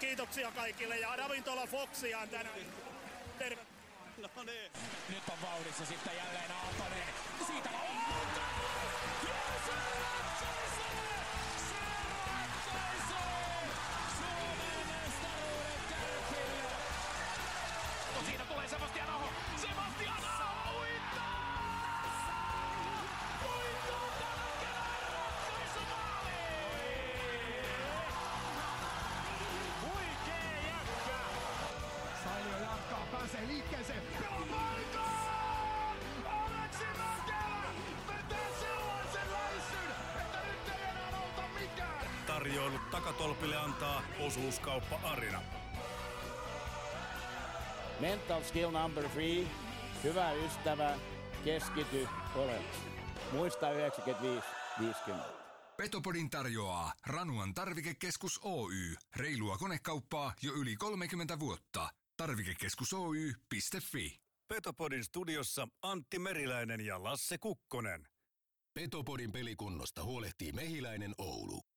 kiitoksia kaikille ja Ravintola Foxia on tänään. Terve. No niin. Nyt on vauhdissa sitten jälleen Aaltonen. Siitä Aalto! Takatolpille antaa osuuskauppa Arina. Mental skill number three. Hyvä ystävä, keskity olevaksi. Muista 95-50. Petopodin tarjoaa Ranuan tarvikekeskus Oy. Reilua konekauppaa jo yli 30 vuotta. Tarvikekeskus Oy.fi. Petopodin studiossa Antti Meriläinen ja Lasse Kukkonen. Petopodin pelikunnosta huolehtii Mehiläinen Oulu.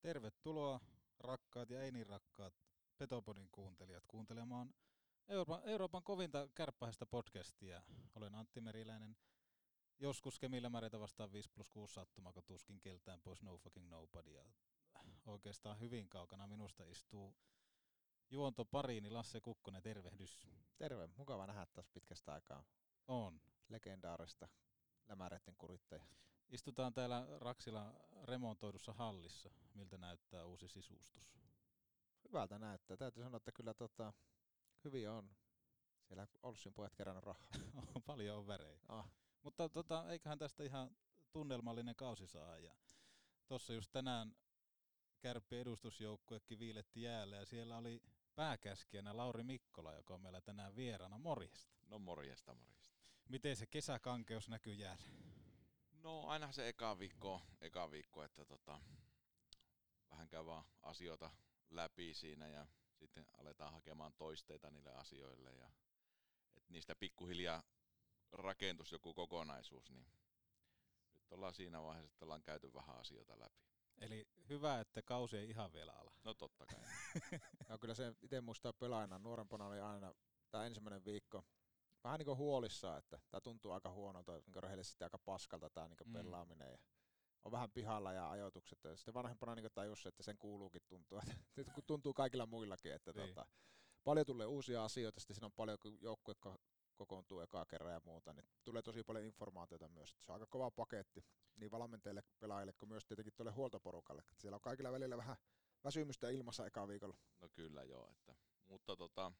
Tervetuloa rakkaat ja ei niin rakkaat Petopodin kuuntelijat kuuntelemaan Euroopan, Euroopan kovinta kärppäistä podcastia. Olen Antti Meriläinen. Joskus Kemillä Märeitä vastaan 5 plus 6 sattuma, kun tuskin keltään pois no fucking nobody. Ja oikeastaan hyvin kaukana minusta istuu juonto pariini Lasse Kukkonen, tervehdys. Terve, mukava nähdä taas pitkästä aikaa. On. Legendaarista lämäreiden kurittaja. Istutaan täällä Raksila remontoidussa hallissa. Miltä näyttää uusi sisustus? Hyvältä näyttää. Täytyy sanoa, että kyllä tota, hyvin on. Siellä Olssin pojat kerännyt rahaa. Paljon on värejä. Ah. Mutta tota, eiköhän tästä ihan tunnelmallinen kausi saa. Ja tuossa just tänään kärppi edustusjoukkuekin viiletti jäälle ja siellä oli pääkäskijänä Lauri Mikkola, joka on meillä tänään vieraana. Morjesta. No morjesta, morjesta. Miten se kesäkankeus näkyy jäällä? No aina se eka viikko, eka viikko että tota, vähän käy vaan asioita läpi siinä ja sitten aletaan hakemaan toisteita niille asioille ja että niistä pikkuhiljaa rakentus joku kokonaisuus, niin nyt ollaan siinä vaiheessa, että ollaan käyty vähän asioita läpi. Eli hyvä, että kausi ei ihan vielä ala. No totta kai. ja kyllä se itse muistaa pelaajana. Nuorempana oli aina tämä ensimmäinen viikko vähän niin kuin huolissaan, että tämä tuntuu aika huonolta, niin rehellisesti aika paskalta tämä niin mm. pelaaminen. Ja on vähän pihalla ja ajoitukset. Ja sitten vanhempana niin tajus, että sen kuuluukin tuntua. Nyt kun tuntuu kaikilla muillakin, että niin. tota, paljon tulee uusia asioita, sitten siinä on paljon joukkue kokoontuu ekaa kerran ja muuta, niin tulee tosi paljon informaatiota myös. Se on aika kova paketti niin valmentajille, pelaajille kuin myös tietenkin tuolle huoltoporukalle. Siellä on kaikilla välillä vähän väsymystä ilmassa ekaa viikolla. No kyllä joo, että, mutta tota,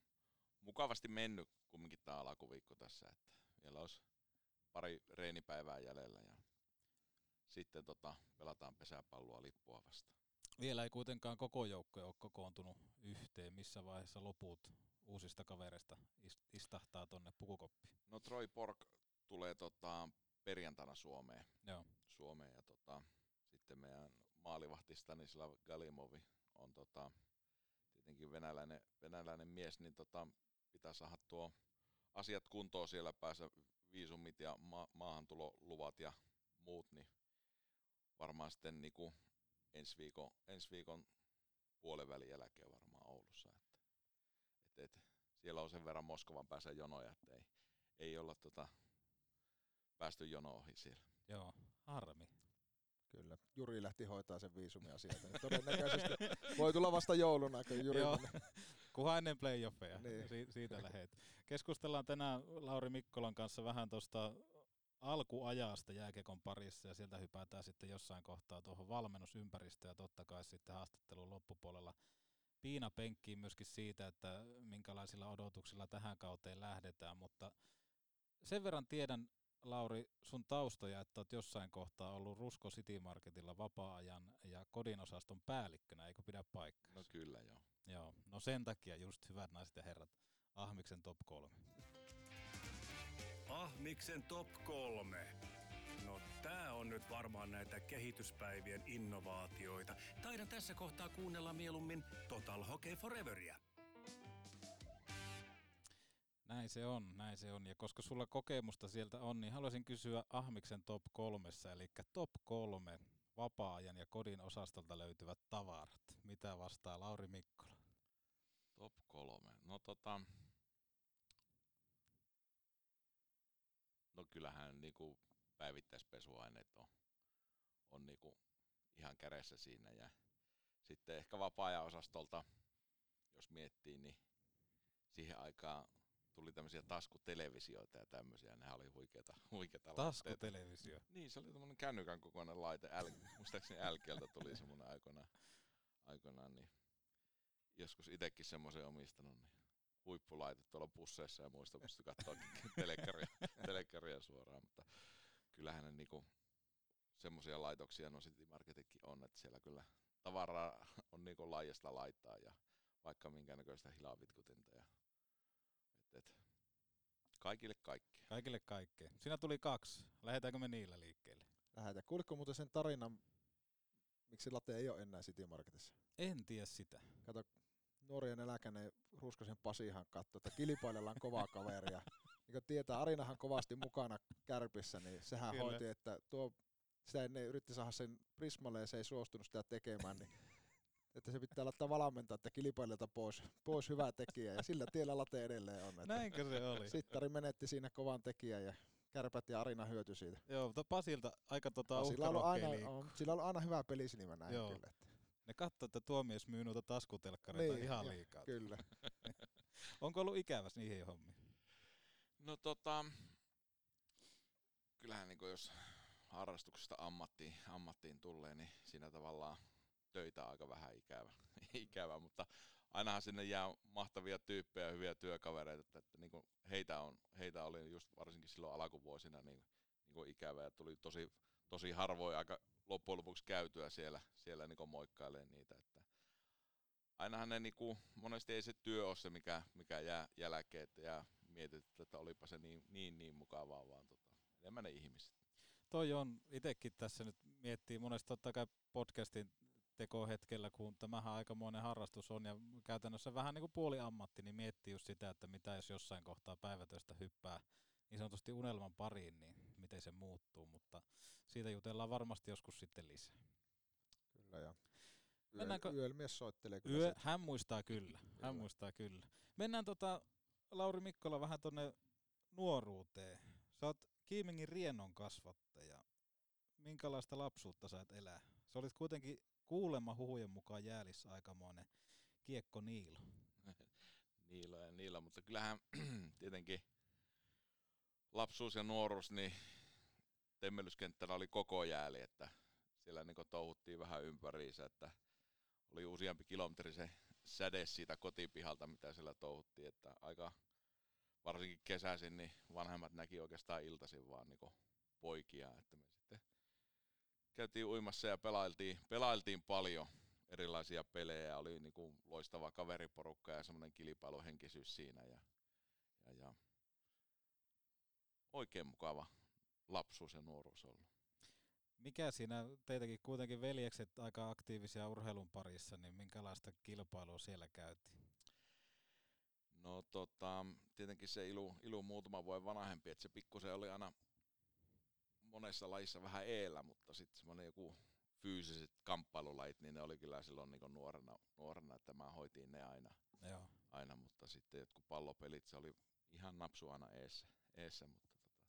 mukavasti mennyt kumminkin tämä alkuviikko tässä, että vielä olisi pari reenipäivää jäljellä ja sitten tota, pelataan pesäpalloa lippua vastaan. Vielä ei kuitenkaan koko joukko ole kokoontunut yhteen. Missä vaiheessa loput uusista kavereista istahtaa tonne pukukoppiin? No Troy Pork tulee tota, perjantaina Suomeen. Joo. Suomeen ja tota, sitten meidän maalivahti Stanislav Galimovi on tota, tietenkin venäläinen, venäläinen mies, niin tota, pitää saada tuo asiat kuntoon siellä päässä, viisumit ja ma- maahantuloluvat ja muut, niin varmaan sitten niin kuin ensi viikon, ensi viikon puolen välin jälkeen varmaan Oulussa. Että, et, et, siellä on sen verran Moskovan päässä jonoja, että ei, ei olla tota, päästy jono ohi siellä. Joo, harmi. Kyllä. Juri lähti hoitaa sen viisumiasiat. Todennäköisesti voi tulla vasta jouluna, kun Juri Joo, kunhan ennen playoffeja. Niin. Si- siitä lähet. Keskustellaan tänään Lauri Mikkolan kanssa vähän tuosta alkuajasta jääkekon parissa ja sieltä hypätään sitten jossain kohtaa tuohon valmennusympäristöön ja totta kai sitten haastattelun loppupuolella Piina penkkiin myöskin siitä, että minkälaisilla odotuksilla tähän kauteen lähdetään, mutta sen verran tiedän Lauri sun taustoja, että olet jossain kohtaa ollut Rusko City Marketilla vapaa-ajan ja kodinosaston päällikkönä, eikö pidä paikkaa? No kyllä joo. Joo, no sen takia just hyvät naiset ja herrat, Ahmiksen top kolme. Ahmiksen top kolme. No tää on nyt varmaan näitä kehityspäivien innovaatioita. Taidan tässä kohtaa kuunnella mieluummin Total Hockey Foreveria. Näin se on, näin se on. Ja koska sulla kokemusta sieltä on, niin haluaisin kysyä Ahmiksen top kolmessa, eli top kolme vapaa-ajan ja kodin osastolta löytyvät tavarat. Mitä vastaa Lauri Mikkola? tota, no kyllähän niinku päivittäispesuaineet on, on niinku ihan kädessä siinä ja sitten ehkä vapaa osastolta, jos miettii, niin siihen aikaan tuli tämmöisiä taskutelevisioita ja tämmöisiä, ne oli huikeita, huikeita Taskutelevisio? Laitteita. Niin, se oli tämmöinen kännykän kokoinen laite, L, muistaakseni Älkeltä tuli semmoinen aikoinaan, aikoinaan, niin joskus itsekin semmoisen omistanut, niin huippulaite tuolla busseissa ja muista pystyi katsoa telekkaria, telekkaria suoraan, mutta kyllähän ne niinku semmoisia laitoksia no City Marketikin on, että siellä kyllä tavaraa on niinku laajasta laittaa ja vaikka minkä näköistä hilavitkutinta ja et, et, kaikille kaikkea. Kaikille kaikkea. Siinä tuli kaksi. Lähdetäänkö me niillä liikkeelle? Lähdetään. Kuulitko muuten sen tarinan, miksi late ei ole enää City Marketissa? En tiedä sitä. Kato, nuori ja nälkäinen Ruskosen Pasihan katto, että kilpailellaan kovaa kaveria. niin kun tietää, Arinahan kovasti mukana kärpissä, niin sehän Kyllä. hoiti, että tuo, sitä ennen yritti saada sen Prismalle ja se ei suostunut sitä tekemään, niin että se pitää laittaa valmentaa, että kilpailijalta pois, pois hyvä tekijä, ja sillä tiellä late edelleen on. Että Näinkö se oli? Sittari menetti siinä kovan tekijän, ja Kärpät ja Arina hyöty siitä. Joo, mutta Pasilta aika tota Pasilla on aina, on, sillä on aina hyvä pelisilmä näin Joo. kyllä. Että. Ne katsoo, että tuomies myy noita taskutelkkareita niin, ihan liikaa. Kyllä. Onko ollut ikäväs niihin hommiin? No tota, kyllähän niin jos harrastuksesta ammattiin, ammattiin tulee, niin siinä tavallaan töitä aika vähän ikävä, ikävä mutta ainahan sinne jää mahtavia tyyppejä, hyviä työkavereita, että, että niin heitä, on, heitä oli just varsinkin silloin alkuvuosina niin, niin ikävä ja tuli tosi, tosi harvoin aika loppujen lopuksi käytyä siellä, siellä niin moikkailee niitä. Että ainahan ne niin kuin, monesti ei se työ ole se, mikä, mikä jää jälkeen, että jää mietit, että olipa se niin, niin, niin mukavaa, vaan tota, enemmän ne ihmiset. Toi on, itsekin tässä nyt miettii monesti totta kai podcastin tekohetkellä, kun tämähän aikamoinen harrastus on ja käytännössä vähän niin kuin puoli ammatti, niin miettii just sitä, että mitä jos jossain kohtaa päivätöstä hyppää niin sanotusti unelman pariin, niin miten se muuttuu, mutta siitä jutellaan varmasti joskus sitten lisää. Kyllä ja Mennäänkö? Yölmies soittelee kyllä. Yö, hän muistaa kyllä, hän muistaa kyllä. Mennään tota, Lauri Mikkola vähän tonne nuoruuteen. Sä oot Kiimingin Rienon kasvattaja. Minkälaista lapsuutta sait elää? Sä olit kuitenkin kuulemma huhujen mukaan jäälissä aikamoinen kiekko Niilo. Niilo ja Niilo, mutta kyllähän tietenkin lapsuus ja nuoruus, niin temmellyskenttällä oli koko jääli, että siellä niin touhuttiin vähän ympäriinsä, että oli useampi kilometri se säde siitä kotipihalta, mitä siellä touhuttiin, että aika varsinkin kesäisin, niin vanhemmat näki oikeastaan iltaisin vaan niin poikia, että me sitten käytiin uimassa ja pelailtiin, pelailtiin paljon erilaisia pelejä, oli niin kuin loistava kaveriporukka ja semmoinen kilpailuhenkisyys siinä ja, ja, ja oikein mukava lapsuus ja nuoruus ollut. Mikä siinä, teitäkin kuitenkin veljekset aika aktiivisia urheilun parissa, niin minkälaista kilpailua siellä käytiin? No tota, tietenkin se ilu, ilu muutama vuoden vanhempi, että se pikkusen oli aina monessa lajissa vähän eellä, mutta sitten semmoinen joku fyysiset kamppailulajit, niin ne oli kyllä silloin niin nuorena, nuorena, että mä hoitiin ne aina, Joo. aina, mutta sitten jotkut pallopelit, se oli ihan napsu aina eessä, eessä mutta tota,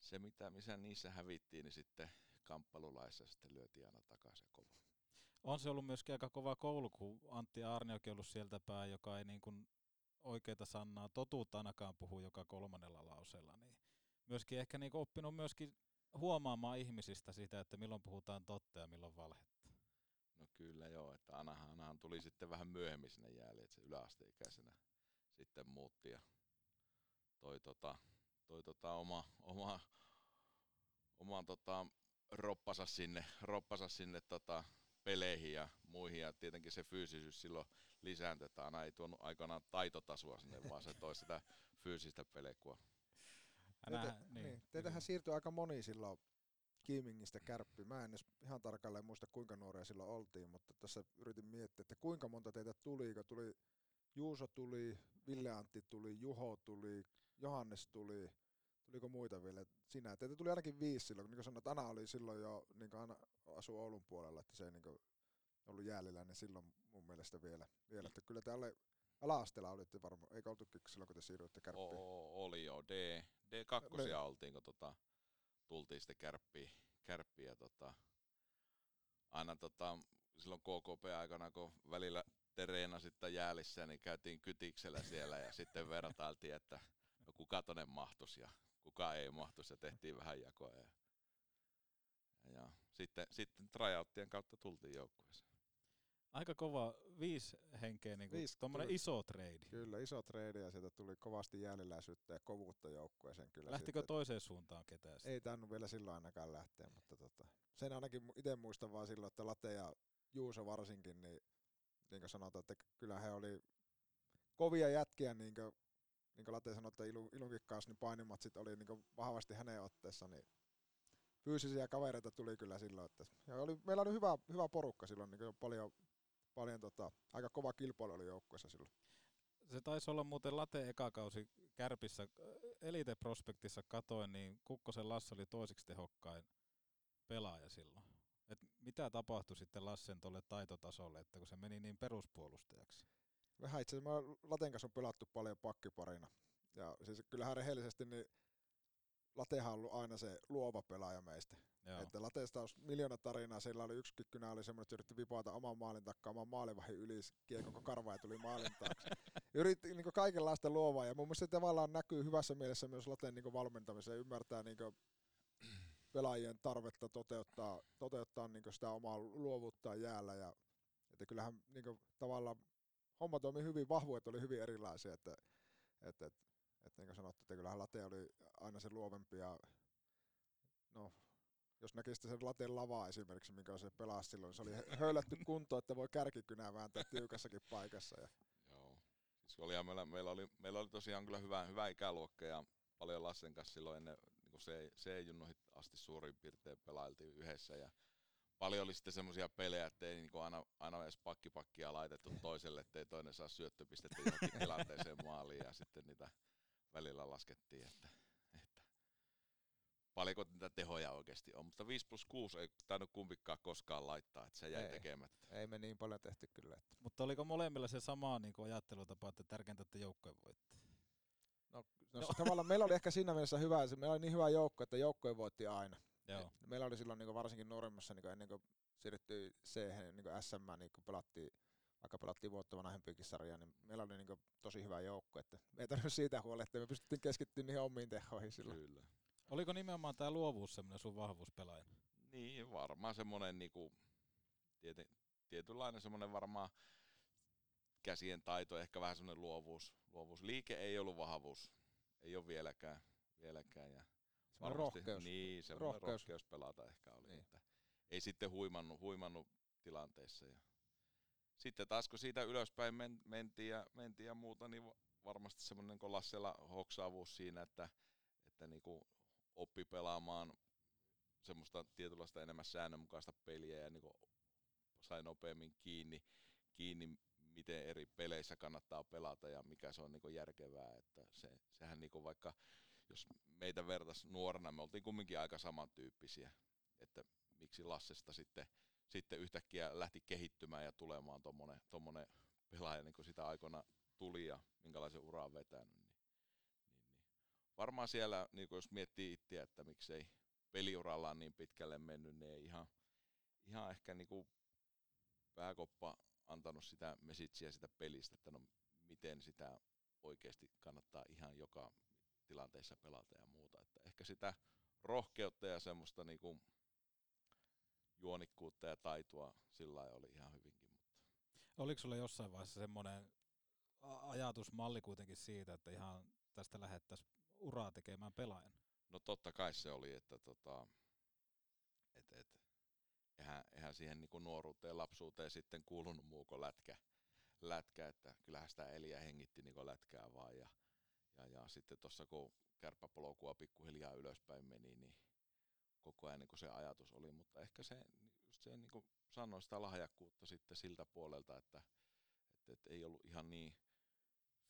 se mitä, missä niissä hävittiin, niin sitten kamppailulaissa sitten lyötiin aina takaisin kovaa. On se ollut myöskin aika kova koulu, kun Antti Arniokin ollut sieltä päin, joka ei niin kuin oikeita sanaa, totuutta ainakaan puhu joka kolmannella lauseella, niin myöskin ehkä niin oppinut myöskin huomaamaan ihmisistä sitä, että milloin puhutaan totta ja milloin valhetta. No kyllä joo, että Anahan, Anahan tuli sitten vähän myöhemmin sinne jäälle, että se yläasteikäisenä sitten muutti ja toi, tota, toi tota oma, oma, oma tota, roppansa sinne, roppansa sinne tota, peleihin ja muihin ja tietenkin se fyysisyys silloin lisääntyi, että aina ei tuonut aikanaan taitotasoa sinne, vaan se toi sitä fyysistä pelekua. Teitä, niin, niin, teitähän siirtyi aika moni silloin Kiimingistä kärppi. Mä en edes ihan tarkalleen muista kuinka nuoria silloin oltiin, mutta tässä yritin miettiä, että kuinka monta teitä tuli, kun tuli Juuso tuli, Ville Antti tuli, Juho tuli, Johannes tuli, tuliko muita vielä? Sinä, teitä tuli ainakin viisi silloin, niin kuin sanoin, että Ana oli silloin jo, niin kuin Ana asui Oulun puolella, että se ei niin kuin ollut jääliläinen silloin mun mielestä vielä. vielä. Että kyllä täällä Ala-asteella olitte varmaan, eikö oltu silloin, kun te siirryitte kärppiin? Oo, oli jo. D, D2 Niin. oltiin, kun tota, tultiin sitten kärppiin, kärppiin ja tota, aina tota, silloin KKP-aikana, kun välillä Tereena sitten jäälissä, niin käytiin kytiksellä siellä ja sitten vertailtiin, että no kuka tonne mahtuisi ja kuka ei mahtuisi ja tehtiin vähän jakoa. Ja, ja sitten, sitten tryouttien kautta tultiin joukkueeseen. Aika kova viisi henkeä, niin tuommoinen iso trade. Kyllä, iso trade ja sieltä tuli kovasti jääliläisyyttä ja kovuutta joukkueeseen kyllä. Lähtikö sitten. toiseen suuntaan ketään? Ei tainnut vielä silloin ainakaan lähteä, mutta tota, sen ainakin itse muistan vaan silloin, että Late ja Juuso varsinkin, niin, niin kuin sanotaan, että kyllä he oli kovia jätkiä, niin kuin, niin kuin Late sanoi, että Ilu, Ilunkin kanssa, niin painimatsit oli niin vahvasti hänen otteessa, niin fyysisiä kavereita tuli kyllä silloin. Että, ja oli, meillä oli hyvä, hyvä porukka silloin, niin paljon, paljon tota, aika kova kilpailu oli joukkueessa silloin. Se taisi olla muuten late eka kausi Kärpissä. äh, Elite Prospektissa katoin, niin Kukkosen Lasse oli toisiksi tehokkain pelaaja silloin. Et mitä tapahtui sitten Lassen tuolle taitotasolle, että kun se meni niin peruspuolustajaksi? Vähän itse asiassa Laten kanssa on pelattu paljon pakkiparina. Ja siis kyllähän rehellisesti niin Latehan on ollut aina se luova pelaaja meistä. Joo. Että Lateesta olisi miljoona tarinaa. Siellä oli yksi kynä oli semmoinen, että yritti vipata oman maalin takaa, oman maalivahin yli, kiekko koko karva ja tuli maalin taakse. Yritti niin kaikenlaista luovaa ja mun mielestä se tavallaan näkyy hyvässä mielessä myös Laten niin valmentamiseen. Ymmärtää niin pelaajien tarvetta toteuttaa, toteuttaa niin sitä omaa luovuuttaan jäällä. Ja, että kyllähän niin tavallaan homma toimi hyvin, vahvuudet oli hyvin erilaisia. Että, että, että, että niin kuin sanottu, että kyllähän Late oli aina se luovempi ja no, jos näkisitte sen laten lavaa esimerkiksi, minkä se pelasi silloin, niin se oli höylätty kunto, että voi kärkikynää vääntää tiukassakin paikassa. Ja Joo. Siis oli, meillä, meillä, oli, meillä oli tosiaan kyllä hyvä, hyvä ikäluokka ja paljon Lassen kanssa silloin ennen niin se, se asti suurin piirtein pelailtiin yhdessä ja paljon oli sitten semmoisia pelejä, että ei niin aina, aina edes pakkipakkia laitettu toiselle, ettei toinen saa syöttöpistettä johonkin tilanteeseen maaliin ja sitten niitä välillä laskettiin, että, että paljonko niitä tehoja oikeasti on, mutta 5 plus 6 ei tainnut kumpikaan koskaan laittaa, että se jäi Ei. tekemättä. ei me niin paljon tehty kyllä. Että. Mutta oliko molemmilla se sama niin kuin ajattelutapa, että tärkeintä, että joukkojen voitti? No, no, no. tavallaan meillä oli ehkä siinä mielessä hyvä, se meillä oli niin hyvä joukko, että joukkojen voitti aina. Joo. Et meillä oli silloin niin varsinkin nuoremmassa, niin ennen kuin siirryttiin C, niin kuin SM, niin kun pelattiin, vaikka pelattiin vuotta vanhempiakin sarjaa, niin meillä oli niin tosi hyvä joukko, että me ei tarvinnut siitä huolehtia, me pystyttiin keskittymään niihin omiin tehoihin silloin. Kyllä. Oliko nimenomaan tämä luovuus semmoinen sun vahvuuspelaaja? Niin, varmaan semmoinen niinku, tiety, tietynlainen semmoinen varmaan käsien taito, ehkä vähän semmoinen luovuus, luovuus. Liike ei ollut vahvuus, ei ole vieläkään. vieläkään ja Semmoinen varmasti- rohkeus. Niin, semmoinen rohkeus. Rohkeus. pelata ehkä oli. Niin. Niin. Että ei sitten huimannut, huimannut tilanteessa. Ja sitten taas kun siitä ylöspäin men, mentiin, ja, mentiin ja muuta, niin va- varmasti semmoinen niin Lassella hoksaavuus siinä, että, että niinku oppi pelaamaan semmoista tietynlaista enemmän säännönmukaista peliä ja niinku sai nopeammin kiinni, kiinni, miten eri peleissä kannattaa pelata ja mikä se on niinku järkevää. Että se, sehän niinku vaikka, jos meitä vertais nuorena, me oltiin kumminkin aika samantyyppisiä, että miksi Lassesta sitten, sitten yhtäkkiä lähti kehittymään ja tulemaan tommonen, tommonen pelaaja, niin kuin sitä aikana tuli ja minkälaisen uraa on vetänyt. Niin, niin, niin. Varmaan siellä, niin jos miettii itseä, että miksei peliurallaan niin pitkälle mennyt, niin ei ihan, ihan ehkä niin kuin pääkoppa antanut sitä mesitsiä sitä pelistä, että no miten sitä oikeasti kannattaa ihan joka tilanteessa pelata ja muuta. Että ehkä sitä rohkeutta ja semmoista niinku juonikkuutta ja taitoa sillä lailla oli ihan hyvinkin. Mutta Oliko sulla jossain vaiheessa semmoinen ajatusmalli kuitenkin siitä, että ihan tästä lähettäisiin uraa tekemään pelaajan? no totta kai se oli, että tota, et, et, eihän, eihän siihen niinku nuoruuteen lapsuuteen sitten kuulunut muu kuin lätkä, lätkä, että kyllähän sitä eli ja hengitti niinku lätkää vaan ja, ja, ja sitten tuossa kun kärppäpolkua pikkuhiljaa ylöspäin meni, niin koko ajan niin se ajatus oli, mutta ehkä se, just se niin kuin sanoin sitä lahjakkuutta sitten siltä puolelta, että, että, että ei ollut ihan niin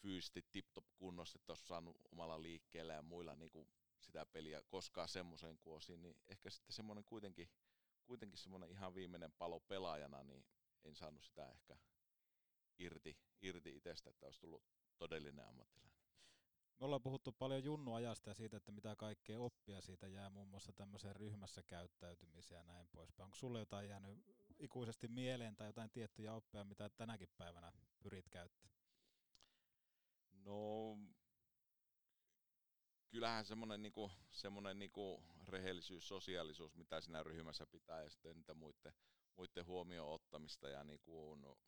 fyysisesti tip-top kunnossa, että olisi saanut omalla liikkeellä ja muilla niin kuin sitä peliä koskaan semmoiseen kuosiin, niin ehkä sitten semmoinen kuitenkin, kuitenkin semmoinen ihan viimeinen palo pelaajana, niin en saanut sitä ehkä irti, irti itsestä, että olisi tullut todellinen ammattilainen. Me ollaan puhuttu paljon junnuajasta ja siitä, että mitä kaikkea oppia siitä jää muun muassa tämmöiseen ryhmässä käyttäytymiseen ja näin poispäin. Onko sulle jotain jäänyt ikuisesti mieleen tai jotain tiettyjä oppeja, mitä tänäkin päivänä pyrit käyttämään? No, kyllähän semmoinen, niinku, niinku rehellisyys, sosiaalisuus, mitä siinä ryhmässä pitää ja sitten niitä muiden, muiden huomioon ottamista ja niinku, no,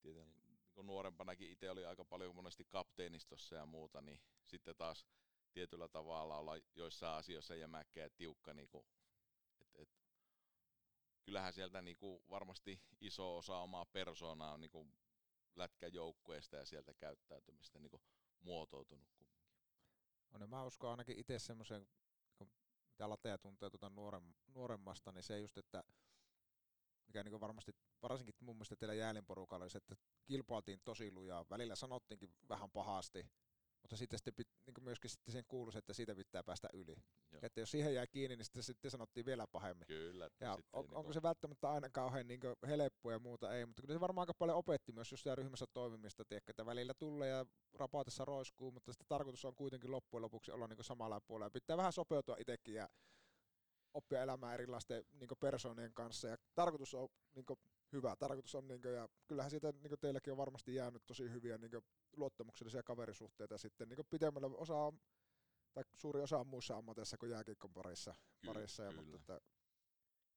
tieten, niinku nuorempanakin itse oli aika paljon monesti kapteenistossa ja muuta, niin sitten taas tietyllä tavalla olla joissain asioissa jämäkkä ja tiukka, niinku, et, et, kyllähän sieltä niinku varmasti iso osa omaa persoonaa on niinku lätkäjoukkueesta ja sieltä käyttäytymistä niinku muotoutunut kumminkin. On, ja mä uskon ainakin itse semmoisen, mitä lateja tuntee tuota nuorem, nuoremmasta, niin se just, että mikä niin varmasti, varsinkin mun mielestä teillä jäälinporukalla oli se, että kilpailtiin tosi lujaa. Välillä sanottiinkin vähän pahasti, mutta sitten, sitten niin myöskin sitten sen kuuluisi, että siitä pitää päästä yli. Joo. Että jos siihen jää kiinni, niin sitten, sitten sanottiin vielä pahemmin. Kyllä. Ja on, niin onko se välttämättä aina kauhean niin helppoa ja muuta? Ei, mutta kyllä se varmaan aika paljon opetti myös just ryhmässä toimimista, tiedätkö, että välillä tulee ja rapaatessa roiskuu, mutta sitten tarkoitus on kuitenkin loppujen lopuksi olla niin samalla puolella. Pitää vähän sopeutua itsekin ja oppia elämään erilaisten niin persoonien kanssa. Ja tarkoitus on niin hyvä. Tarkoitus on, niin kuin, ja kyllähän siitä niin teilläkin on varmasti jäänyt tosi hyviä niin luottamuksellisia kaverisuhteita sitten niin pitemmällä osa tai suuri osa on muissa ammateissa kuin jääkiekon parissa. Kyllä, parissa ja, mutta että,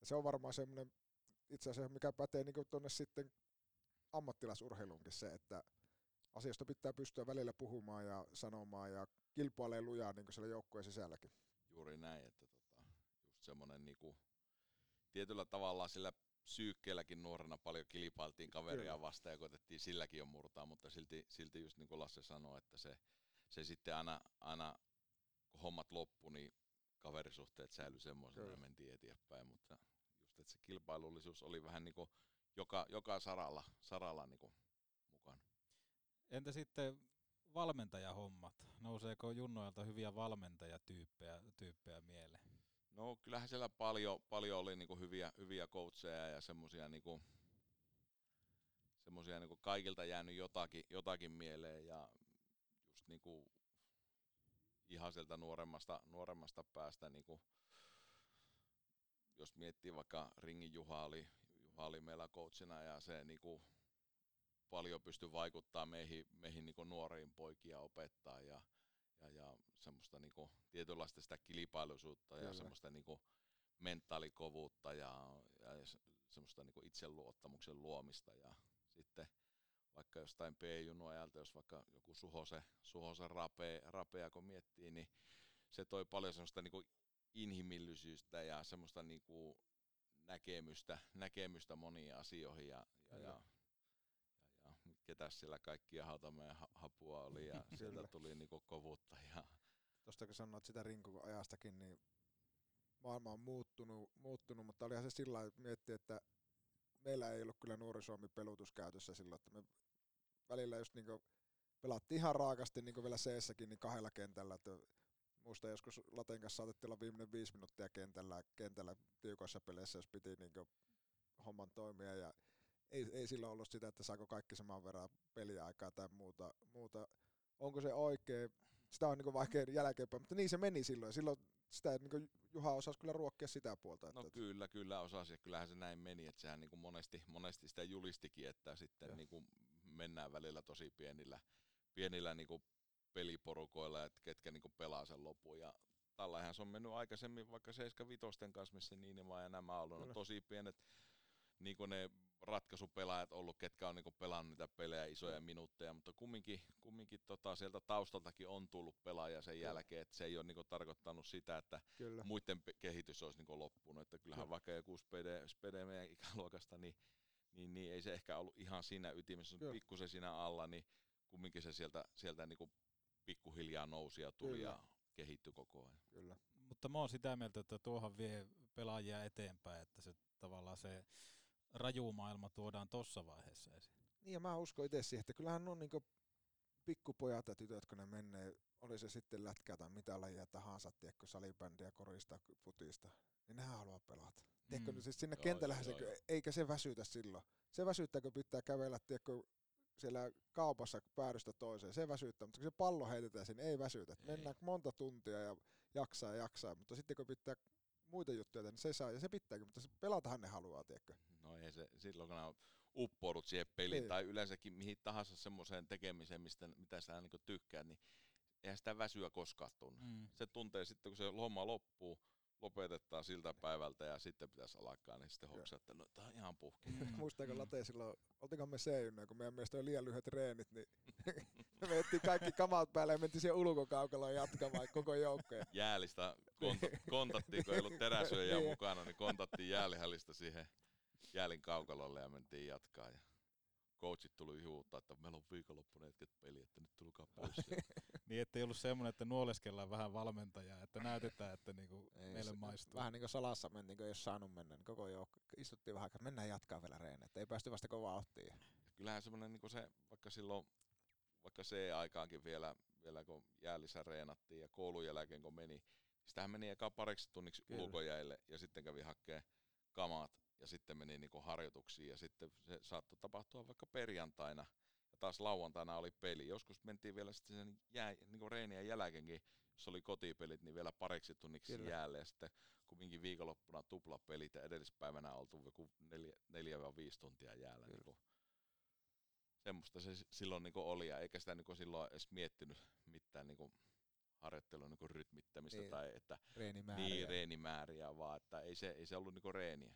ja se on varmaan semmoinen itse asiassa, mikä pätee niin tuonne sitten ammattilaisurheilunkin se, että asioista pitää pystyä välillä puhumaan ja sanomaan ja kilpailee lujaa niin siellä joukkueen sisälläkin. Juuri näin, että tota, just semmoinen niinku, tietyllä tavalla sillä syykkeelläkin nuorena paljon kilpailtiin kaveria vastaan ja koitettiin silläkin jo murtaa, mutta silti, silti just niin kuin Lasse sanoi, että se, se sitten aina, aina kun hommat loppu, niin kaverisuhteet säilyi semmoisena ja mentiin eteenpäin, mutta just että se kilpailullisuus oli vähän niin kuin joka, joka saralla, saralla niin kuin mukana. Entä sitten valmentajahommat? Nouseeko junnoilta hyviä valmentajatyyppejä tyyppejä mieleen? No kyllähän siellä paljon, paljon oli niinku hyviä, hyviä coacheja ja semmoisia niinku, semmosia niinku kaikilta jäänyt jotakin, jotakin mieleen ja just niinku ihan sieltä nuoremmasta, nuoremmasta päästä niinku, jos miettii vaikka Ringin Juha oli, Juha oli meillä coachina ja se niinku paljon pystyi vaikuttaa meihin, meihin niinku nuoriin poikia opettaa ja, ja, ja semmoista niinku tietynlaista sitä kilpailuisuutta ja semmoista niinku mentaalikovuutta ja, ja semmoista niinku itseluottamuksen luomista. Ja sitten vaikka jostain P-junnu ajalta, jos vaikka joku Suhose, Suhose rapea, rapea, kun miettii, niin se toi paljon semmoista niinku inhimillisyyttä ja semmoista niinku näkemystä, näkemystä moniin asioihin ja, ja, ja ketä siellä kaikkia Hautamäen hapua oli ja sieltä tuli niinku kovuutta. Ja... Tuosta kun sanoit sitä ajastakin, niin maailma on muuttunut, muuttunut mutta olihan se sillä että miettii, että meillä ei ollut kyllä Nuori Suomi pelutus käytössä silloin, että me välillä just niinku pelattiin ihan raakasti niin vielä c niin kahdella kentällä, että muista joskus Laten kanssa saatettiin olla viimeinen viisi minuuttia kentällä, kentällä tiukoissa peleissä, jos piti niin homman toimia ja ei, ei silloin ollut sitä, että saako kaikki saman verran peliaikaa tai muuta. muuta. Onko se oikein? Sitä on niin vaikea jälkeenpäin, mutta niin se meni silloin. Silloin sitä niin Juha osasi kyllä ruokkia sitä puolta. No että kyllä, kyllä osasi ja kyllähän se näin meni, että sehän niin monesti, monesti sitä julistikin, että sitten niin kuin mennään välillä tosi pienillä, pienillä niin kuin peliporukoilla, että ketkä niin kuin pelaa sen lopun ja tällähän se on mennyt aikaisemmin vaikka 75 kanssa, missä niin ja nämä on ollut no, tosi pienet niin kuin ne ratkaisupelaajat ollut, ketkä on niin pelannut niitä pelejä isoja minuutteja, mutta kumminkin, kumminkin tota, sieltä taustaltakin on tullut pelaaja sen Kyllä. jälkeen, että se ei ole niin tarkoittanut sitä, että Kyllä. muiden kehitys olisi niin loppunut, että kyllähän Kyllä. vaikka joku spede, spede meidän ikäluokasta, niin, niin, niin, ei se ehkä ollut ihan siinä ytimessä, mutta pikkusen siinä alla, niin kumminkin se sieltä, sieltä niin pikkuhiljaa nousi ja tuli Kyllä. ja kehittyi koko ajan. Kyllä. Mutta mä oon sitä mieltä, että tuohan vie pelaajia eteenpäin, että se tavallaan se raju maailma tuodaan tuossa vaiheessa esiin. Niin ja mä uskon itse siihen, että kyllähän on niinku pikkupojat ja tytöt, kun ne menee, oli se sitten lätkää tai mitä lajia tahansa, tiedätkö, salibändiä, korista, putista, niin nehän haluaa pelata. Mm. Tiedätkö, siis sinne joo, kentällähän joo, se, joo. eikä se väsytä silloin. Se väsyttää, kun pitää kävellä, tiedätkö, siellä kaupassa päädystä toiseen, se väsyttää, mutta kun se pallo heitetään sinne, ei väsytä. Ei. Mennään monta tuntia ja jaksaa ja jaksaa, mutta sitten kun pitää muita juttuja tehdä, niin se saa, ja se pitääkin, mutta se pelatahan ne haluaa, tiedätkö? No ei se, silloin kun uppoudut siihen peliin, Niin. tai yleensäkin mihin tahansa semmoiseen tekemiseen, mistä, mitä sä niin tykkäät, niin eihän sitä väsyä koskaan tunne. Mm. Se tuntee sitten, kun se homma loppuu, lopetetaan siltä päivältä ja sitten pitäisi alkaa, niin sitten hoksaa, että no tää on ihan puhki. Muistaako Late silloin, oltikohan me c kun meidän mielestä oli liian lyhyet reenit, niin me veettiin kaikki kamat päälle ja mentiin siihen ulkokaukaloon jatkamaan koko joukkoja. Jäälistä konta- kontattiin, kun ei ollut teräsyöjää Niin. mukana, niin kontattiin jäälihallista siihen jäälin kaukalolle ja mentiin jatkaa. Ja coachit tuli huuttaa, että meillä on viikonloppuna hetket peli, että nyt tulkaa pois. Niin, ettei ollut semmoinen, että nuoleskellaan vähän valmentajaa, että näytetään, että niinku Ei, meille se- maistuu. Vähän niin kuin salassa mentiin, kun ei olisi saanut mennä, niin koko joukko istuttiin vähän aikaa, mennään jatkaa vielä reenejä, ei päästy vasta kovaa ottiin. Kyllähän semmoinen niin se, vaikka silloin, vaikka se aikaankin vielä, vielä kun jäälissä reenattiin ja koulun jälkeen kun meni, sitähän meni eka pariksi tunniksi Kyllä. ulkojäille ja sitten kävi hakee kamat ja sitten meni niin harjoituksiin ja sitten se saattoi tapahtua vaikka perjantaina ja taas lauantaina oli peli. Joskus mentiin vielä sitten sen jää, niin reenien jälkeenkin, jos oli kotipelit, niin vielä pariksi tunniksi Kyllä. jäälle ja sitten kumminkin viikonloppuna tuplapelit ja edellispäivänä oltu joku neljä, neljä vai viisi tuntia jäällä. Niin kuin semmoista se silloin niin oli, ja eikä sitä niin silloin edes miettinyt mitään niin harjoittelun niin rytmittämistä Niin, niin, tai että reenimääriä. niin, reenimääriä, vaan että ei se, ei se ollut niin reeniä.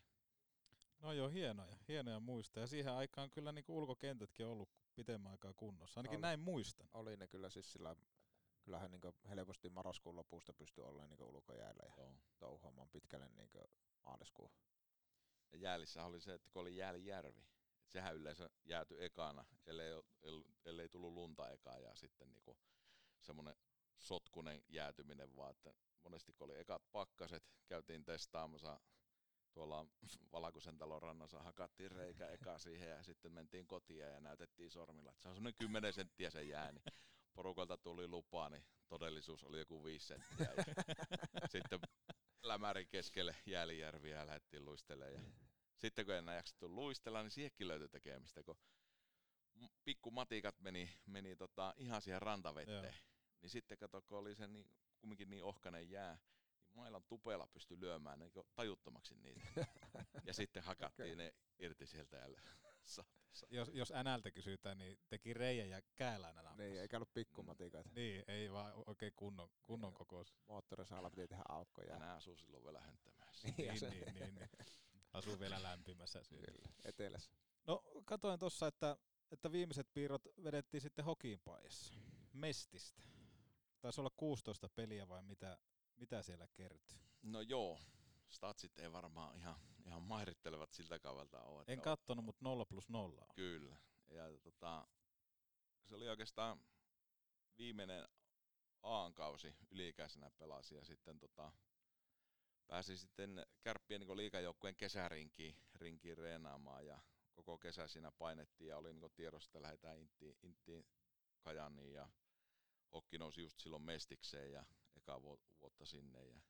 No joo, hienoja, hienoja muista. Ja siihen aikaan kyllä niinku ulkokentätkin on ollut pitemmän aikaa kunnossa. Ainakin Oli. näin muistan. Oli ne kyllä siis sillä kyllähän niin helposti marraskuun lopusta pystyi olemaan niin ulkojäällä ja Joo. touhuamaan pitkälle niin maaliskuun. Ja jäälissä oli se, että kun oli Jäälijärvi, että sehän yleensä jääty ekana, ellei, ellei tullut lunta ekaa ja sitten niinku semmoinen sotkunen jäätyminen vaan, että monesti kun oli ekat pakkaset, käytiin testaamassa tuolla Valakusen talon rannassa, hakattiin reikä eka siihen ja sitten mentiin kotiin ja näytettiin sormilla, että se on semmoinen 10 senttiä se jää, niin porukalta tuli lupaa, niin todellisuus oli joku 5 senttiä. Ja sitten lämärin keskelle Jäälijärviä ja lähdettiin luistelemaan. Ja sitten kun enää jaksettu luistella, niin siihenkin löytyi tekemistä, kun pikku matikat meni, meni tota ihan siihen rantavetteen. Joo. Niin sitten kato, kun oli se niin, kumminkin niin ohkainen jää, mailan tupeella pystyi lyömään niin tajuttomaksi niitä. ja sitten hakattiin ne irti sieltä ja Jos, jos NLtä kysytään, niin teki reijän ja käälänä nappasi. Niin, eikä ollut pikkumatikoita. Niin, ei vaan oikein kunnon, kunnon kokois. Moottorisaalla piti tehdä aukkoja. ja nämä asuu silloin vielä hönttämässä. Niin, Niin, niin, niin, niin. Asuu vielä lämpimässä. Kyllä, etelässä. No, katoin tuossa, että, että viimeiset piirrot vedettiin sitten hokiinpaijassa. Mestistä. Taisi olla 16 peliä vai mitä, mitä siellä kertyi? No joo, statsit ei varmaan ihan, ihan mairittelevät siltä kaudelta ole. En on- kattonut, mutta 0 plus 0 on. Kyllä. Ja tota, se oli oikeastaan viimeinen A-kausi yliikäisenä pelasi ja sitten tota, pääsi sitten kärppien niin liikajoukkueen kesärinkiin rinkiin reenaamaan ja koko kesä siinä painettiin ja oli niin tiedossa, että lähdetään Intiin, Intiin Kajaniin ja Hokki nousi just silloin Mestikseen ja eka vu- vuotta sinne ja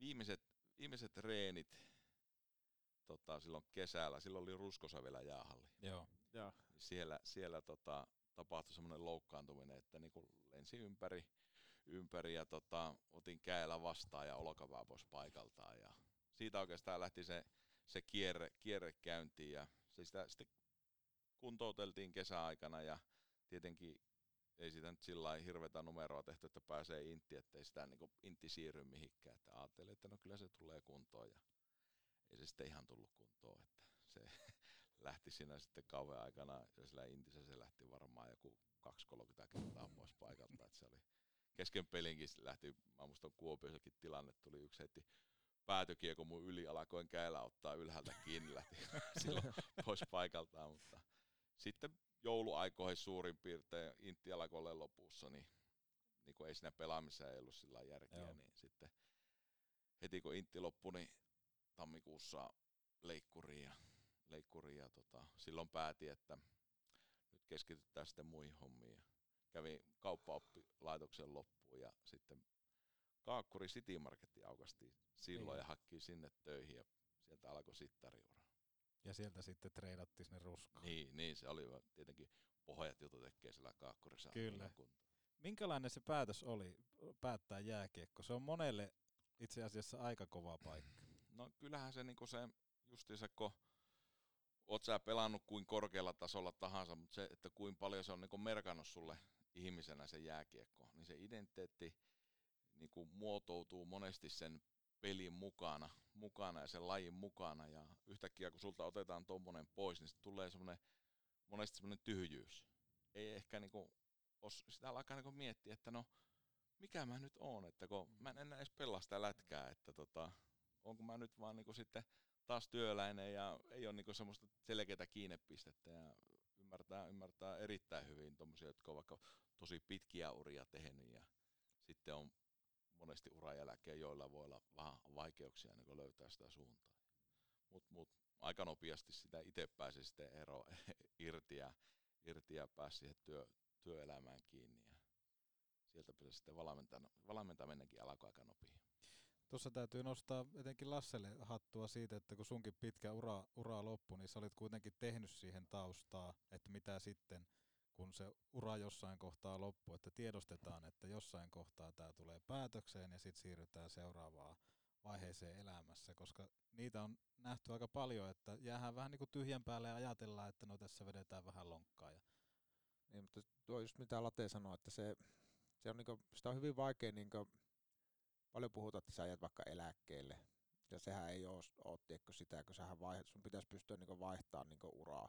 viimeiset, viimeiset reenit tota, silloin kesällä, silloin oli Ruskosa vielä jäähalli Joo. Joo. niin siellä, siellä tota, tapahtui semmoinen loukkaantuminen, että niinku lensi ympäri, ympäri ja tota, otin käellä vastaan ja olkapää pois paikaltaan. Ja siitä oikeastaan lähti se, se kierre, kierre käyntiin ja se sitä sitten kuntouteltiin kesäaikana ja tietenkin ei sitä nyt sillä lailla hirveätä numeroa tehty, että pääsee intti, ettei sitä niin intti siirry mihinkään. Että ajattelin, että no kyllä se tulee kuntoon ja ei se sitten ihan tullut kuntoon. Että se lähti siinä sitten kauhean aikana ja sillä intissä se lähti varmaan joku 2-30 kertaa pois paikalta. Että se oli kesken pelinkin lähti, mä muistan Kuopiossakin tilanne, tuli yksi heti päätökiekko mun yli alakoin käellä ottaa ylhäältä kiinni, lähti silloin pois paikaltaan, mutta sitten jouluaikoihin suurin piirtein olla lopussa, niin, niin kun ei siinä pelaamisessa ei ollut sillä järkeä, Joo. niin sitten heti kun Intti loppui, niin tammikuussa leikkuriin ja, leikkuriin ja tota, silloin päätin, että nyt keskitytään sitten muihin hommiin. Ja kävin kauppaoppilaitoksen loppuun ja sitten Kaakkuri City Marketti aukasti silloin Niin. ja hakki sinne töihin ja sieltä alkoi sittariura. Ja sieltä sitten treidattiin sinne ruskaan. Niin, niin, se oli tietenkin pohjat jotu tekee siellä kaakkurissa. Kyllä. Minkälainen se päätös oli päättää jääkiekko? Se on monelle itse asiassa aika kova paikka. No kyllähän se niinku se justiinsa, kun oot sä pelannut kuin korkealla tasolla tahansa, mutta se, että kuin paljon se on niinku merkannut sulle ihmisenä se jääkiekko, niin se identiteetti niinku muotoutuu monesti sen pelin mukana, mukana ja sen lajin mukana ja yhtäkkiä kun sulta otetaan tuommoinen pois, niin sitten tulee semmoinen, monesti semmoinen tyhjyys. Ei ehkä niinku, os, sitä alkaa niinku miettiä, että no mikä mä nyt oon, että kun mä en enää edes pelaa sitä lätkää, että tota, onko mä nyt vaan niinku sitten taas työläinen ja ei ole niinku semmoista selkeää kiinnepistettä ja ymmärtää, ymmärtää erittäin hyvin tuommoisia, jotka on vaikka tosi pitkiä uria tehnyt ja sitten on monesti uran jälkeen, joilla voi olla vähän vaikeuksia niin löytää sitä suuntaa. Mutta mut, aika nopeasti sitä itse pääsi sitten ero irti ja, irti ja pääsi siihen työ, työelämään kiinni. Ja sieltä pääsi sitten valmentaminenkin alkoi aika nopeasti. Tuossa täytyy nostaa etenkin Lasselle hattua siitä, että kun sunkin pitkä ura, ura loppui, niin sä olit kuitenkin tehnyt siihen taustaa, että mitä sitten, kun se ura jossain kohtaa loppuu, että tiedostetaan, että jossain kohtaa tämä tulee päätökseen ja sitten siirrytään seuraavaan vaiheeseen elämässä, koska niitä on nähty aika paljon, että jäähän vähän niin kuin tyhjän päälle ja ajatellaan, että no tässä vedetään vähän lonkkaa. Ja... Niin, mutta tuo just mitä Late sanoi, että se, se on niinku, sitä on hyvin vaikea niinku, paljon puhutaan, että sä ajat vaikka eläkkeelle. Ja sehän ei ole, ole sitä, kun sähän sun pitäisi pystyä niin vaihtamaan niin uraa.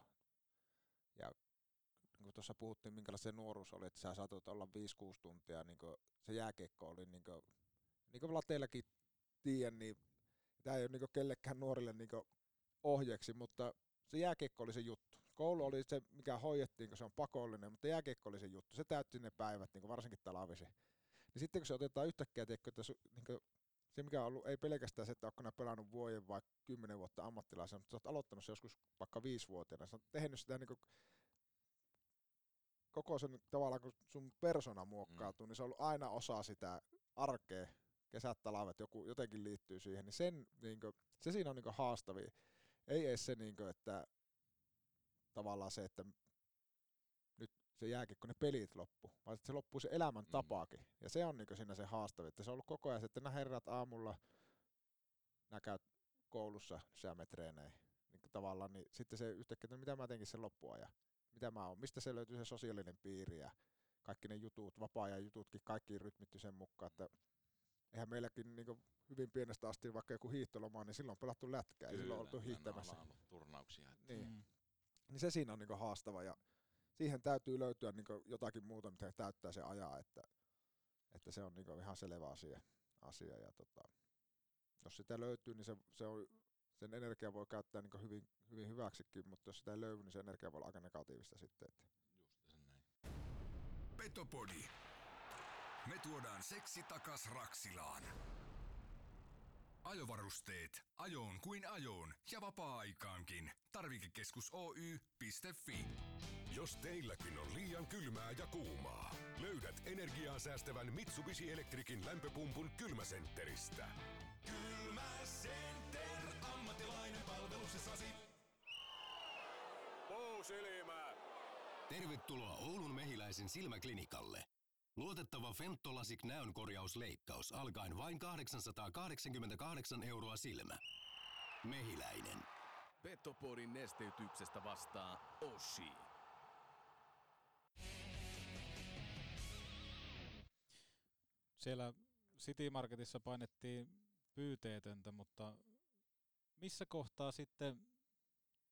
Niin kuin tuossa puhuttiin, minkälainen se nuoruus oli, että sä saatoit olla 5-6 tuntia, niin se jääkeikko oli, niin kuin, niin kuin Lateellakin tiedän, niin tämä ei ole niin kellekään nuorille niin ohjeeksi, mutta se jääkiekko oli se juttu. Koulu oli se, mikä hoidettiin, kun se on pakollinen, mutta jääkiekko oli se juttu. Se täytti ne päivät, niin varsinkin talvisi. Niin sitten kun se otetaan yhtäkkiä, teikö, että su, niin se mikä on ollut, ei pelkästään se, että onko pelannut vuoden vai kymmenen vuotta ammattilaisena, mutta sä oot aloittanut se joskus vaikka viisivuotiaana, sä oot tehnyt sitä niin koko sen tavallaan, kun sun persona muokkautuu, mm. niin se on ollut aina osa sitä arkea, kesät, talvet, joku jotenkin liittyy siihen, niin, sen, niin kuin, se siinä on niin haastavia. Ei edes se, niin kuin, että tavallaan se, että se jääkiekko, ne pelit loppu, vaan että se loppuu se elämäntapaakin. Mm. Ja se on niin siinä se haastava, että se on ollut koko ajan, että nämä herrat aamulla, nämä käyt koulussa syömetreeneihin, niin tavallaan, niin sitten se yhtäkkiä, että mitä mä teenkin sen loppuajan, mitä mä oon, mistä se löytyy se sosiaalinen piiri ja kaikki ne jutut, vapaa-ajan jututkin, kaikki rytmitty sen mukaan, että eihän meilläkin niin hyvin pienestä asti vaikka joku hiihtoloma, niin silloin on pelattu lätkää, Kyllä, ei silloin oltu hiihtämässä. turnauksia. Niin. Mm. niin se siinä on niin haastava ja siihen täytyy löytyä niin jotakin muuta, mitä täyttää se ajaa, että, että se on niin ihan selvä asia. asia ja tota, jos sitä löytyy, niin se, se on, sen energia voi käyttää niin hyvin, hyvin hyväksikin, mutta jos sitä ei löydy, niin se energia voi olla aika negatiivista sitten. Että. Just sen näin. Petopodi. Me tuodaan seksi takas Raksilaan. Ajovarusteet. Ajoon kuin ajoon ja vapaa-aikaankin. Tarvikekeskus Oy.fi. Jos teilläkin on liian kylmää ja kuumaa, löydät energiaa säästävän Mitsubishi Electricin lämpöpumpun kylmäsentteristä. Puusilmä! Tervetuloa Oulun mehiläisen silmäklinikalle. Luotettava Fentolasik näönkorjausleikkaus alkaen vain 888 euroa silmä. Mehiläinen. Petopodin nesteytyksestä vastaa Oshi. Siellä City Marketissa painettiin pyyteetöntä, mutta missä kohtaa sitten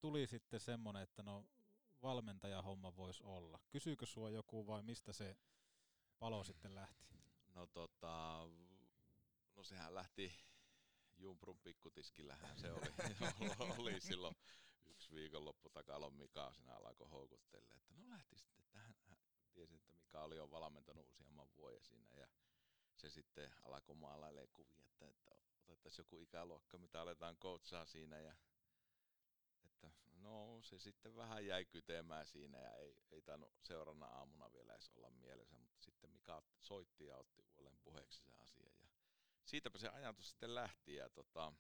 tuli sitten semmoinen, että no valmentajahomma voisi olla? Kysyykö sua joku vai mistä se palo sitten lähti? No tota, no sehän lähti Jumprun pikkutiskillähän se oli, oli silloin yksi viikonloppu takalon Mika siinä alkoi houkuttelle, että no lähti sitten tähän, tiesin, että Mika oli jo valmentanut useamman vuoden siinä ja se sitten alkoi maalailee kuvia, että, että otettaisiin joku ikäluokka, mitä aletaan coachaa siinä ja että no se sitten vähän jäi kytemään siinä ja ei, ei tainnut seurana aamuna vielä edes olla mielessä, mutta sitten Mika soitti ja otti huolen puheeksi se asia ja siitäpä se ajatus sitten lähti ja tota,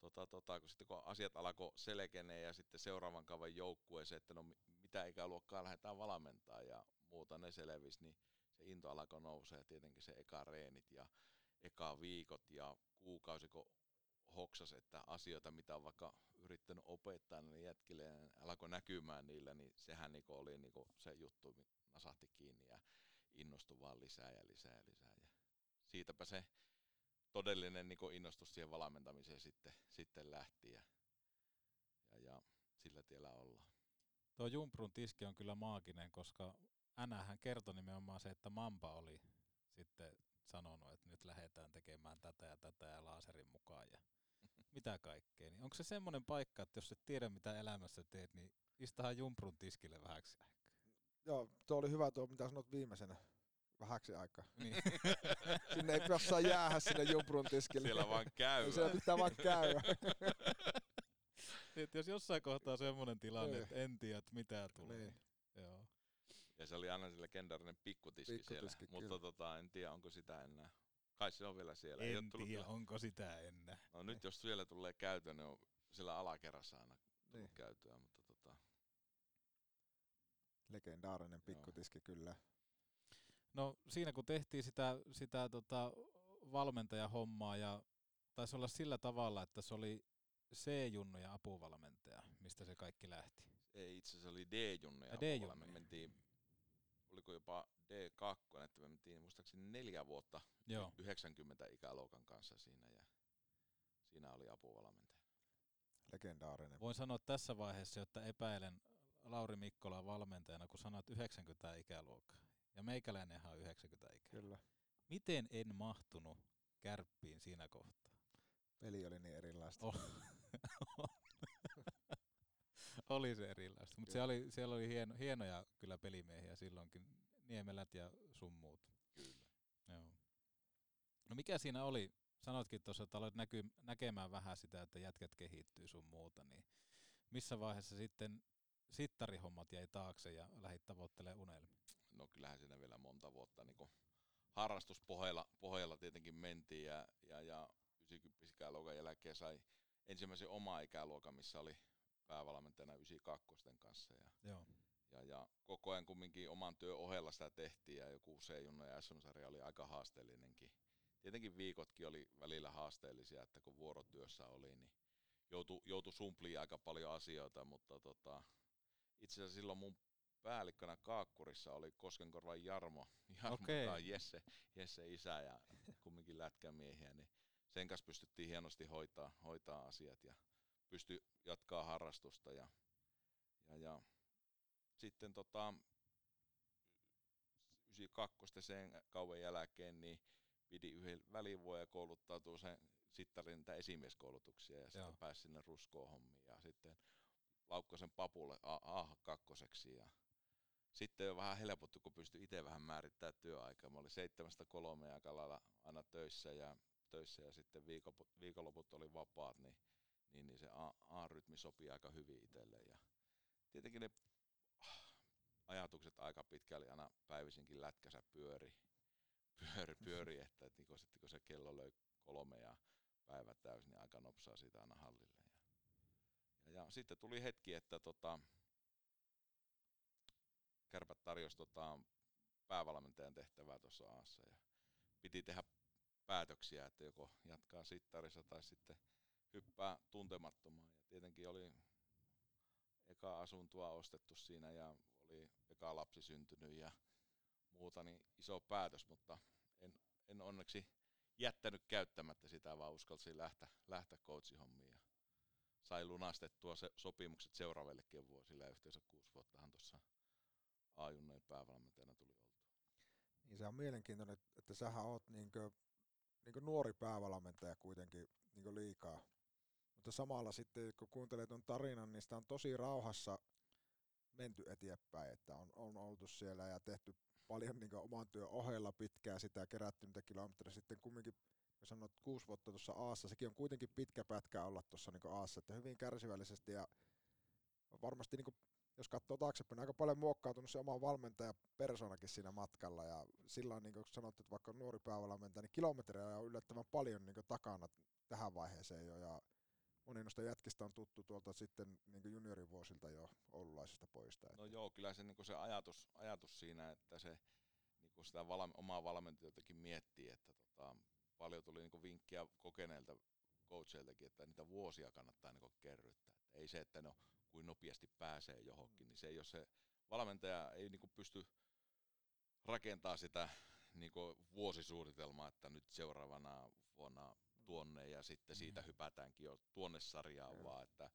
tota, tota, kun sitten kun asiat alkoi selkenee ja sitten seuraavan kauden joukkueeseen, että no mi- mitä ikäluokkaa lähdetään valmentaa ja muuta ne selvisi, niin se into alkoi nousee ja tietenkin se eka reenit ja eka viikot ja kuukausi, kun hoksas, että asioita, mitä on vaikka yrittänyt opettaa niin jätkille ja alkoi näkymään niillä, niin sehän niinku oli niinku se juttu, nasahti kiinni ja innostui vaan lisää ja lisää ja lisää. Ja siitäpä se todellinen niinku innostus siihen valmentamiseen sitten, sitten lähti ja, ja, ja sillä tiellä ollaan. Tuo Jumprun tiski on kyllä maaginen, koska Änähän kertoi nimenomaan se, että Mampa oli sitten sanonut, että nyt lähdetään tekemään tätä ja tätä ja laaserin mukaan ja mitä kaikkea. Niin onko se semmoinen paikka, että jos et tiedä mitä elämässä teet, niin istahan Jumprun tiskille vähäksi aikaa? Joo, tuo oli hyvä tuo, mitä sanot viimeisenä vähäksi aikaa. Niin. sinne ei saa jäädä sinne Jumprun tiskille. Siellä vaan käy. Siellä pitää vaan käydä. Et jos jossain kohtaa semmoinen tilanne, että en tiedä, että mitä tulee. Niin. Joo. Ja se oli aina se legendaarinen pikkutiski, pikkutiski siellä, kyllä. mutta tota, en tiedä onko sitä enää. Kai se on vielä siellä. En tiedä, kyllä. onko sitä enää. No nyt jos siellä tulee käytö, niin on siellä alakerrassa aina niin. käytöä, mutta tota... Legendaarinen pikkutiski Joo. kyllä. No siinä kun tehtiin sitä, sitä tota valmentajahommaa ja taisi olla sillä tavalla, että se oli C-junnu ja apuvalmentaja, mistä se kaikki lähti. Ei, itse asiassa oli D-junnu ja, D-junnu. Me mentiin, oliko jopa D2, että me mentiin muistaakseni neljä vuotta Joo. 90 ikäluokan kanssa siinä ja siinä oli apuvalmentaja. Legendaarinen. Voin sanoa tässä vaiheessa, että epäilen Lauri Mikkola valmentajana, kun sanoit 90 ikäluokkaa. Ja meikäläinenhän on 90 ikää. Kyllä. Miten en mahtunut kärppiin siinä kohtaa? Peli oli niin erilaista. Oh. oli se erilaista, mutta siellä oli, siellä oli hieno, hienoja kyllä pelimiehiä silloinkin, Niemelät ja sun muut. Kyllä. Joo. No mikä siinä oli, sanoitkin tuossa, että aloit näky, näkemään vähän sitä, että jätkät kehittyy sun muuta, niin missä vaiheessa sitten sittarihommat jäi taakse ja lähdit tavoittelemaan unelmia? No kyllähän siinä vielä monta vuotta niin harrastuspohjalla pohjalla tietenkin mentiin ja, ja, ja 90 ikäluokan jälkeen sai ensimmäisen oma ikäluokan, missä oli päävalmentajana 92 kanssa. Ja, Joo. Ja, ja koko ajan kumminkin oman työn ohella sitä tehtiin ja joku C-junno ja SM-sarja oli aika haasteellinenkin. Tietenkin viikotkin oli välillä haasteellisia, että kun vuorotyössä oli, niin joutui, joutu sumpliin aika paljon asioita, mutta tota, itse asiassa silloin mun päällikkönä Kaakkurissa oli Koskenkorvan Jarmo, Jarmo okay. Jesse, Jesse isä ja kumminkin lätkämiehiä, niin sen kanssa pystyttiin hienosti hoitaa, hoitaa asiat ja pysty jatkaa harrastusta ja, ja, ja sitten tota, 92 sen kauan jälkeen niin pidi yhden välivuoden kouluttautua sen sittarin esimieskoulutuksia ja sitten pääsi sinne ruskoon hommiin ja sitten Laukkosen papulle A2 ja sitten on vähän helpottu, kun pystyi itse vähän määrittämään työaikaa. Mä olin seitsemästä kolmeen aika lailla aina töissä ja, töissä ja sitten viikonloput oli vapaat, niin, niin, niin se A-rytmi sopii aika hyvin itselle. Ja tietenkin ne ajatukset aika pitkälle aina päivisinkin lätkässä pyöri, pyöri, pyöri että, että niin sitten kun se kello löi kolme ja päivä täysin, niin aika nopsaa siitä aina hallille. Ja, ja, ja sitten tuli hetki, että tota, kärpät tarjosi tota, päävalmentajan tehtävää tuossa aassa ja piti tehdä päätöksiä, että joko jatkaa sittarissa tai sitten hyppää tuntemattomaan. Ja tietenkin oli eka asuntoa ostettu siinä ja oli eka lapsi syntynyt ja muuta, niin iso päätös, mutta en, en onneksi jättänyt käyttämättä sitä, vaan uskalsin lähteä, lähteä coachihommiin ja sai lunastettua se sopimukset seuraavillekin vuosille yhteensä kuusi vuottahan tuossa A-junnojen päävalmentajana tuli oltu. Niin se on mielenkiintoinen, että sähän oot niinkö, niinkö nuori päävalmentaja kuitenkin niinkö liikaa. Mutta samalla sitten, kun kuuntelee tuon tarinan, niin sitä on tosi rauhassa menty eteenpäin, että on, on oltu siellä ja tehty paljon niin oman työn ohella pitkään sitä kerätty niitä kilometriä. Sitten kumminkin, jos sanot kuusi vuotta tuossa Aassa, sekin on kuitenkin pitkä pätkä olla tuossa niin Aassa, että hyvin kärsivällisesti ja varmasti niin jos katsoo taaksepäin, aika paljon muokkautunut se oma valmentaja persoonakin siinä matkalla ja silloin niin kuin sanot, että vaikka nuori päävalmentaja, niin kilometrejä on yllättävän paljon niin takana tähän vaiheeseen jo ja moni noista jätkistä on tuttu tuolta sitten niin juniorivuosilta jo oululaisista poista. No joo, kyllä se, niin se ajatus, ajatus siinä, että se niin sitä val, omaa valmentajaltakin miettii, että tota, paljon tuli niin vinkkiä kokeneilta coacheiltakin, että niitä vuosia kannattaa niin kerryttää. Että ei se, että no, kuin nopeasti pääsee johonkin, niin se ei ole se, valmentaja ei niin pysty rakentaa sitä niin vuosisuunnitelmaa, että nyt seuraavana vuonna tuonne ja sitten siitä mm. hypätäänkin jo tuonne sarjaan, mm. vaan että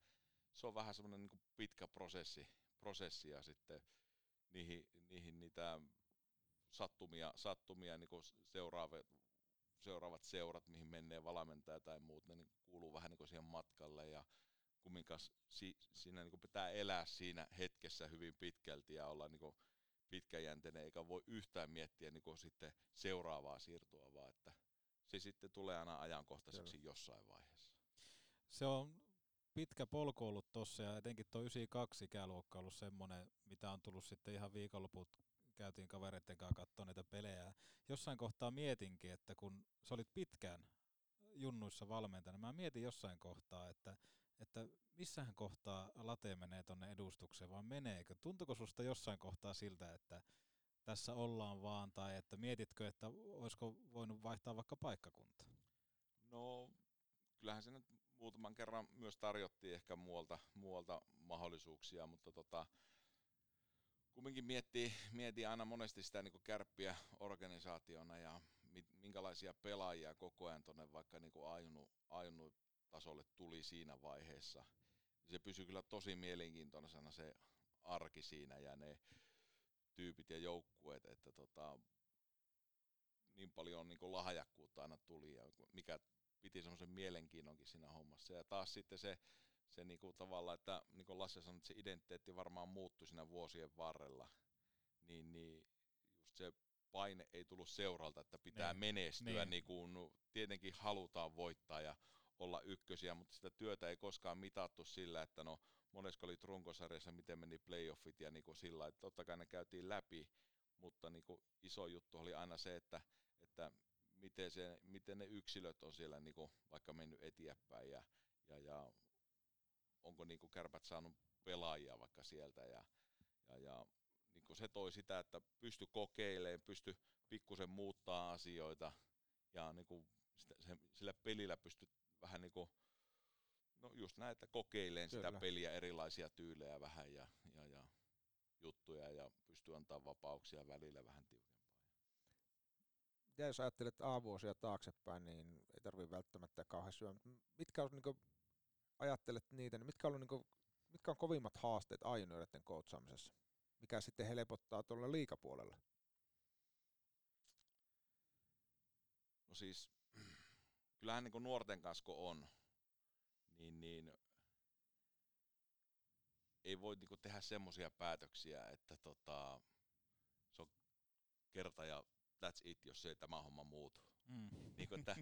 se on vähän semmoinen niin pitkä prosessi, prosessi ja sitten niihin, niihin niitä sattumia, sattumia niin seuraavat, seuraavat seurat, mihin menee valmentaja tai muut, ne niin kuuluu vähän niin siihen matkalle ja kumminkaan si, siinä niin pitää elää siinä hetkessä hyvin pitkälti ja olla niin pitkäjänteinen, eikä voi yhtään miettiä niin sitten seuraavaa siirtoa, vaan että se sitten tulee aina ajankohtaiseksi Kyllä. jossain vaiheessa. Se on pitkä polku ollut tuossa ja etenkin tuo 92 ikäluokka on ollut semmoinen, mitä on tullut sitten ihan viikonloput käytiin kavereiden kanssa katsoa niitä pelejä. Jossain kohtaa mietinkin, että kun sä olit pitkään junnuissa valmentajana, mä mietin jossain kohtaa, että, että missähän kohtaa late menee tonne edustukseen, vaan meneekö? Tuntuuko susta jossain kohtaa siltä, että tässä ollaan vaan, tai että mietitkö, että olisiko voinut vaihtaa vaikka paikkakunta? No, kyllähän se nyt muutaman kerran myös tarjottiin ehkä muualta, muualta mahdollisuuksia, mutta tota, kumminkin miettii, miettii aina monesti sitä niin kärppiä organisaationa ja minkälaisia pelaajia koko ajan tuonne vaikka niin ajunut, ajunut tasolle tuli siinä vaiheessa. Se pysyy kyllä tosi mielenkiintoisena se arki siinä ja ne tyypit ja joukkueet, että tota, niin paljon niin lahjakkuutta aina tuli ja mikä piti semmoisen mielenkiinnonkin siinä hommassa. Ja taas sitten se, se niinku tavalla, että niin kuin Lasse sanoi, että se identiteetti varmaan muuttui siinä vuosien varrella, niin, niin just se paine ei tullut seuralta, että pitää niin. menestyä, niin. Niin kuin, no, tietenkin halutaan voittaa ja olla ykkösiä, mutta sitä työtä ei koskaan mitattu sillä, että no monesko oli runkosarjassa, miten meni playoffit ja niin kuin sillä, että totta kai ne käytiin läpi, mutta niin kuin iso juttu oli aina se, että, että miten, se, miten ne yksilöt on siellä niin kuin vaikka mennyt eteenpäin ja, ja, ja onko niin kuin kärpät saanut pelaajia vaikka sieltä ja, ja, ja niin kuin se toi sitä, että pysty kokeilemaan, pysty pikkusen muuttaa asioita ja niin kuin sitä, se, sillä pelillä pysty vähän niin kuin, no just näin, että kokeileen Kyllä. sitä peliä, erilaisia tyylejä vähän ja, ja, ja juttuja ja pystyy antaa vapauksia välillä vähän tiukempaa. Ja jos ajattelet A-vuosia taaksepäin, niin ei tarvitse välttämättä kauhean syödä. Mitkä on, niin kuin, ajattelet niitä, niin mitkä on, niin kuin, mitkä on kovimmat haasteet aineiden koutsaamisessa? Mikä sitten helpottaa tuolla liikapuolella? No siis, kyllähän niin nuorten kanssa on, niin, niin ei voi niin kuin tehdä semmoisia päätöksiä, että tota, se on kerta ja that's it, jos ei tämä homma muutu. Mm. Niin kuin, että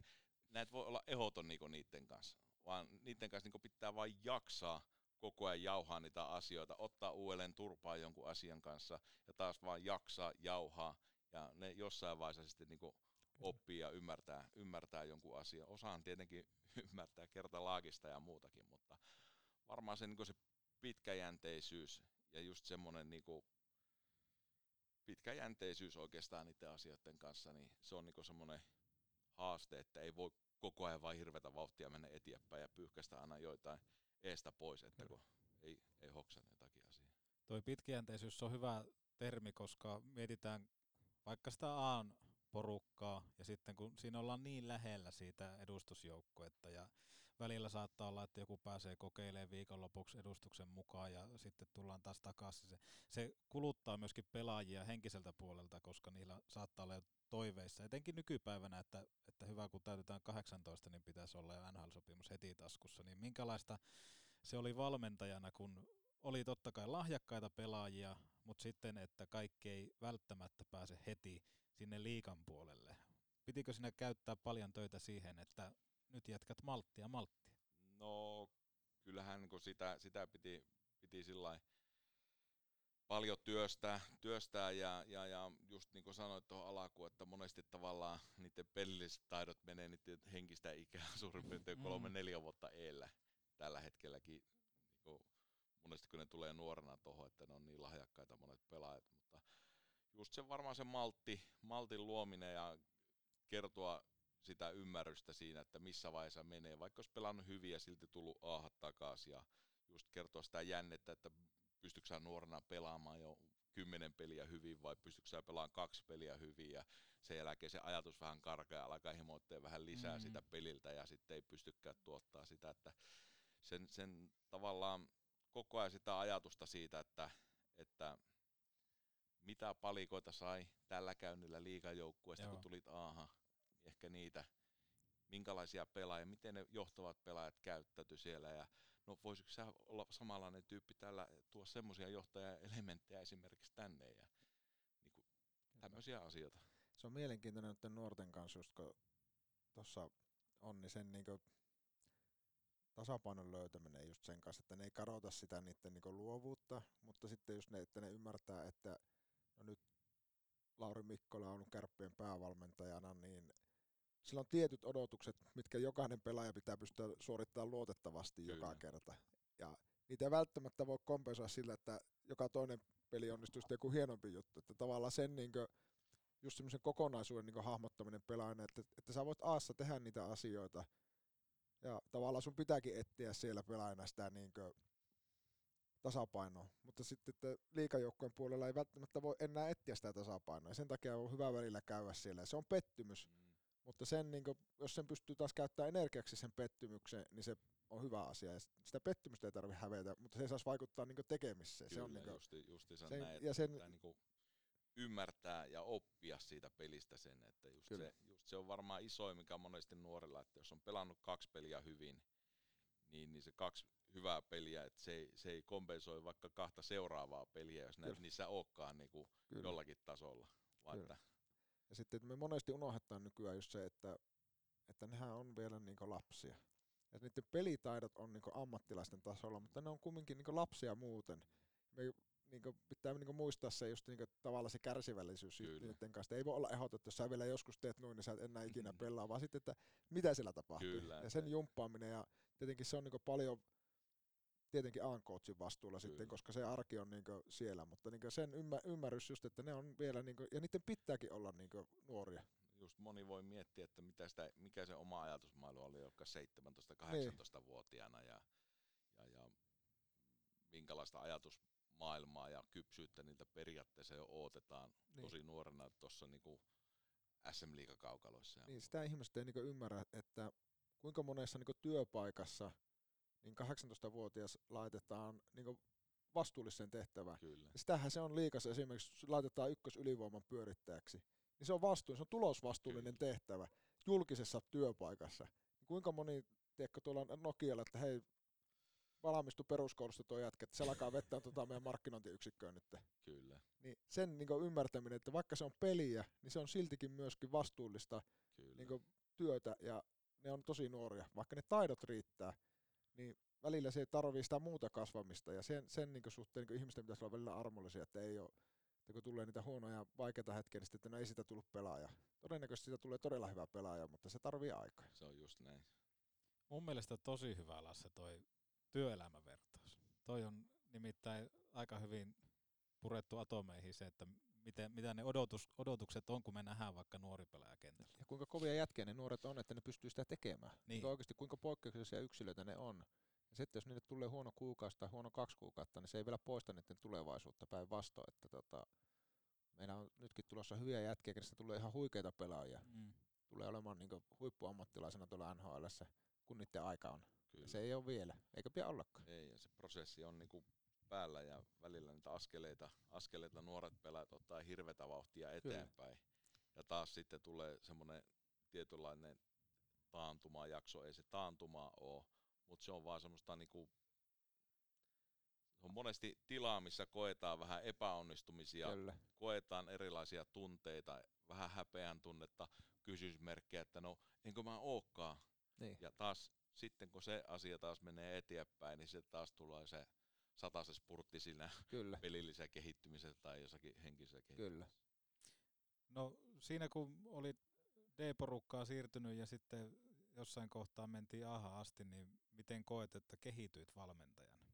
näitä voi olla ehoton niin niiden kanssa, vaan niiden kanssa niin pitää vain jaksaa koko ajan jauhaa niitä asioita, ottaa uudelleen turpaa jonkun asian kanssa ja taas vaan jaksaa jauhaa ja ne jossain vaiheessa sitten niin oppii ja ymmärtää, ymmärtää jonkun asian. Osaan tietenkin ymmärtää kertalaagista ja muutakin, mutta varmaan se, niin se pitkäjänteisyys ja just semmoinen niin pitkäjänteisyys oikeastaan niiden asioiden kanssa, niin se on niin semmoinen haaste, että ei voi koko ajan vain hirvetä vauhtia mennä eteenpäin ja pyyhkäistä aina joitain eestä pois, että kun ei, ei hoksa jotakin asiaa. Toi pitkäjänteisyys on hyvä termi, koska mietitään vaikka sitä porukkaa ja sitten kun siinä ollaan niin lähellä siitä edustusjoukkuetta ja välillä saattaa olla, että joku pääsee kokeilemaan viikonlopuksi edustuksen mukaan ja sitten tullaan taas takaisin. Se, se kuluttaa myöskin pelaajia henkiseltä puolelta, koska niillä saattaa olla toiveissa, etenkin nykypäivänä, että, että hyvä kun täytetään 18, niin pitäisi olla jo NHL-sopimus heti taskussa, niin minkälaista se oli valmentajana, kun oli totta kai lahjakkaita pelaajia, mutta sitten, että kaikki ei välttämättä pääse heti sinne liikan puolelle. Pitikö sinä käyttää paljon töitä siihen, että nyt jätkät malttia malttia? No kyllähän kun sitä, sitä piti, piti sillä paljon työstää, työstää ja, ja, ja just niin kuin sanoit tuohon alakuun, että monesti tavallaan niiden pelilliset taidot menee niiden henkistä ikää suurin piirtein mm. kolme, neljä vuotta eellä. tällä hetkelläkin niin monesti kun ne tulee nuorena tuohon, että ne on niin lahjakkaita monet pelaajat, mutta just se varmaan se maltti, maltin luominen ja kertoa sitä ymmärrystä siinä, että missä vaiheessa menee, vaikka olisi pelannut hyvin ja silti tullut aahat takaisin ja just kertoa sitä jännettä, että pystyykö nuorena pelaamaan jo kymmenen peliä hyvin vai pystyykö sä pelaamaan kaksi peliä hyvin ja sen jälkeen se ajatus vähän karkaa alkaa himoittaa vähän lisää mm-hmm. sitä peliltä ja sitten ei pystykään tuottaa sitä, että sen, sen tavallaan koko ajan sitä ajatusta siitä, että, että mitä palikoita sai tällä käynnillä liikajoukkueesta, kun tulit? Aha, ehkä niitä, minkälaisia pelaajia, miten ne johtavat pelaajat käyttäytyi siellä? Ja no voisiko sä olla samanlainen tyyppi tällä, tuo semmoisia johtajaelementtejä esimerkiksi tänne ja niin kuin, tämmöisiä asioita. Se on mielenkiintoinen että nuorten kanssa, just kun tuossa on, niin sen niin kuin tasapainon löytäminen just sen kanssa, että ne ei kadota sitä niiden niin luovuutta, mutta sitten just ne, että ne ymmärtää, että no nyt Lauri Mikkola on kärppien päävalmentajana, niin sillä on tietyt odotukset, mitkä jokainen pelaaja pitää pystyä suorittamaan luotettavasti Kyllä. joka kerta. Ja niitä ei välttämättä voi kompensoida sillä, että joka toinen peli onnistuu sitten joku hienompi juttu. Että tavallaan sen niin kuin, just semmoisen kokonaisuuden niin hahmottaminen pelaajana, että, että sä voit aassa tehdä niitä asioita, ja tavallaan sun pitääkin etsiä siellä pelaajana sitä niin kuin, tasapainoa, mutta sitten että liikajoukkojen puolella ei välttämättä voi enää etsiä sitä tasapainoa, ja sen takia on hyvä välillä käydä siellä, ja se on pettymys, mm. mutta sen, niin kuin, jos sen pystyy taas käyttämään energiaksi sen pettymyksen, niin se on hyvä asia, ja sitä pettymystä ei tarvitse hävetä, mutta se ei saisi vaikuttaa niin tekemiseen. Kyllä, se on niin kuin, justi, justi sen, näin, ja sen, niin kuin ymmärtää ja oppia siitä pelistä sen, että just se, just se on varmaan isoin, mikä monesti nuorilla, että jos on pelannut kaksi peliä hyvin, niin, niin se kaksi hyvää peliä, että se ei, se ei kompensoi vaikka kahta seuraavaa peliä, jos näet niissä olekaan niin kuin jollakin tasolla. Vaan että... Ja sitten me monesti unohdetaan nykyään just se, että, että nehän on vielä niin lapsia. Että niiden pelitaidot on niin ammattilaisten tasolla, mutta ne on kumminkin niin lapsia muuten. Me niin kuin, pitää niin kuin, muistaa se just niin kuin, tavallaan se kärsivällisyys niiden kanssa. Ei voi olla ehdotettu, että jos sä vielä joskus teet noin, niin sä et enää ikinä pelaa, vaan sitten, että mitä siellä tapahtuu. Kyllä, ja sen jumppaaminen ja tietenkin se on niin kuin, paljon tietenkin A-coachin vastuulla Kyllä. sitten, koska se arki on niin siellä, mutta niin sen ymmär, ymmärrys just, että ne on vielä, niin kuin, ja niiden pitääkin olla niin nuoria. Just moni voi miettiä, että mitä sitä, mikä se oma ajatusmaailma oli, joka 17-18-vuotiaana ja, ja, ja minkälaista ajatus maailmaa ja kypsyyttä niiltä periaatteessa jo odotetaan niin. tosi nuorena tuossa niinku SM Liigakaukaloissa. Niin, sitä ihmiset ei niinku ymmärrä, että kuinka monessa niinku työpaikassa niin 18-vuotias laitetaan niinku vastuulliseen tehtävään. Kyllä. Sitähän se on liikassa esimerkiksi, laitetaan ykkös ylivoiman pyörittäjäksi. Niin se on vastuu, se on tulosvastuullinen Kyllä. tehtävä julkisessa työpaikassa. Kuinka moni, tiedätkö, tuolla Nokialla, että hei, valmistu peruskoulusta tuo jätkä, että se alkaa vettää tuota meidän markkinointiyksikköön nyt. Kyllä. Niin sen niin ymmärtäminen, että vaikka se on peliä, niin se on siltikin myöskin vastuullista niin työtä ja ne on tosi nuoria. Vaikka ne taidot riittää, niin välillä se ei tarvii sitä muuta kasvamista ja sen, sen niin suhteen niin ihmisten pitäisi olla välillä armollisia, että ei ole että kun tulee niitä huonoja vaikeita hetkiä, niin sitten että no ei sitä tullut pelaaja. Todennäköisesti siitä tulee todella hyvä pelaaja, mutta se tarvii aikaa. Se on just näin. Mun mielestä tosi hyvä Lasse toi työelämävertaus. Toi on nimittäin aika hyvin purettu atomeihin se, että miten, mitä ne odotus, odotukset on, kun me nähdään vaikka nuori pelaaja kentällä. Ja kuinka kovia jätkiä ne nuoret on, että ne pystyy sitä tekemään. Niin. Kuinka oikeasti kuinka poikkeuksellisia yksilöitä ne on. Ja sitten jos niille tulee huono kuukausi tai huono kaksi kuukautta, niin se ei vielä poista niiden tulevaisuutta päinvastoin. Että tota, meillä on nytkin tulossa hyviä jätkiä, kenestä tulee ihan huikeita pelaajia. Mm. Tulee olemaan niin huippuammattilaisena tuolla NHL, kun niiden aika on. Kyllä. Se ei ole vielä, eikä pian ollakaan. Ei, ja se prosessi on niinku päällä ja välillä niitä askeleita, askeleita nuoret pelaajat ottaa hirvetä vauhtia eteenpäin. Kyllä. Ja taas sitten tulee semmoinen tietynlainen taantumajakso, ei se taantuma ole, mutta se on vaan semmoista niinku, se on monesti tilaa, missä koetaan vähän epäonnistumisia, Kyllä. koetaan erilaisia tunteita, vähän häpeän tunnetta, kysymysmerkkejä, että no enkö mä ookaan. Niin. Ja taas sitten kun se asia taas menee eteenpäin, niin se taas tulee se se spurtti siinä Kyllä. pelillisessä kehittymisessä tai jossakin henkisessä kehittymisessä. Kyllä. No siinä kun oli D-porukkaa siirtynyt ja sitten jossain kohtaa mentiin aha asti, niin miten koet, että kehityit valmentajana?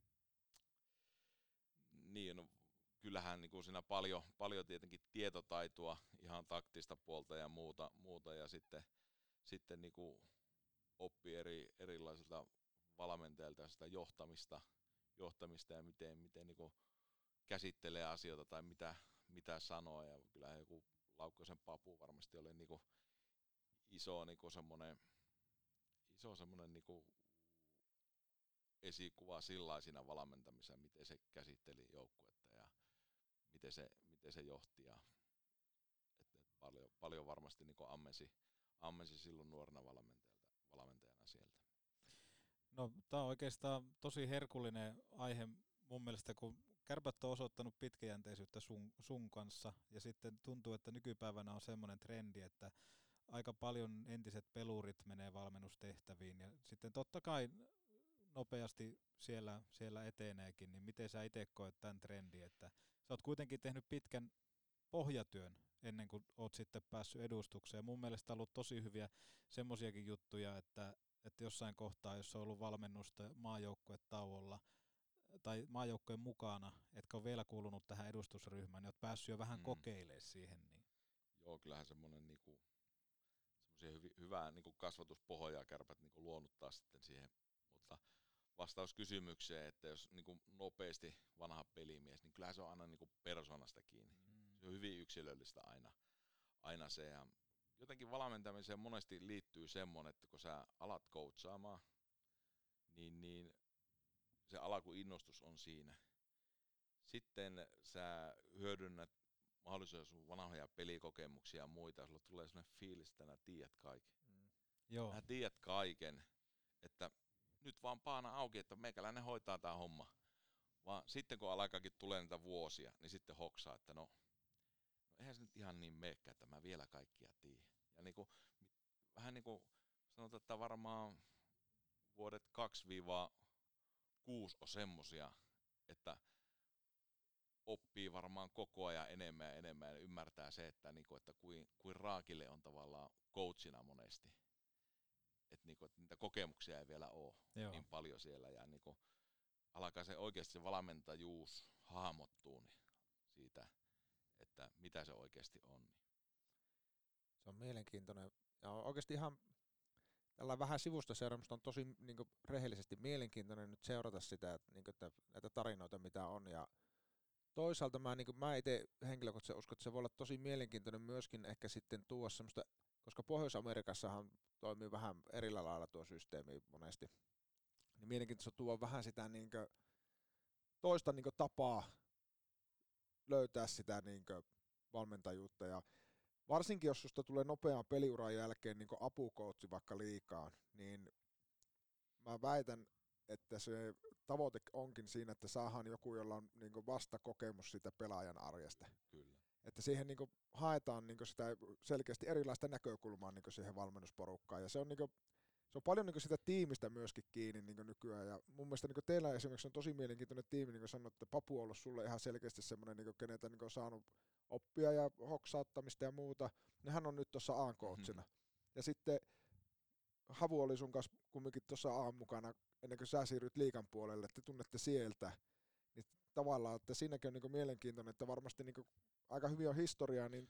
Niin, no, kyllähän niin kuin siinä paljon, paljon tietenkin tietotaitoa, ihan taktista puolta ja muuta, muuta ja sitten, sitten niin kuin oppi eri, erilaisilta valmentajilta sitä johtamista, johtamista ja miten, miten niin käsittelee asioita tai mitä, mitä sanoa. Ja kyllähän joku Laukkosen papu varmasti oli niin iso niin semmoinen, iso semmoinen niin esikuva sillaisina valmentamisessa, miten se käsitteli joukkuetta ja miten se, miten se johti. Ja, paljon, paljon varmasti niin ammensi, ammensi silloin nuorena valmentajana sieltä. No, tämä on oikeastaan tosi herkullinen aihe mun mielestä, kun kärpät on osoittanut pitkäjänteisyyttä sun, sun kanssa, ja sitten tuntuu, että nykypäivänä on semmoinen trendi, että aika paljon entiset pelurit menee valmennustehtäviin, ja sitten totta kai nopeasti siellä, siellä eteneekin, niin miten sä itse koet tämän trendin, että sä oot kuitenkin tehnyt pitkän pohjatyön ennen kuin oot sitten päässyt edustukseen. Mun mielestä on ollut tosi hyviä semmoisiakin juttuja, että, että jossain kohtaa, jos on ollut valmennusta maajoukkuetauolla tai maajoukkojen mukana, etkä ole vielä kuulunut tähän edustusryhmään, niin oot päässyt jo vähän mm. kokeilemaan siihen. Niin. Joo, kyllähän semmoinen niinku, hyvi, hyvää niinku kasvatuspohjaa kärpät niinku luonuttaa sitten siihen, mutta vastaus kysymykseen, että jos niin kuin nopeasti vanha pelimies, niin kyllähän se on aina niin kuin persoonasta kiinni. Mm. Se on hyvin yksilöllistä aina, aina se. Ja jotenkin valmentamiseen monesti liittyy semmoinen, että kun sä alat coachaamaan, niin, niin se alkuinnostus on siinä. Sitten sä hyödynnät mahdollisuus sun vanhoja pelikokemuksia ja muita, sulla tulee sellainen fiilis, että nää tiedät kaiken. Mm. Joo. Nää tiedät kaiken, että nyt vaan paana auki, että meikäläinen hoitaa tämä homma. Vaan sitten kun alkaakin tulee niitä vuosia, niin sitten hoksaa, että no, no eihän se nyt ihan niin meekkä, että mä vielä kaikkia tiedän. Ja niin kuin, vähän niin kuin sanotaan, että varmaan vuodet 2-6 on semmosia, että oppii varmaan koko ajan enemmän ja enemmän ja ymmärtää se, että, niin kuin, että kuin, kuin raakille on tavallaan coachina monesti että niinku, et niitä kokemuksia ei vielä ole Joo. niin paljon siellä ja niinku, alkaa se oikeasti se valmentajuus hahmottuu niin siitä, että mitä se oikeasti on. Niin. Se on mielenkiintoinen ja oikeasti ihan tällä vähän sivusta seuraamista on tosi niin kuin, rehellisesti mielenkiintoinen nyt seurata sitä, että, niin kuin, että näitä tarinoita mitä on ja toisaalta mä, niin kuin, mä itse henkilökohtaisesti uskon, että se voi olla tosi mielenkiintoinen myöskin ehkä sitten tuoda semmoista koska Pohjois-Amerikassahan toimii vähän erillä lailla tuo systeemi monesti, niin mielenkiintoista tuo vähän sitä niin kuin, toista niin kuin, tapaa löytää sitä niin kuin, valmentajuutta ja varsinkin jos susta tulee nopean peliuran jälkeen niin apukoutsi vaikka liikaan, niin mä väitän, että se tavoite onkin siinä, että saadaan joku, jolla on niin vasta kokemus sitä pelaajan arjesta. Kyllä että siihen niin haetaan niin sitä selkeästi erilaista näkökulmaa niin siihen valmennusporukkaan. Ja se on, niin se on paljon niin sitä tiimistä myöskin kiinni niin nykyään. Ja mun mielestä niin teillä esimerkiksi on tosi mielenkiintoinen tiimi, niin kuin sanoit, että Papu on ollut sulle ihan selkeästi semmoinen, niin keneltä niin on saanut oppia ja hoksauttamista ja muuta. Nehän on nyt tuossa a Mm-hmm. Ja sitten Havu oli sun kanssa kumminkin tuossa A mukana ennen kuin sä siirryt liikan puolelle, että tunnette sieltä. Niin tavallaan, että siinäkin on niin mielenkiintoinen, että varmasti niin aika hyvin on historiaa, niin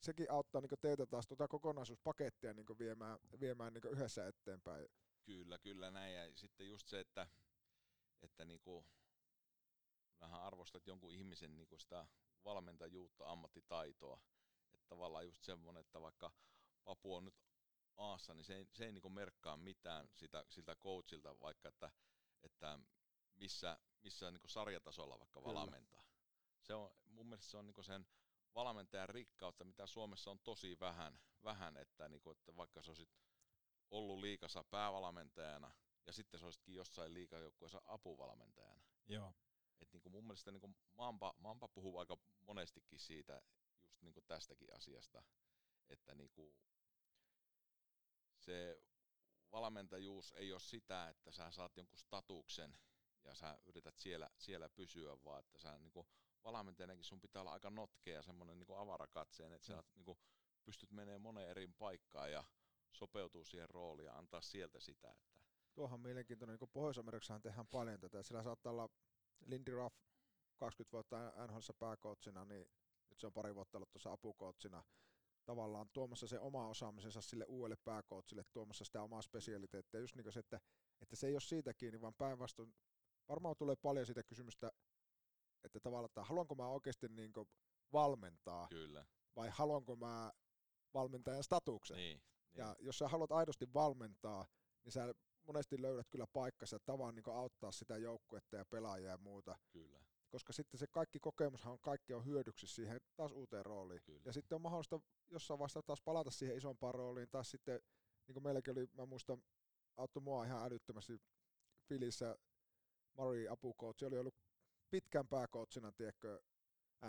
sekin auttaa niin teitä taas tuota kokonaisuuspakettia niin viemään, viemään niin yhdessä eteenpäin. Kyllä, kyllä näin. Ja sitten just se, että, että niin kuin, vähän arvostat jonkun ihmisen niin kuin sitä valmentajuutta, ammattitaitoa. Että tavallaan just semmoinen, että vaikka Papu on nyt Aassa, niin se ei, se ei niin merkkaa mitään sitä, siltä coachilta, vaikka että, että missä, missä niin sarjatasolla vaikka Kyllä. valmentaa. Se on, mun mielestä se on niin sen valmentajan rikkautta, mitä Suomessa on tosi vähän, vähän että, niin kuin, että vaikka sä olisit ollut liikassa päävalmentajana ja sitten sä olisitkin jossain liikajoukkueessa apuvalmentajana. Joo. Et niin kuin mun mielestä niin kuin Mampa, Mampa puhuu aika monestikin siitä, just niin kuin tästäkin asiasta, että niin kuin se valmentajuus ei ole sitä, että sä saat jonkun statuksen ja sä yrität siellä, siellä pysyä, vaan että sä niin kuin valmentajanakin sun pitää olla aika notkea ja semmoinen niin avarakatseinen, että mm. sä niin kuin, pystyt menemään moneen eri paikkaan ja sopeutua siihen rooliin ja antaa sieltä sitä. Että Tuohan on mielenkiintoinen, niin Pohjois-Amerikassahan tehdään paljon tätä. Sillä saattaa olla Lindy Ruff 20 vuotta NHL pääkootsina, niin nyt se on pari vuotta ollut tuossa apukootsina tavallaan tuomassa se oma osaamisensa sille uudelle pääkootsille, tuomassa sitä omaa spesialiteettia. Just niin kuin se, että, että se ei ole siitä kiinni, vaan päinvastoin varmaan tulee paljon sitä kysymystä, että tavallaan, että haluanko mä oikeasti niin valmentaa, Kyllä. vai haluanko mä valmentajan statuksen. Niin, niin. Ja jos sä haluat aidosti valmentaa, niin sä monesti löydät kyllä paikkansa tavan niin auttaa sitä joukkuetta ja pelaajia ja muuta. Kyllä. Koska sitten se kaikki kokemushan on, kaikki on hyödyksi siihen taas uuteen rooliin. Kyllä. Ja sitten on mahdollista jossain vaiheessa taas palata siihen isompaan rooliin. Taas sitten, niin kuin meilläkin oli, mä muistan, auttoi mua ihan älyttömästi Filissä Mari apukoutsi, oli ollut pitkän pääkoutsina, tiedätkö,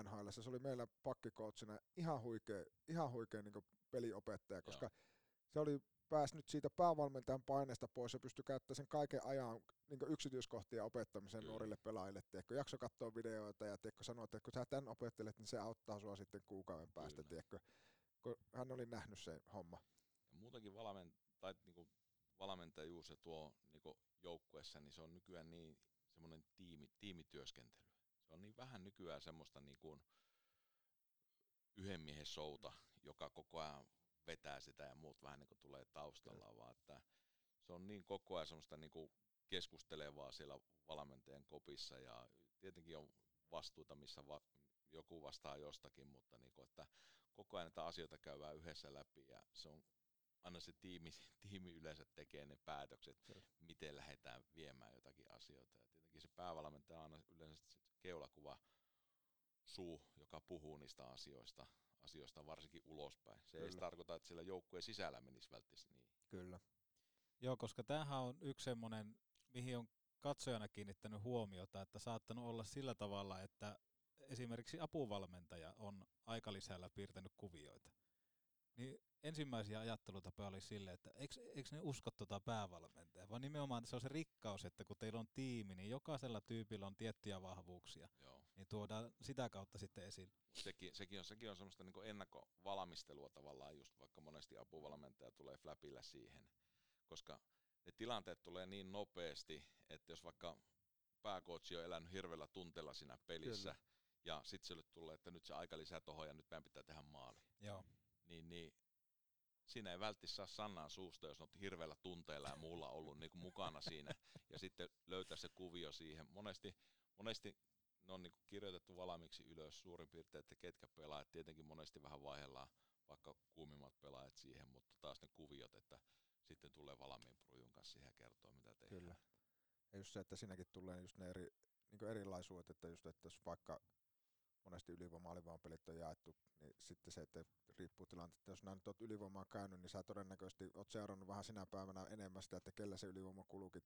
NHL. Se oli meillä pakkikoutsina ihan huikea, ihan huikea niin peliopettaja, koska Joo. se oli päässyt siitä päävalmentajan paineesta pois ja pystyi käyttämään sen kaiken ajan niin yksityiskohtia opettamisen Kyllä. nuorille pelaajille. Tiedätkö, jakso katsoa videoita ja tiedätkö, sanoa, että kun sä tämän opettelet, niin se auttaa sua sitten kuukauden päästä. Tiedätkö, kun hän oli nähnyt sen homma. Ja muutenkin valment, tai niin valmentajuus ja tuo niin joukkueessa, niin se on nykyään niin semmoinen tiimi, tiimityöskentely. Se on niin vähän nykyään semmoista niin kuin yhden miehen showta, joka koko ajan vetää sitä ja muut vähän niin kuin tulee taustalla, Kyllä. vaan että se on niin koko ajan semmoista niin kuin keskustelevaa siellä valmentajan kopissa ja tietenkin on vastuuta, missä va- joku vastaa jostakin, mutta niin kuin, että koko ajan näitä asioita käydään yhdessä läpi ja se on aina se tiimi, tiimi yleensä tekee ne päätökset, Kyllä. miten lähdetään viemään jotakin asioita. Ja tietenkin se päävalmentaja on aina yleensä keulakuva suu, joka puhuu niistä asioista, asioista varsinkin ulospäin. Se Kyllä. ei tarkoita, että siellä joukkueen sisällä menisi välttämättä niin. Kyllä. Joo, koska tämähän on yksi semmoinen, mihin on katsojana kiinnittänyt huomiota, että saattanut olla sillä tavalla, että esimerkiksi apuvalmentaja on aikalisällä piirtänyt kuvioita. Niin ensimmäisiä ajattelutapoja oli sille, että eikö, eikö ne usko tuota päävalmentajaa, vaan nimenomaan se on se rikkaus, että kun teillä on tiimi, niin jokaisella tyypillä on tiettyjä vahvuuksia, Joo. niin tuodaan sitä kautta sitten esille. Sekin, sekin on, sekin on semmoista niin ennakkovalmistelua tavallaan, just vaikka monesti apuvalmentaja tulee fläpillä siihen, koska ne tilanteet tulee niin nopeasti, että jos vaikka pääkootsi on elänyt hirveällä tunteella siinä pelissä, Kyllä. ja sitten se tulee, että nyt se aika lisää tohon ja nyt meidän pitää tehdä maali. Joo. Niin, niin siinä ei välttämättä saa Sannan suusta, jos on hirveällä tunteella ja muulla ollut niin kuin mukana siinä, ja sitten löytää se kuvio siihen. Monesti, monesti ne on niin kuin kirjoitettu valmiiksi ylös suurin piirtein, että ketkä pelaajat. Tietenkin monesti vähän vaihdellaan vaikka kuumimmat pelaajat siihen, mutta taas ne kuviot, että sitten tulee valmiin prujun kanssa siihen kertoa, mitä tehdään. Kyllä. Ja just se, että siinäkin tulee just ne eri, niin erilaisuudet, että just, että jos vaikka monesti ylivoima pelit on jaettu, niin sitten se, että riippuu tilanteesta. Jos näin olet ylivoimaa käynyt, niin sä todennäköisesti oot seurannut vähän sinä päivänä enemmän sitä, että kellä se ylivoima kuluukin.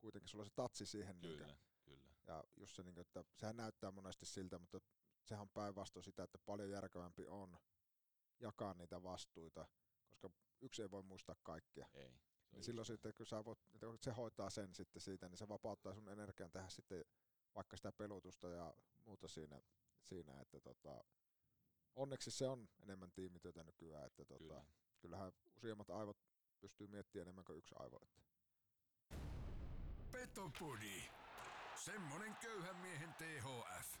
Kuitenkin sulla on se tatsi siihen. Kyllä, niin kyllä. Ja just se, niin kuin, että sehän näyttää monesti siltä, mutta sehän on päinvastoin sitä, että paljon järkevämpi on jakaa niitä vastuita, koska yksi ei voi muistaa kaikkea. Ei. Niin silloin sitten, kun sä voit, se hoitaa sen sitten siitä, niin se vapauttaa sun energian tehdä sitten vaikka sitä pelutusta ja muuta siinä siinä, että tota, onneksi se on enemmän tiimityötä nykyään, että tota, Kyllä. kyllähän useimmat aivot pystyy miettimään enemmän kuin yksi aivo. Että. Petopodi. Semmonen köyhän miehen THF.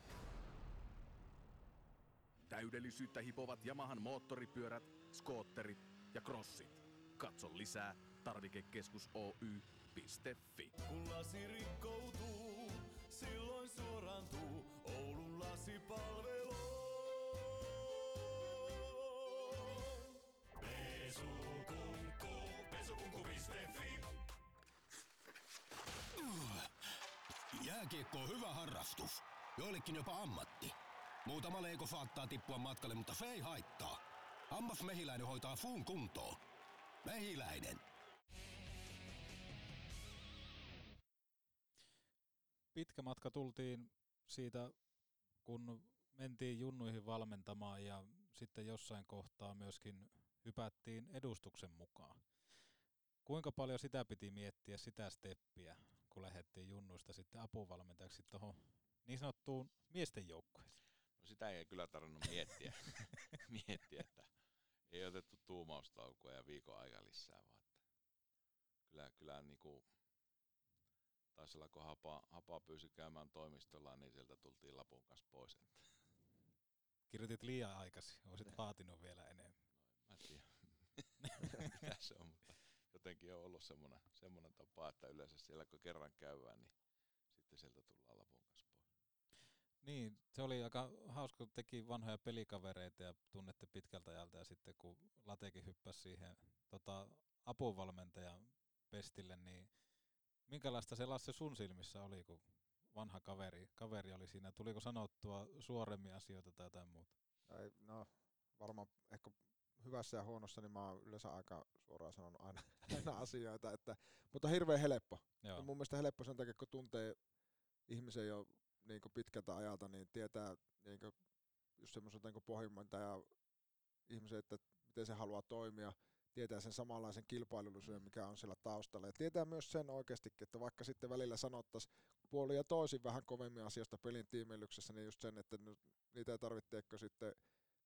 Täydellisyyttä hipovat Yamahan moottoripyörät, skootterit ja crossit. Katso lisää tarvikekeskus Oy.fi. Kun lasi rikkoutuu, silloin suorantuu Pesukunku.fi. Jääkiekko on hyvä harrastus. Joillekin jopa ammatti. Muutama leiko saattaa tippua matkalle, mutta se ei haittaa. Ammas Mehiläinen hoitaa fuun kuntoon. Mehiläinen. Pitkä matka tultiin siitä, kun mentiin junnuihin valmentamaan ja sitten jossain kohtaa myöskin hypättiin edustuksen mukaan. Kuinka paljon sitä piti miettiä, sitä steppiä, kun lähdettiin junnuista sitten apuvalmentajaksi tuohon niin sanottuun miesten joukkueeseen? No sitä ei kyllä tarvinnut miettiä, miettiä että ei otettu tuumaustaukoa ja aika lisää vaan. Että kyllä, kyllä niinku, taisi olla, kun hapa, hapa pyysi käymään toimistolla, niin sieltä tultiin lapun kanssa pois. Että. Kirjoitit liian aikaisin, olisit vaatinut vielä enemmän. Mä en tiedä, mitä se on, mutta jotenkin on ollut semmoinen, semmoinen tapa, että yleensä siellä kun kerran käydään, niin sitten sieltä tullaan lapun kanssa pois. Niin, se oli aika hauska, kun teki vanhoja pelikavereita ja tunnette pitkältä ajalta ja sitten kun Latekin hyppäsi siihen tota, apuvalmentajan pestille, niin minkälaista se Lasse sun silmissä oli, kun vanha kaveri, kaveri oli siinä? Tuliko sanottua suoremmin asioita tai jotain muuta? Ei, no varmaan ehkä hyvässä ja huonossa, niin mä oon yleensä aika suoraan sanonut aina, aina asioita, että, mutta hirveän helppo. Joo. Ja mun mielestä helppo sen takia, kun tuntee ihmisen jo niin pitkältä ajalta, niin tietää niin just semmoiselta niin pohjimmalta ja ihmisen, että miten se haluaa toimia, tietää sen samanlaisen kilpailullisuuden, mikä on siellä taustalla. Ja tietää myös sen oikeastikin, että vaikka sitten välillä sanottaisiin puoli ja toisin vähän kovemmin asioista pelin tiimeilyksessä, niin just sen, että niitä ei tarvitse sitten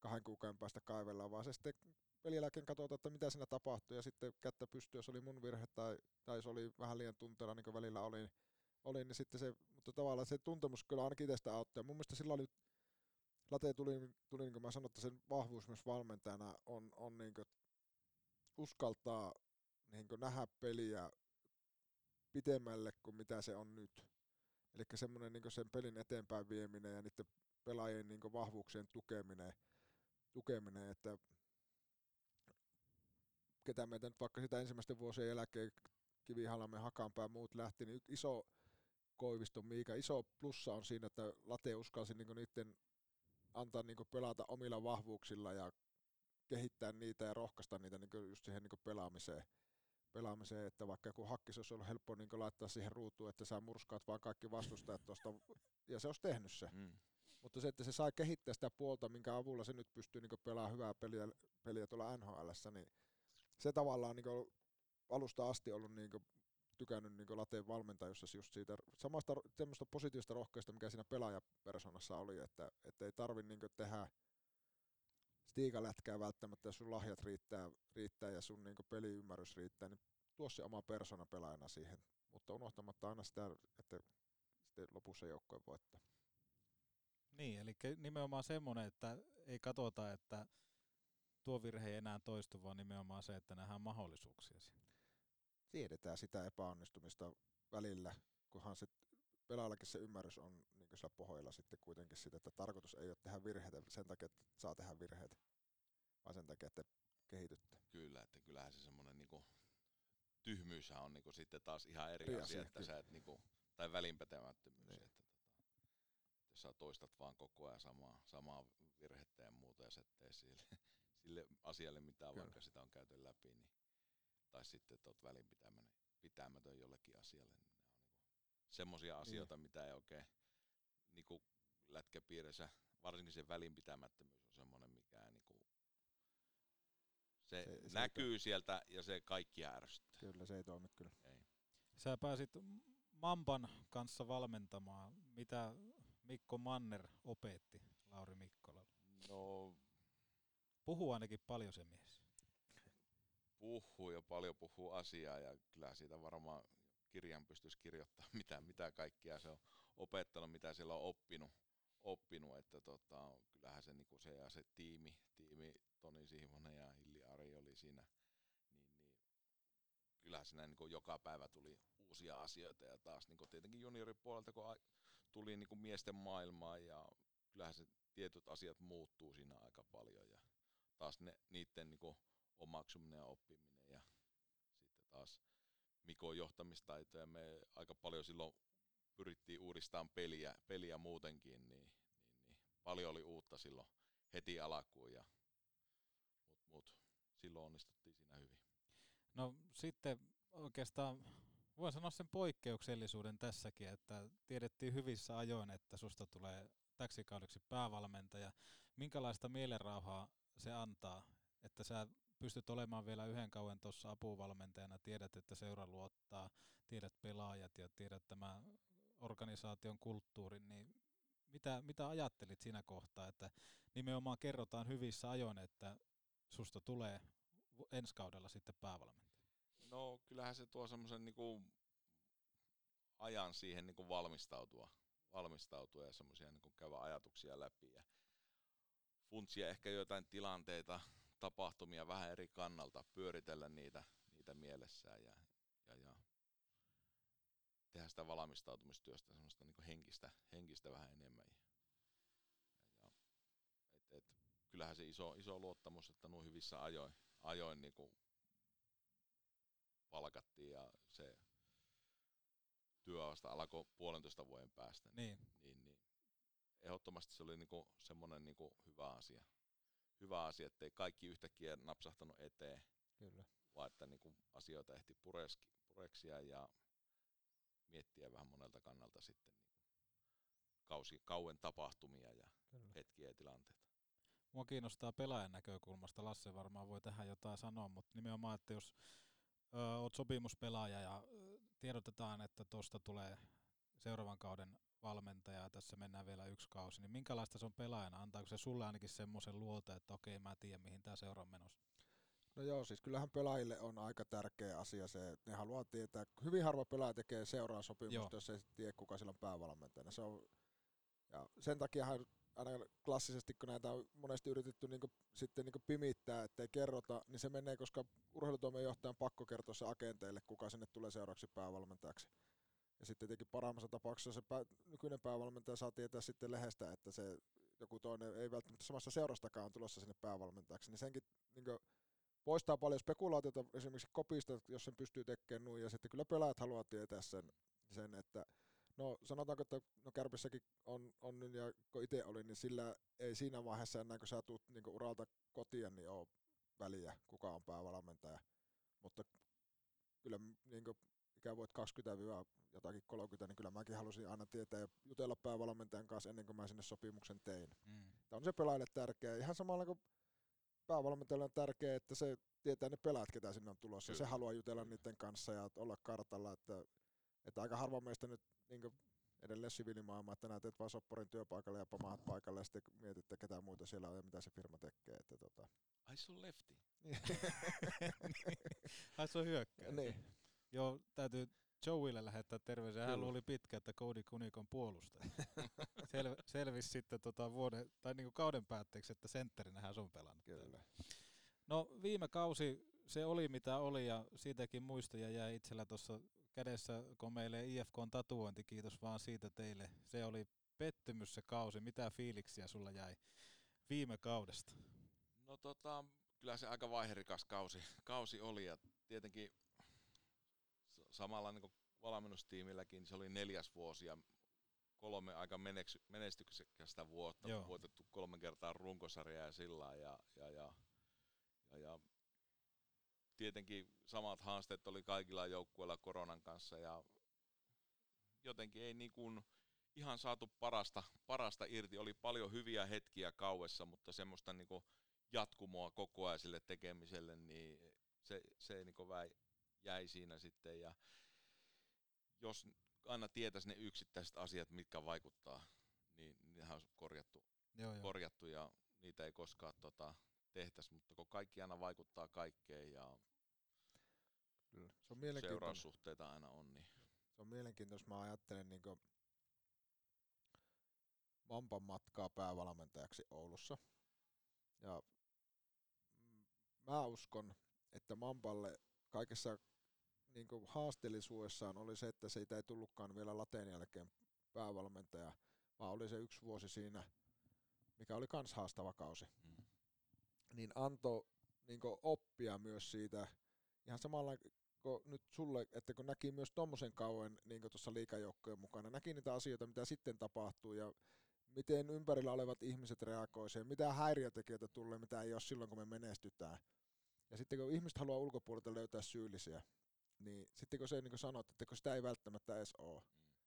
kahden kuukauden päästä kaivellaan, vaan se sitten pelin katsotaan, että mitä siinä tapahtui, ja sitten kättä pystyy, jos oli mun virhe tai, tai se oli vähän liian tunteella, niin kuin välillä oli, oli, niin sitten se, mutta tavallaan se tuntemus kyllä ainakin itsestä auttaa. Mun mielestä sillä oli, Late tuli, tuli niin kuin mä sanoin, että sen vahvuus myös valmentajana on, on niin kuin, uskaltaa niin nähdä peliä pitemmälle kuin mitä se on nyt. Eli semmoinen niin sen pelin eteenpäin vieminen ja niiden pelaajien niin vahvuuksien tukeminen, tukeminen, että ketä meitä nyt vaikka sitä ensimmäisten vuosien jälkeen Kivihalamme, Hakanpää muut lähti, niin iso Koiviston Miika, iso plussa on siinä, että Late uskalsi niin niiden antaa niin pelata omilla vahvuuksilla ja kehittää niitä ja rohkaista niitä niin just siihen niin pelaamiseen. pelaamiseen, että vaikka joku hakkis olisi ollut helppo niin laittaa siihen ruutuun, että sä murskaat vaan kaikki vastustajat tuosta, ja se olisi tehnyt se. Mm. Mutta se, että se sai kehittää sitä puolta, minkä avulla se nyt pystyy niin pelaamaan hyvää peliä, peliä tuolla nhl niin se tavallaan niin alusta asti ollut niin tykännyt niin lateen valmentajussa just siitä samasta semmoista positiivista rohkeista, mikä siinä pelaajapersonassa oli, että, että ei tarvi niin tehdä stiikalätkää välttämättä, jos sun lahjat riittää, riittää ja sun niin peliymmärrys riittää, niin tuo se oma persona pelaajana siihen, mutta unohtamatta aina sitä, että sitten lopussa joukkojen voittaa. Niin, eli nimenomaan semmoinen, että ei katsota, että tuo virhe ei enää toistu, vaan nimenomaan se, että nähdään mahdollisuuksia siinä. Tiedetään sitä epäonnistumista välillä, kunhan se pelaajallakin se ymmärrys on niin siellä pohjoilla sitten kuitenkin sitä, että tarkoitus ei ole tehdä virheitä sen takia, että saa tehdä virheitä, vaan sen takia, että kehitytte. Kyllä, että kyllähän se semmoinen niinku, tyhmyyshän on niinku sitten taas ihan eri, eri asia, että sä et niinku, tai välinpätemättömyys, niin. että jos sä toistat vaan koko ajan samaa, samaa virhettä ja muuta ja sä tee sille, sille asialle mitään, Kyllä. vaikka sitä on käyty läpi, niin, tai sitten että oot välinpitämätön jollekin asialle, niin ne on niinku semmoisia asioita, niin. mitä ei oikein niinku lätkäpiirissä, varsinkin se välinpitämättömyys on semmoinen, mikä niinku, se, se näkyy se sieltä ja se kaikki ärsyttää. Kyllä, se ei toimi kyllä. Ei. Sä pääsit Mampan kanssa valmentamaan. Mitä Mikko Manner opetti Lauri Mikkolalle? No... Puhuu ainakin paljon se mies. Puhuu ja paljon puhuu asiaa ja kyllä siitä varmaan kirjan pystyisi kirjoittamaan, mitä, mitä kaikkia se on opettanut, mitä siellä on oppinut. oppinut että tota, kyllähän se, niin se ja se tiimi, tiimi Toni Sihvonen ja Hilli Ari oli siinä, niin, niin kyllähän siinä niin joka päivä tuli uusia asioita ja taas niin tietenkin junioripuolelta, kun tuli niin miesten maailmaan ja kyllähän se tietyt asiat muuttuu siinä aika paljon ja taas ne, niiden niin omaksuminen ja oppiminen ja sitten taas Mikon johtamistaitoja me aika paljon silloin pyrittiin uudistamaan peliä, peliä muutenkin, niin, niin, niin, paljon oli uutta silloin heti alkuun ja mut, mut, silloin onnistuttiin siinä hyvin. No sitten oikeastaan voin sanoa sen poikkeuksellisuuden tässäkin, että tiedettiin hyvissä ajoin, että susta tulee täksi kaudeksi päävalmentaja. Minkälaista mielenrauhaa se antaa, että sä pystyt olemaan vielä yhden kauan tuossa apuvalmentajana, tiedät, että seura luottaa, tiedät pelaajat ja tiedät tämä organisaation kulttuurin, niin mitä, mitä ajattelit siinä kohtaa, että nimenomaan kerrotaan hyvissä ajoin, että susta tulee ensi kaudella sitten päävalmentaja? No kyllähän se tuo semmoisen niinku ajan siihen niinku valmistautua, valmistautua ja semmoisia niinku käydä ajatuksia läpi ja funtsia ehkä jotain tilanteita, tapahtumia vähän eri kannalta, pyöritellä niitä, niitä mielessään ja, ja, ja tehdä sitä valmistautumistyöstä semmoista niinku henkistä, henkistä vähän enemmän. Ja, ja, et, et, kyllähän se iso, iso luottamus, että nuo hyvissä ajoin, ajoin niinku palkattiin ja se työ vasta alkoi puolentoista vuoden päästä. Niin. niin, niin ehdottomasti se oli niinku semmoinen niinku hyvä asia. Hyvä asia, ettei kaikki yhtäkkiä napsahtanut eteen, Kyllä. vaan että niinku asioita ehti pureski, pureksia ja miettiä vähän monelta kannalta sitten niinku kausi, kauen tapahtumia ja Kyllä. hetkiä ja tilanteita. Mua kiinnostaa pelaajan näkökulmasta, Lasse varmaan voi tähän jotain sanoa, mutta nimenomaan, että jos ö, oot sopimuspelaaja ja ö, tiedotetaan, että tuosta tulee seuraavan kauden valmentaja ja tässä mennään vielä yksi kausi, niin minkälaista se on pelaajana? Antaako se sulle ainakin semmoisen luote, että okei mä tiedän mihin tämä seura on menossa? No joo, siis kyllähän pelaajille on aika tärkeä asia se, että ne haluaa tietää, hyvin harva pelaaja tekee seuraa sopimusta, Joo. jos ei tiedä, kuka sillä on päävalmentajana. Se on, ja sen takia aina klassisesti, kun näitä on monesti yritetty niinku, sitten niinku pimittää, ettei kerrota, niin se menee, koska urheilutoimenjohtajan on pakko kertoa se agenteille, kuka sinne tulee seuraavaksi päävalmentajaksi. Ja sitten tietenkin parhaimmassa tapauksessa se pää, nykyinen päävalmentaja saa tietää sitten lehdestä, että se joku toinen ei välttämättä samassa seurastakaan tulossa sinne päävalmentajaksi, niin senkin niin poistaa paljon spekulaatiota esimerkiksi kopista, jos sen pystyy tekemään nuin, ja sitten kyllä pelaajat haluaa tietää sen, sen että no sanotaanko, että no Kärpissäkin on, on nyt, ja kun itse oli, niin sillä ei siinä vaiheessa enää, kun sä tuut niin uralta kotiin, niin ole väliä, kuka on päävalmentaja. Mutta kyllä niin ikävuodet 20 jotakin 30, niin kyllä mäkin halusin aina tietää ja jutella päävalmentajan kanssa ennen kuin mä sinne sopimuksen tein. Mm. Tämä on se pelaajille tärkeä. Ihan samalla kuin päävalmentajalle on tärkeää, että se tietää ne pelaajat, ketä sinne on tulossa. Kyllä. Se haluaa jutella niiden kanssa ja olla kartalla, että, että aika harva meistä nyt niin edelleen siviilimaailma, että näet et vaan sopparin työpaikalle ja pamahat paikalle ja sitten mietit, että ketä muita siellä on ja mitä se firma tekee. Että tota. Ai se on lefti. Ai se on hyökkää. niin. Joo, täytyy Joeylle lähettää terveisiä. Hän Kyllä. luuli pitkä, että Cody Kunikon puolustaja. Sel, selvisi sitten tota vuoden, tai niinku kauden päätteeksi, että sentterinä hän on pelannut. Kyllä. No viime kausi se oli mitä oli ja siitäkin muistoja jäi itsellä tuossa kädessä, kun meille IFK on tatuointi, kiitos vaan siitä teille. Se oli pettymys se kausi. Mitä fiiliksiä sulla jäi viime kaudesta? No tota, kyllä se aika vaiherikas kausi, kausi oli ja tietenkin samalla niin valmennustiimilläkin se oli neljäs vuosi ja kolme aika menestyksekästä vuotta, Joo. voitettu kolme kertaa runkosarjaa ja sillä ja, ja, ja, ja, ja tietenkin samat haasteet oli kaikilla joukkueilla koronan kanssa ja jotenkin ei niin kuin ihan saatu parasta, parasta irti. Oli paljon hyviä hetkiä kauessa, mutta semmoista niin kuin jatkumoa koko ajan sille tekemiselle, niin se, se niin kuin väi, jäi siinä sitten. Ja jos aina tietäisi ne yksittäiset asiat, mitkä vaikuttaa, niin nehän on korjattu, Joo, joo. korjattu ja niitä ei koskaan tota, tehtäisi, mutta kun kaikki aina vaikuttaa kaikkeen ja Kyllä. Se on mielenkiintoinen. seuraussuhteita aina on, niin Se on mielenkiintoista, mä ajattelen niin Mampan matkaa päävalmentajaksi Oulussa. Ja mä uskon, että Mampalle kaikessa niin haasteellisuudessaan oli se, että siitä ei tullutkaan vielä lateen jälkeen päävalmentaja, vaan oli se yksi vuosi siinä, mikä oli kans haastava kausi. Mm. Niin antoi niin oppia myös siitä, ihan samalla kun nyt sulle, että kun näki myös tommosen kauan niin tuossa liikajoukkojen mukana, näki niitä asioita, mitä sitten tapahtuu ja miten ympärillä olevat ihmiset reagoivat siihen, mitä häiriötekijöitä tulee, mitä ei ole silloin, kun me menestytään. Ja sitten kun ihmiset haluaa ulkopuolelta löytää syyllisiä, niin sitten kun se niin kuin sanot, että kun sitä ei välttämättä edes ole.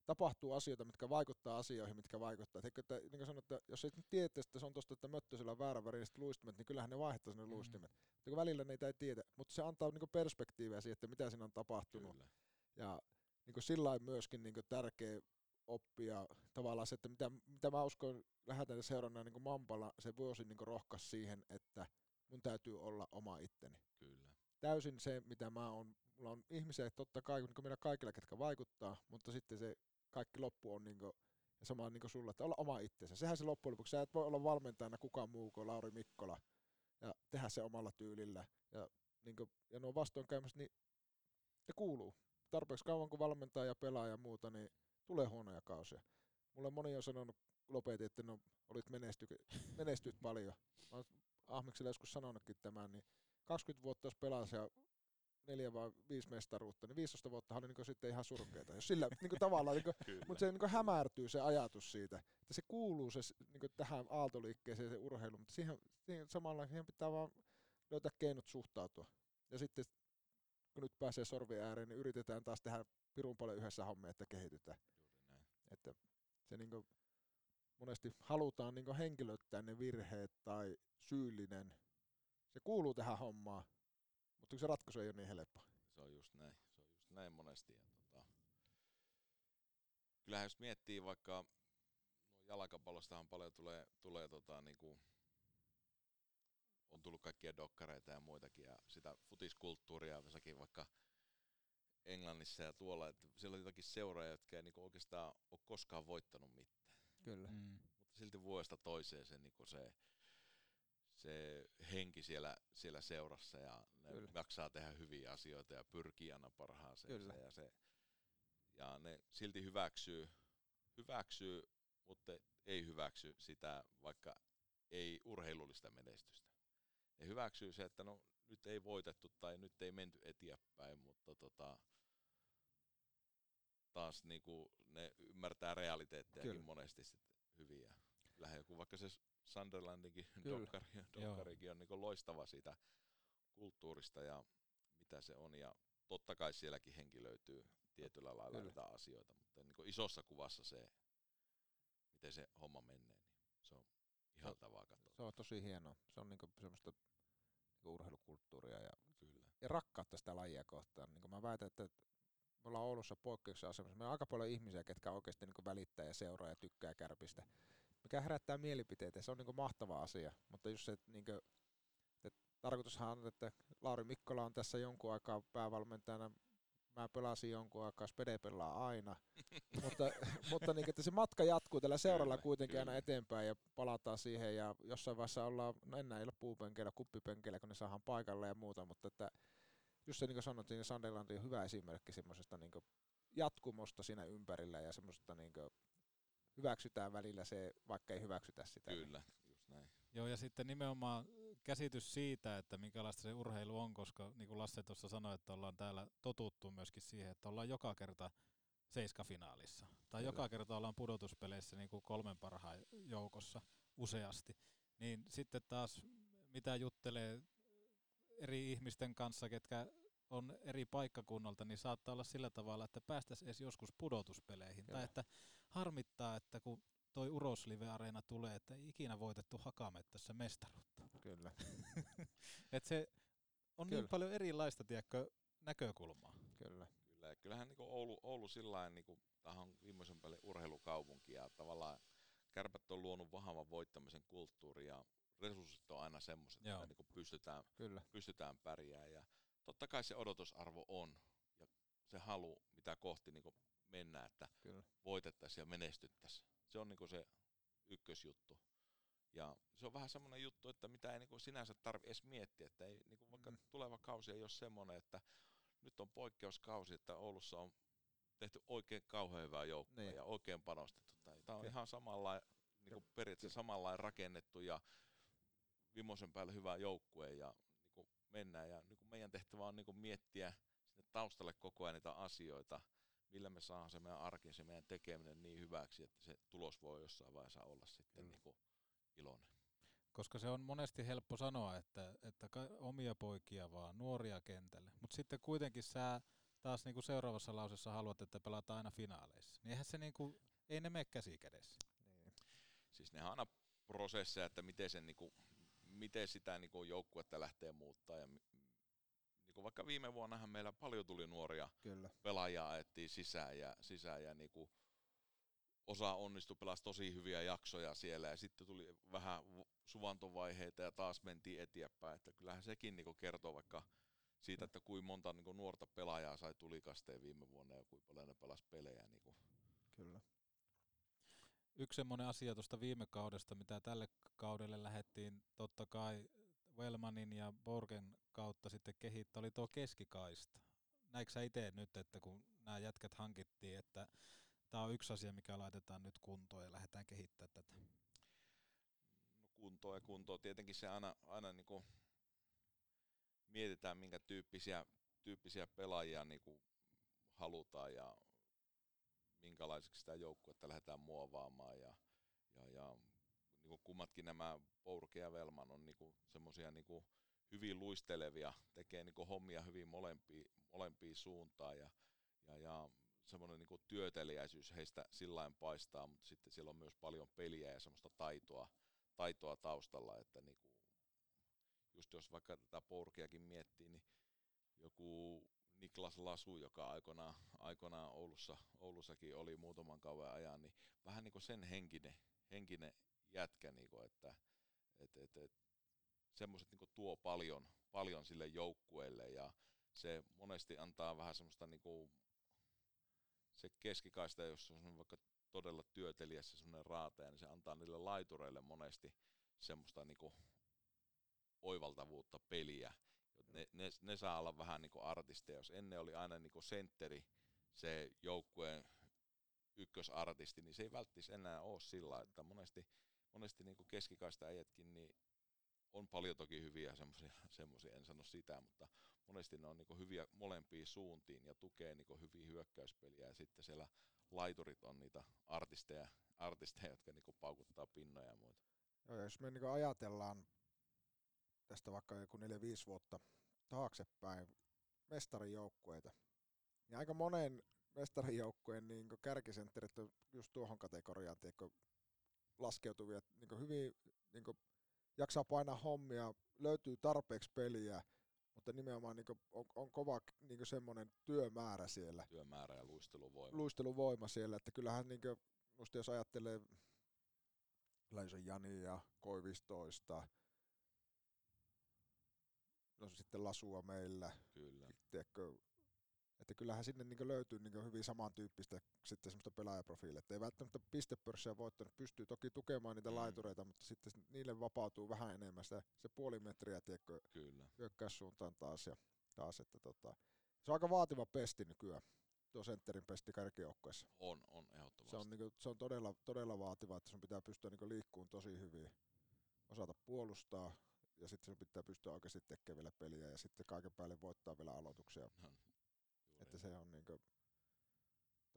Tapahtuu asioita, mitkä vaikuttaa asioihin, mitkä vaikuttaa. Eikö, että, niin kuin sanot, että jos ei nyt tiedä, että se on tuosta, että möttöisellä on vääränväriset luistimet, niin kyllähän ne vaihtaa ne luistimet. Mutta kun välillä niitä ei tiedä, mutta se antaa niin perspektiiviä siihen, että mitä siinä on tapahtunut. Kyllä. Ja niin kuin sillä lailla myöskin niin kuin tärkeä oppia tavallaan se, että mitä, mitä mä uskon lähdetään seurannaan niin Mampalla, se vuosi niin rohkaisi siihen, että mun täytyy olla oma itteni. Kyllä. Täysin se, mitä mä oon, mulla on ihmisiä totta kai, niin meillä kaikilla, ketkä vaikuttaa, mutta sitten se kaikki loppu on niin kuin, ja sama niin kuin sulla, että olla oma itsensä. Sehän se loppujen lopuksi, sä et voi olla valmentajana kukaan muu kuin Lauri Mikkola ja tehdä se omalla tyylillä. Ja, niin kuin, ja nuo vastoinkäymiset, niin ne kuuluu. Tarpeeksi kauan kun valmentaa ja pelaa ja muuta, niin tulee huonoja kausia. Mulle moni on sanonut, lopetin, että no, olit menesty, menestyt paljon. Mä oon Ahmekselle joskus sanonutkin tämän, niin 20 vuotta jos pelasi ja neljä vai viisi mestaruutta, niin 15 vuotta oli niin sitten ihan surkeita. Jos sillä niin kuin tavallaan, niin kuin, mutta se niin hämärtyy se ajatus siitä, että se kuuluu se, niin tähän aaltoliikkeeseen se urheilu, mutta siihen, siihen samalla siihen pitää vaan löytää keinot suhtautua. Ja sitten kun nyt pääsee sorvien ääreen, niin yritetään taas tehdä pirun paljon yhdessä hommia, että kehitytään. Että se niin kuin, monesti halutaan niin henkilöittää ne virheet tai syyllinen. Se kuuluu tähän hommaan, mutta se ratkaisu ei ole niin helppo. Se on just näin. Se on just näin monesti. Ja tota, kyllähän jos miettii vaikka no jalkapallostahan paljon tulee, tulee tota, niinku, on tullut kaikkia dokkareita ja muitakin ja sitä futiskulttuuria jossakin vaikka Englannissa ja tuolla, että siellä on jotakin seuraajia, jotka ei niinku oikeastaan ole koskaan voittanut mitään. Kyllä. Mm. Mutta silti vuodesta toiseen se, niinku se, se henki siellä, siellä seurassa ja ne Kyllä. jaksaa tehdä hyviä asioita ja pyrkii aina parhaaseen. Kyllä. Ja, se, ja ne silti hyväksyy, hyväksyy, mutta ei hyväksy sitä, vaikka ei urheilullista menestystä. Ne hyväksyy se, että no nyt ei voitettu tai nyt ei menty eteenpäin, mutta tota, taas niinku ne ymmärtää realiteettejakin Kyllä. monesti sit. Ja kyllähän joku vaikka se Sunderlandinkin dokkari, dokkarikin on niinku loistava siitä kulttuurista ja mitä se on. Ja totta kai sielläkin henki löytyy tietyllä lailla Kyllä. asioita, mutta niinku isossa kuvassa se, miten se homma menee, niin se on ihaltavaa katsoa. Se on tosi hienoa. Se on niinku semmoista niinku urheilukulttuuria ja, Kyllä. ja rakkautta sitä lajia kohtaan. Niinku mä väitän, että me ollaan Oulussa poikkeuksen asemassa. Meillä on aika paljon ihmisiä, ketkä oikeasti niinku välittää ja seuraa ja tykkää kärpistä. Mikä herättää mielipiteitä. Se on niinku mahtava asia. Mutta just se, että niinku, että tarkoitushan on, että Lauri Mikkola on tässä jonkun aikaa päävalmentajana. Mä pelasin jonkun aikaa, Spede pelaa aina. mutta mutta niin, että se matka jatkuu tällä seuralla Kyllä, kuitenkin aina eteenpäin ja palataan siihen ja jossain vaiheessa ollaan, no enää ei ole puupenkeillä, kuppipenkeillä, kun ne saadaan paikalle ja muuta, mutta että just se niin kuin sanottiin, niin Sunderland on hyvä esimerkki semmoisesta niin jatkumosta siinä ympärillä ja semmoisesta niin hyväksytään välillä se, vaikka ei hyväksytä sitä. niin- Kyllä, just näin. Joo, ja sitten nimenomaan käsitys siitä, että minkälaista se urheilu on, koska niin kuin Lasse tuossa sanoi, että ollaan täällä totuttu myöskin siihen, että ollaan joka kerta seiskafinaalissa. Tai Kyllä. joka kerta ollaan pudotuspeleissä niin kuin kolmen parhaan joukossa useasti. Niin sitten taas, mitä juttelee eri ihmisten kanssa, ketkä on eri paikkakunnalta, niin saattaa olla sillä tavalla, että päästäisiin edes joskus pudotuspeleihin. Joo. Tai että harmittaa, että kun toi Uroslive-areena tulee, että ei ikinä voitettu Hakamettässä mestaruutta. Kyllä. Et se on Kyllä. niin paljon erilaista, tiedätkö, näkökulmaa. Kyllä. Kyllä, ja kyllähän niin Oulu, Oulu sillä niin tähän on viimeisen päälle urheilukaupunki ja tavallaan kärpät on luonut vahvan voittamisen kulttuurin ja resurssit on aina semmoiset, että niin pystytään, Kyllä. pystytään pärjäämään ja totta kai se odotusarvo on ja se halu, mitä kohti niin mennään, että Kyllä. voitettaisiin ja menestyttäisiin. Se on niin se ykkösjuttu. Ja se on vähän semmoinen juttu, että mitä ei niin sinänsä tarvitse edes miettiä, että ei, niin vaikka Mm. tuleva kausi ei ole semmoinen, että nyt on poikkeuskausi, että Oulussa on tehty oikein kauhean hyvää joukkoa Niin. ja oikein panostettu. Tämä on Kyllä. ihan samalla niin kuin periaatteessa samanlainen rakennettu ja vimosen päälle hyvä joukkue ja mennään. Ja niin kuin meidän tehtävä on niin kuin miettiä sinne taustalle koko ajan niitä asioita, millä me saadaan se meidän arki, se meidän tekeminen niin hyväksi, että se tulos voi jossain vaiheessa olla sitten niin kuin iloinen. Koska se on monesti helppo sanoa, että, että omia poikia vaan, nuoria kentälle. Mutta sitten kuitenkin sä taas niinku seuraavassa lausessa haluat, että pelataan aina finaaleissa. Niin eihän se niinku, ei ne mene käsi kädessä. Niin. Siis nehän on aina prosesseja, että miten, sen, niinku, miten sitä niinku, joukkuetta lähtee muuttaa. Ja, mi- niinku, vaikka viime vuonnahan meillä paljon tuli nuoria Kyllä. pelaajia ajettiin sisään ja, sisään ja niinku, osa onnistui pelasi tosi hyviä jaksoja siellä ja sitten tuli vähän suvantovaiheita ja taas mentiin eteenpäin. Että kyllähän sekin niin kertoo vaikka siitä, että kuinka monta niin nuorta pelaajaa sai tulikasteen viime vuonna ja kuinka paljon ne pelasi pelejä. Niin Kyllä. Yksi semmoinen asia tuosta viime kaudesta, mitä tälle kaudelle lähdettiin totta kai Wellmanin ja Borgen kautta sitten kehittää, oli tuo keskikaista. Näikö sä itse nyt, että kun nämä jätkät hankittiin, että tämä on yksi asia, mikä laitetaan nyt kuntoon ja lähdetään kehittämään tätä? No kuntoa ja kuntoa. Tietenkin se aina, aina niin kuin mietitään, minkä tyyppisiä, tyyppisiä pelaajia niin kuin halutaan ja minkälaiseksi sitä joukkuetta lähdetään muovaamaan. Ja, ja, ja niin kuin kummatkin nämä Pourke ja Velman on niin semmoisia niin hyvin luistelevia, tekee niin kuin hommia hyvin molempiin, molempiin suuntaan ja, ja, ja semmoinen niin työteliäisyys heistä sillä paistaa, mutta sitten siellä on myös paljon peliä ja semmoista taitoa, taitoa taustalla, että niin kuin, just jos vaikka tätä Pourkeakin miettii, niin joku Niklas Lasu, joka aikoinaan, aikoinaan Oulussa, Oulussakin oli muutaman kauan ajan, niin vähän niin kuin sen henkinen, henkinen jätkä, niin kuin, että et, et, et, semmoiset niin tuo paljon, paljon sille joukkueelle ja se monesti antaa vähän semmoista niin kuin, se keskikaista, jos on vaikka todella työtelijässä semmoinen raateja, niin se antaa niille laitureille monesti semmoista niin kuin, oivaltavuutta peliä. Ne, ne, ne saa olla vähän niin kuin artisteja. Jos ennen oli aina niin kuin sentteri, se joukkueen ykkösartisti, niin se ei välttis enää ole sillä, että monesti, monesti niin kuin keskikaista äijätkin, niin on paljon toki hyviä semmoisia, en sano sitä, mutta monesti ne on niin hyviä molempiin suuntiin ja tukee niin hyviä hyökkäyspeliä ja sitten siellä laiturit on niitä artisteja, artisteja jotka niin paukuttaa pinnoja ja muita. Joo, jos me niin ajatellaan tästä vaikka joku 4-5 vuotta taaksepäin mestarijoukkueita, niin aika monen mestarijoukkueen niin kärkisentterit on just tuohon kategoriaan tiedätkö, laskeutuvia, niin hyvin niin jaksaa painaa hommia, löytyy tarpeeksi peliä, mutta nimenomaan niin on, on kova niin semmoinen työmäärä siellä. Työmäärä ja luisteluvoima. Luisteluvoima siellä, että kyllähän niin kuin, musta jos ajattelee Läisön Jani ja Koivistoista, no sitten Lasua meillä. Kyllä. Tiedätkö, että kyllähän sinne niin löytyy niin hyvin samantyyppistä sitten semmoista pelaajaprofiilia. Että ei välttämättä pistepörssiä voittanut, pystyy toki tukemaan niitä mm. laitureita, mutta sitten niille vapautuu vähän enemmän sitä, se puoli metriä tiedätkö, Kyllä. hyökkäyssuuntaan taas. Ja, taas että tota, se on aika vaativa pesti nykyään tuo sentterin pesti kärkijoukkoissa. On, on ehdottomasti. Se on, niin kuin, se on todella, todella vaativa, että sun pitää pystyä niin liikkumaan tosi hyvin, osata puolustaa, ja sitten sun pitää pystyä oikeasti tekemään vielä peliä, ja sitten kaiken päälle voittaa vielä aloituksia. No, että se on niinku...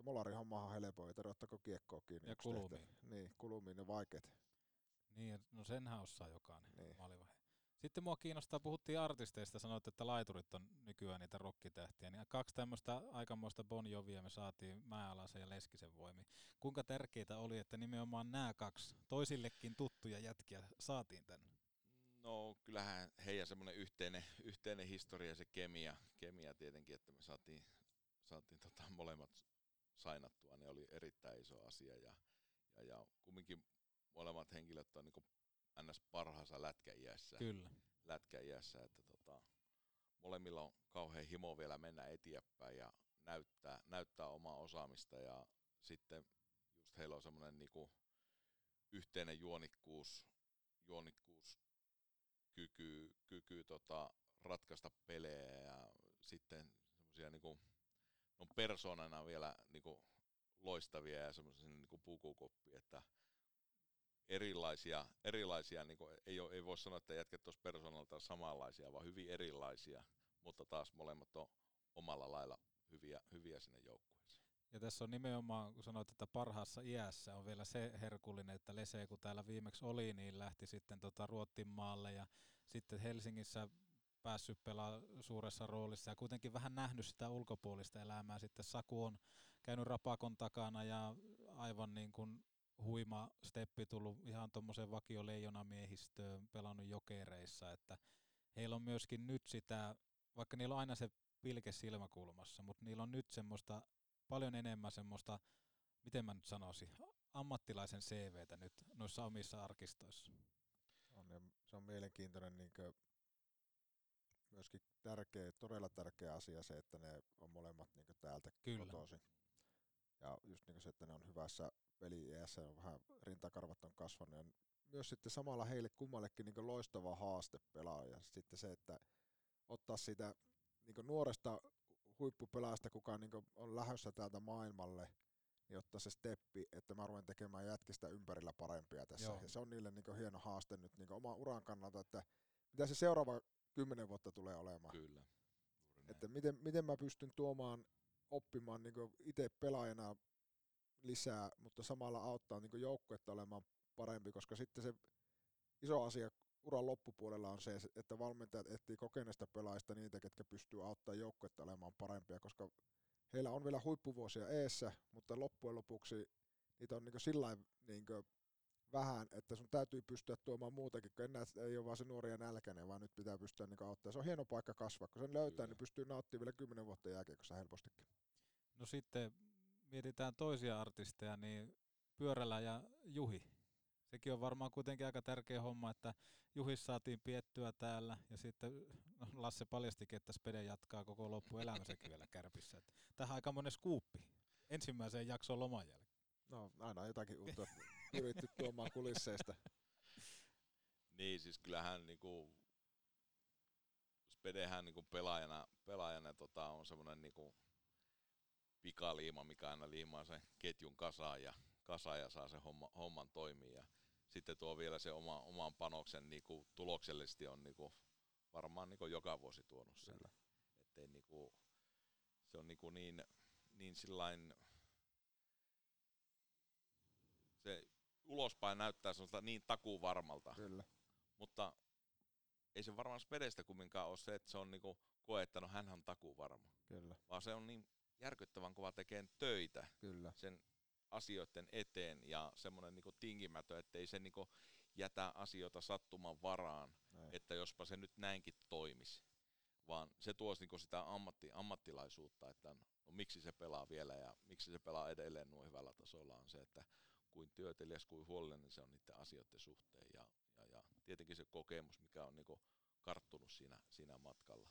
Molarin hommahan on helpoa, ei tarvitse ottaa kiekkoa kiinni. Ja kulumiin. Niin, kulumiin ne vaikeat. Niin, no senhän osaa jokainen niin. maalivaihe. Sitten mua kiinnostaa, puhuttiin artisteista, sanoit, että laiturit on nykyään niitä rokkitähtiä, niin kaksi tämmöistä aikamoista Bon Jovia me saatiin Määalaisen ja Leskisen voimi. Kuinka tärkeää oli, että nimenomaan nämä kaksi toisillekin tuttuja jätkiä saatiin tänne? No kyllähän heidän semmoinen yhteinen, yhteinen historia, se kemia, kemia tietenkin, että me saatiin, saatiin tota, molemmat sainattua, niin oli erittäin iso asia ja, ja, ja kumminkin molemmat henkilöt on niin ns. parhaassa lätkäiässä. Kyllä. Lätkäiässä, että tota, molemmilla on kauhean himo vielä mennä eteenpäin ja näyttää, näyttää omaa osaamista ja sitten just heillä on semmoinen niin yhteinen juonikkuus, juonikkuus kyky, kyky tota, ratkaista pelejä ja sitten semmoisia niinku, on persoonana vielä niinku, loistavia ja semmoisia niinku pukukoppi, että erilaisia, erilaisia niinku, ei, ole, ei voi sanoa, että jätket tuossa persoonalta samanlaisia, vaan hyvin erilaisia, mutta taas molemmat on omalla lailla hyviä, hyviä sinne joukkueeseen. Ja tässä on nimenomaan, kun sanoit, että parhaassa iässä on vielä se herkullinen, että Lese, kun täällä viimeksi oli, niin lähti sitten tota Ruottin maalle ja sitten Helsingissä päässyt pelaa suuressa roolissa ja kuitenkin vähän nähnyt sitä ulkopuolista elämää. Sitten Saku on käynyt rapakon takana ja aivan niin kuin huima steppi tullut ihan tuommoiseen vakioleijonamiehistöön, pelannut jokereissa, että heillä on myöskin nyt sitä, vaikka niillä on aina se pilke silmäkulmassa, mutta niillä on nyt semmoista paljon enemmän semmoista, miten mä nyt sanoisin, ammattilaisen CVtä nyt noissa omissa arkistoissa? On, ja se on mielenkiintoinen niin myöskin tärkeä, todella tärkeä asia se, että ne on molemmat niin täältä Kyllä. kotoisin. Ja just niin se, että ne on hyvässä peli on vähän rintakarvat on kasvanut. Ja myös sitten samalla heille kummallekin niin loistava haaste pelaaja. Sitten se, että ottaa sitä niin nuoresta huippupelaajasta, kuka niin on lähdössä täältä maailmalle, ottaa se steppi, että mä ruven tekemään jätkistä ympärillä parempia tässä. Joo. Ja se on niille niin hieno haaste nyt niin oman uran kannalta, että mitä se seuraava kymmenen vuotta tulee olemaan. Kyllä. Että miten, miten mä pystyn tuomaan oppimaan niin itse pelaajana lisää, mutta samalla auttaa niin joukkuetta olemaan parempi, koska sitten se iso asia uran loppupuolella on se, että valmentajat etsii kokeneista pelaajista niitä, ketkä pystyy auttamaan joukkuetta olemaan parempia, koska heillä on vielä huippuvuosia eessä, mutta loppujen lopuksi niitä on niin sillä niin vähän, että sun täytyy pystyä tuomaan muutakin, kun enää ei ole vaan se nuori ja nälkäinen, vaan nyt pitää pystyä niin auttamaan. Se on hieno paikka kasvaa, kun sen löytää, Kyllä. niin pystyy nauttimaan vielä kymmenen vuotta jälkeen, helpostikin. No sitten mietitään toisia artisteja, niin Pyörällä ja Juhi. Sekin on varmaan kuitenkin aika tärkeä homma, että Juhi saatiin piettyä täällä ja sitten no Lasse paljastikin, että Spede jatkaa koko loppuelämänsäkin vielä kärpissä. Että tähän aika monen skuuppi ensimmäiseen jaksoon loman jälkeen. No aina jotakin uutta pyritty tuomaan kulisseista. Niin, siis kyllähän niinku Spedehän niinku pelaajana, pelaajana tota, on semmoinen niinku pikaliima, mikä aina liimaa sen ketjun kasaan ja, kasaan ja saa sen homma, homman toimia. Ja sitten tuo vielä se oma, oman panoksen niinku, tuloksellisesti on niinku, varmaan niinku joka vuosi tuonut sen. Kyllä. Ettei niinku, se on niinku niin, niin sillain, se ulospäin näyttää semmoista niin takuu varmalta. Kyllä. Mutta ei se varmaan Spedestä kumminkaan ole se, että se on niinku koe, että no hän on takuu varma. Kyllä. Vaan se on niin järkyttävän kova tekemään töitä Kyllä. sen asioiden eteen ja semmoinen niinku tingimätön, ettei se niinku jätä asioita sattuman varaan, Näin. että jospa se nyt näinkin toimisi. Vaan se tuosi niinku sitä ammatti, ammattilaisuutta, että no, miksi se pelaa vielä ja miksi se pelaa edelleen noin hyvällä tasolla on se, että kuin työtelijäs kuin huolellinen se on niiden asioiden suhteen ja, ja, ja tietenkin se kokemus, mikä on niinku karttunut siinä, siinä matkalla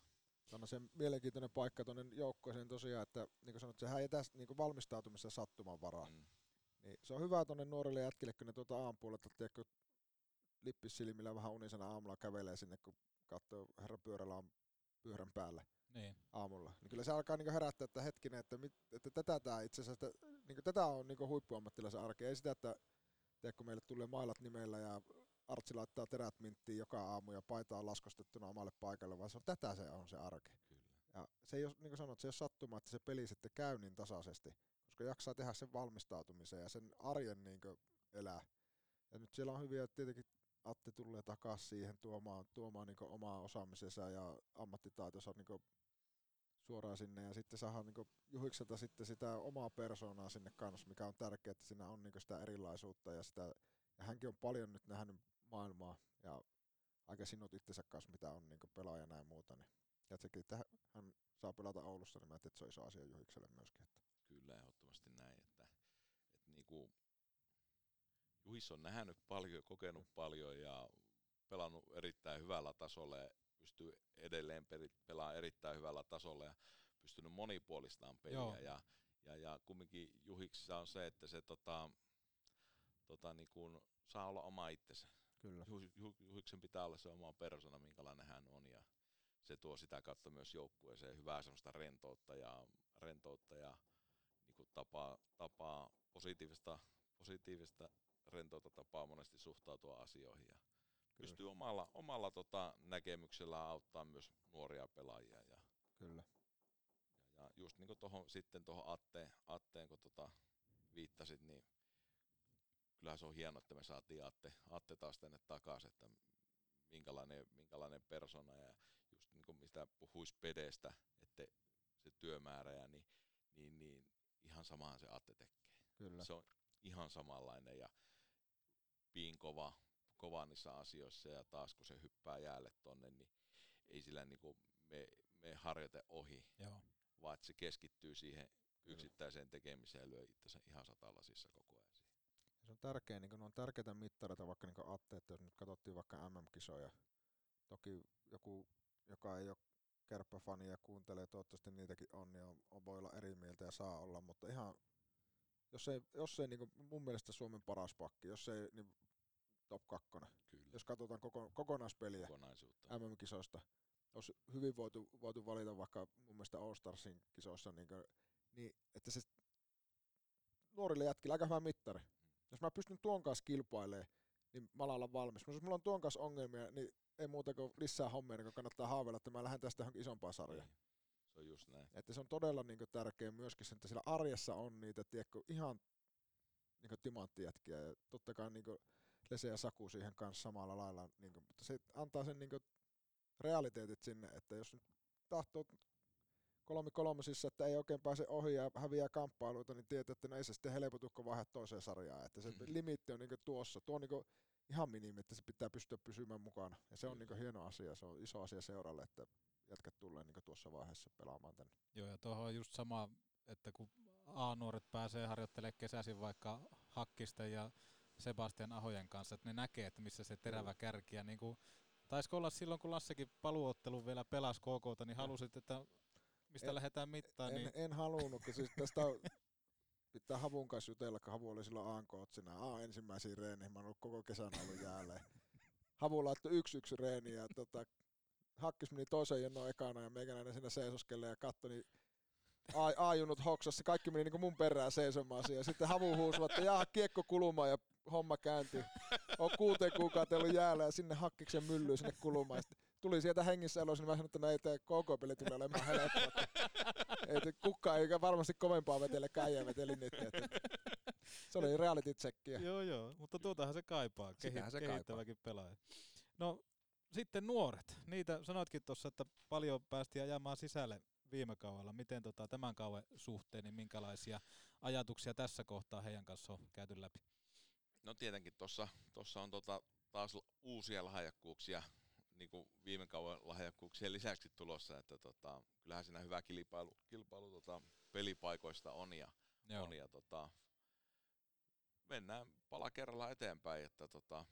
on se mielenkiintoinen paikka tuonne joukkoeseen tosiaan, että niin kuin sanot, sehän ei tässä niin valmistautumisessa sattuman varaa. Mm. Niin se on hyvä tuonne nuorille jätkille, kun ne tuota aamupuolelta, tiedätkö, lippissilmillä vähän unisena aamulla kävelee sinne, kun katsoo herra pyörällä on pyörän päällä niin. aamulla. Niin kyllä se alkaa niin herättää, että hetkinen, että, mit, että tätä tämä itse asiassa, että, niin tätä on niin huippuammattilaisen arki. Ei sitä, että tiedätkö, meille tulee mailat nimellä ja Artsi laittaa terät minttiin joka aamu ja paita on laskostettuna omalle paikalle, vaan se on tätä se on se arki. Kyllä. Ja se ei ole, niin kuin sanot, se ei ole sattuma, että se peli sitten käy niin tasaisesti, koska jaksaa tehdä sen valmistautumisen ja sen arjen niin elää. Ja nyt siellä on hyviä, tietenkin Atte tulee takaisin siihen tuomaan, tuomaan niin omaa osaamisensa ja ammattitaitonsa niin suoraan sinne ja sitten saadaan niin Juhikselta sitten sitä omaa persoonaa sinne kanssa, mikä on tärkeää, että siinä on niin sitä erilaisuutta ja sitä ja hänkin on paljon nyt nähnyt maailmaa ja aika sinut itsensä kanssa, mitä on niin pelaajana ja muuta. Niin. Ja sekin, että hän saa pelata Oulussa, niin mä että se on iso asia Juhikselle myöskin. Että. Kyllä, ehdottomasti näin. Että, että niin kuin Juhis on nähnyt paljon, kokenut mm. paljon ja pelannut erittäin hyvällä tasolla ja pystyy edelleen pelaamaan erittäin hyvällä tasolla ja pystynyt monipuolistamaan peliä. Joo. Ja, ja, ja kumminkin Juhiksessa on se, että se tota, tota, niin kuin, saa olla oma itsensä. Kyllä. Juhiksen pitää olla se oma persona, minkälainen hän on, ja se tuo sitä kautta myös joukkueeseen hyvää semmoista rentoutta ja, rentoutta ja niin kuin tapaa, tapaa positiivista, positiivista rentoutta tapaa monesti suhtautua asioihin ja Kyllä. pystyy omalla, omalla tota, näkemyksellä auttaa myös nuoria pelaajia. Ja, Kyllä. Ja, ja just niin kuin tohon, sitten tuohon Atteen, Atteen, kun tota viittasit, niin kyllähän se on hienoa, että me saatiin Atte, Atte taas tänne takaisin, että minkälainen, minkälainen persona ja just niin kuin mistä puhuisi pedestä, että se työmäärä ja niin, niin, niin ihan samaan se Atte tekee. Kyllä. Se on ihan samanlainen ja piin kova, kova niissä asioissa ja taas kun se hyppää jäälle tonne, niin ei sillä niin kuin me, me harjoite ohi, Joo. vaan että se keskittyy siihen yksittäiseen tekemiseen ja lyö itsensä ihan satalasissa koko. Se on tärkeä, niin ne on tärkeitä mittareita, vaikka niin Atte, että jos nyt katsottiin vaikka MM-kisoja, toki joku, joka ei ole kärppäfani ja kuuntelee, toivottavasti niitäkin on, niin on, on, voi olla eri mieltä ja saa olla, mutta ihan, jos ei, jos ei niin kuin, mun mielestä Suomen paras pakki, jos ei, niin top 2. Kyllä. Jos katsotaan koko, kokonaispeliä MM-kisoista, olisi hyvin voitu, voitu valita vaikka mun mielestä All Starsin kisoissa, niin, kuin, niin että se nuorille jätkille aika hyvä mittari. Jos mä pystyn tuon kanssa kilpailemaan, niin mä alan valmis. Mutta jos mulla on tuon kanssa ongelmia, niin ei muuta kuin lisää hommia, niin kannattaa haaveilla, että mä lähden tästä johonkin isompaan sarjaan. Niin. Se on just näin. Että se on todella niin kuin, tärkeä myöskin että siellä arjessa on niitä, tiedätkö, ihan niin kuin timanttijätkiä. Ja totta kai niin kuin, Lese ja Saku siihen kanssa samalla lailla. Niin kuin, mutta se antaa sen niin kuin, realiteetit sinne, että jos nyt tahtoo kolmi kolmosissa, että ei oikein pääse ohi ja häviää kamppailuita, niin tietää, että no ei se sitten helpotu, kun vaihdat toiseen sarjaan. Että se mm-hmm. limitti on niin tuossa. Tuo on niin ihan minimi, että se pitää pystyä pysymään mukana. Ja se on niin hieno asia, se on iso asia seuralle, että jätkät tulee niin tuossa vaiheessa pelaamaan tänne. Joo, ja tuohon on just sama, että kun A-nuoret pääsee harjoittelemaan kesäisin vaikka Hakkisten ja Sebastian Ahojen kanssa, että ne näkee, että missä se terävä kärki. Ja niin kuin, taisiko olla silloin, kun Lassekin paluottelu vielä pelasi KK, niin halusit, että mistä en, lähdetään mittaan. En, niin... en halunnut, siis tästä pitää Havun kanssa jutella, kun Havu oli silloin aankootsina. Aa, ensimmäisiä reeneihin, mä oon ollut koko kesän ollut jäälle. Havu laittoi yksi yksi reeni ja tota, hakkis meni toisen jennon ekana ja meikäläinen siinä seisoskelee ja katsoi, niin aajunut hoksassa, kaikki meni niin mun perään seisomaan siihen. Sitten Havu huusi, että jaa, kiekko kulumaan ja homma kääntyi. On kuuteen kuukauteen ollut jäällä ja sinne hakkiksen myllyy sinne kulumaan. Sitten tuli sieltä hengissä elossa, niin mä sanoin, että näin no ei KK-peli tulee olemaan helppoa. ei kukaan eikä varmasti kovempaa vetele, käijä veteli nyt. Että se oli reality checkia. joo, joo, mutta tuotahan se kaipaa, Kehi- se kehittäväkin kaipaa. pelaaja. No sitten nuoret, niitä sanoitkin tuossa, että paljon päästiin ajamaan sisälle viime kaudella. Miten tota, tämän kauden suhteen, niin minkälaisia ajatuksia tässä kohtaa heidän kanssa on käyty läpi? No tietenkin tuossa on tota, taas uusia lahjakkuuksia niin kuin viime kauden lahjakkuuksien lisäksi tulossa, että tota, kyllähän siinä hyvä kilpailu, kilpailu tota, pelipaikoista on ja, on ja tota, mennään pala kerralla eteenpäin, että tota,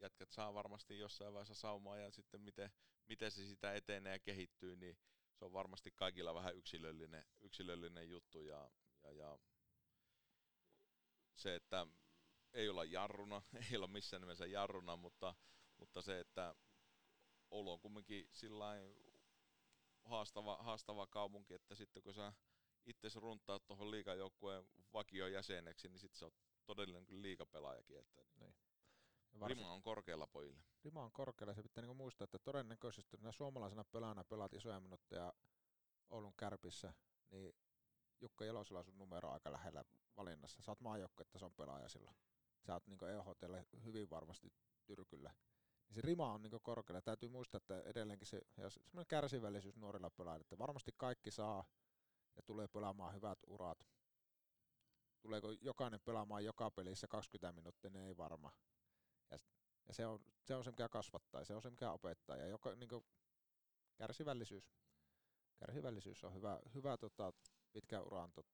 jätkät saa varmasti jossain vaiheessa saumaa ja sitten miten, miten se sitä etenee ja kehittyy, niin se on varmasti kaikilla vähän yksilöllinen, yksilöllinen juttu ja, ja, ja se, että ei olla jarruna, ei olla missään nimessä jarruna, mutta, mutta se, että Oulu on kumminkin haastava, haastava kaupunki, että sitten kun sä itse runtaat tuohon liikajoukkueen vakion jäseneksi, niin sitten se on todellinen kyllä liikapelaajakin. Että niin. Rima on korkealla pojille. Rima on korkealla. Se pitää niinku muistaa, että todennäköisesti nämä suomalaisena pelaajana pelaat isoja minuutteja Oulun kärpissä, niin Jukka Jelosella on sun numero aika lähellä valinnassa. Sä oot että se on pelaaja silloin. Sä oot niin EHTlle hyvin varmasti tyrkyllä. Niin se rima on niin korkealla. Täytyy muistaa, että edelleenkin se, ja semmoinen kärsivällisyys nuorilla pelaajilla, että varmasti kaikki saa ja tulee pelaamaan hyvät urat. Tuleeko jokainen pelaamaan joka pelissä 20 minuuttia, niin ei varma. Ja, ja se, on, se on se, mikä kasvattaa, ja se on se, mikä opettaa. Ja joka, niin kärsivällisyys. Kärsivällisyys on hyvä, hyvä tota, pitkän uran tot,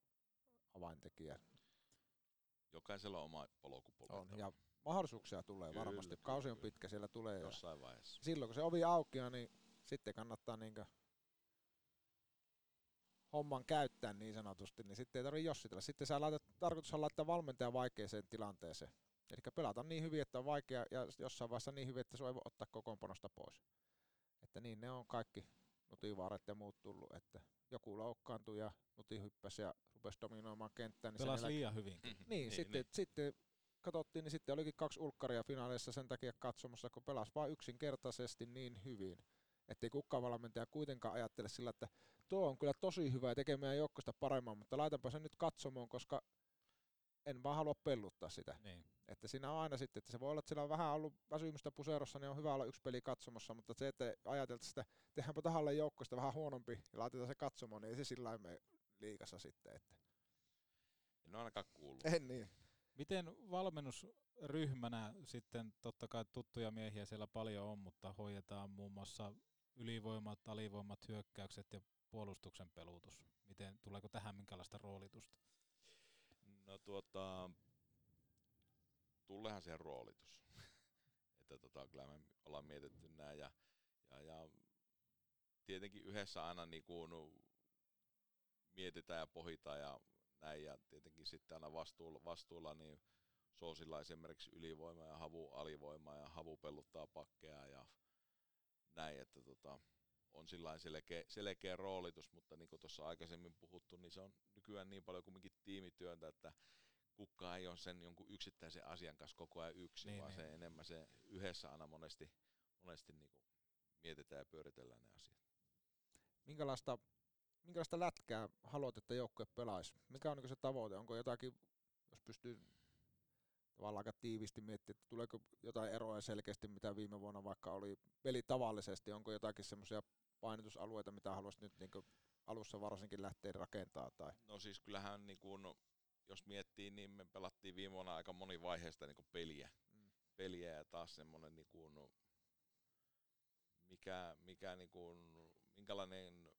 avaintekijä. Jokaisella on oma polku On, ja mahdollisuuksia tulee kyllä, varmasti. Kyllä, Kausi on pitkä, siellä tulee. Jossain vaiheessa. Silloin kun se ovi aukeaa, niin sitten kannattaa niinkö homman käyttää niin sanotusti, niin sitten ei tarvitse jossitella. Sitten sä laitat, tarkoitus on laittaa valmentaja vaikeeseen tilanteeseen. Eli pelata niin hyvin, että on vaikea, ja jossain vaiheessa niin hyvin, että se ei voi ottaa kokoonpanosta pois. Että niin ne on kaikki nutivaaret ja muut tullut, että joku loukkaantui ja nuti hyppäsi ja rupesi dominoimaan kenttää. Niin Pelasi liian hyvin. niin, niin, sitten, niin. sitten katsottiin, niin sitten olikin kaksi ulkkaria finaaleissa sen takia katsomassa, kun pelasi vain yksinkertaisesti niin hyvin, ettei kukaan valmentaja kuitenkaan ajattele sillä, että tuo on kyllä tosi hyvä ja tekee meidän joukkoista paremmin, mutta laitanpa sen nyt katsomaan, koska en vaan halua pelluttaa sitä. Niin. Että siinä on aina sitten, että se voi olla, että sillä on vähän ollut väsymystä puserossa, niin on hyvä olla yksi peli katsomassa, mutta se, että ajateltaisiin sitä, tehdäänpä tahalle joukkoista vähän huonompi ja laitetaan se katsomaan, niin ei se sillä me liikassa sitten. Että. En ole ainakaan kuullut. En niin. Miten valmennusryhmänä sitten, totta kai tuttuja miehiä siellä paljon on, mutta hoidetaan muun muassa ylivoimat, alivoimat, hyökkäykset ja puolustuksen pelutus. Miten, tuleeko tähän minkälaista roolitusta? No tuota, tullehan siihen roolitus. että tota, kyllä me ollaan mietitty näin ja, ja, ja tietenkin yhdessä aina niin kuin mietitään ja pohitaan ja näin ja tietenkin sitten aina vastuulla, vastuulla niin Soosilla esimerkiksi ylivoima ja havu alivoima ja havu pelluttaa pakkeja ja näin, että tota, on sillä selkeä, selkeä roolitus, mutta niin kuin tuossa aikaisemmin puhuttu, niin se on nykyään niin paljon kumminkin tiimityöntä, että kukaan ei ole sen jonkun yksittäisen asian kanssa koko ajan yksin, niin, vaan niin. se enemmän se yhdessä aina monesti, monesti niin kuin mietitään ja pyöritellään ne asiat. Minkälaista, minkälaista lätkää haluat, että joukkue pelaisi? Mikä on niin se tavoite? Onko jotakin, jos pystyy tavallaan aika tiivisti miettimään, että tuleeko jotain eroa selkeästi, mitä viime vuonna vaikka oli peli tavallisesti, onko jotakin semmoisia painotusalueita, mitä haluaisit nyt niin alussa varsinkin lähteä rakentaa? Tai? No siis kyllähän niin kuin, jos miettii, niin me pelattiin viime vuonna aika monivaiheista niin peliä. Mm. peliä ja taas semmoinen, niin kuin, mikä, mikä niin kuin, minkälainen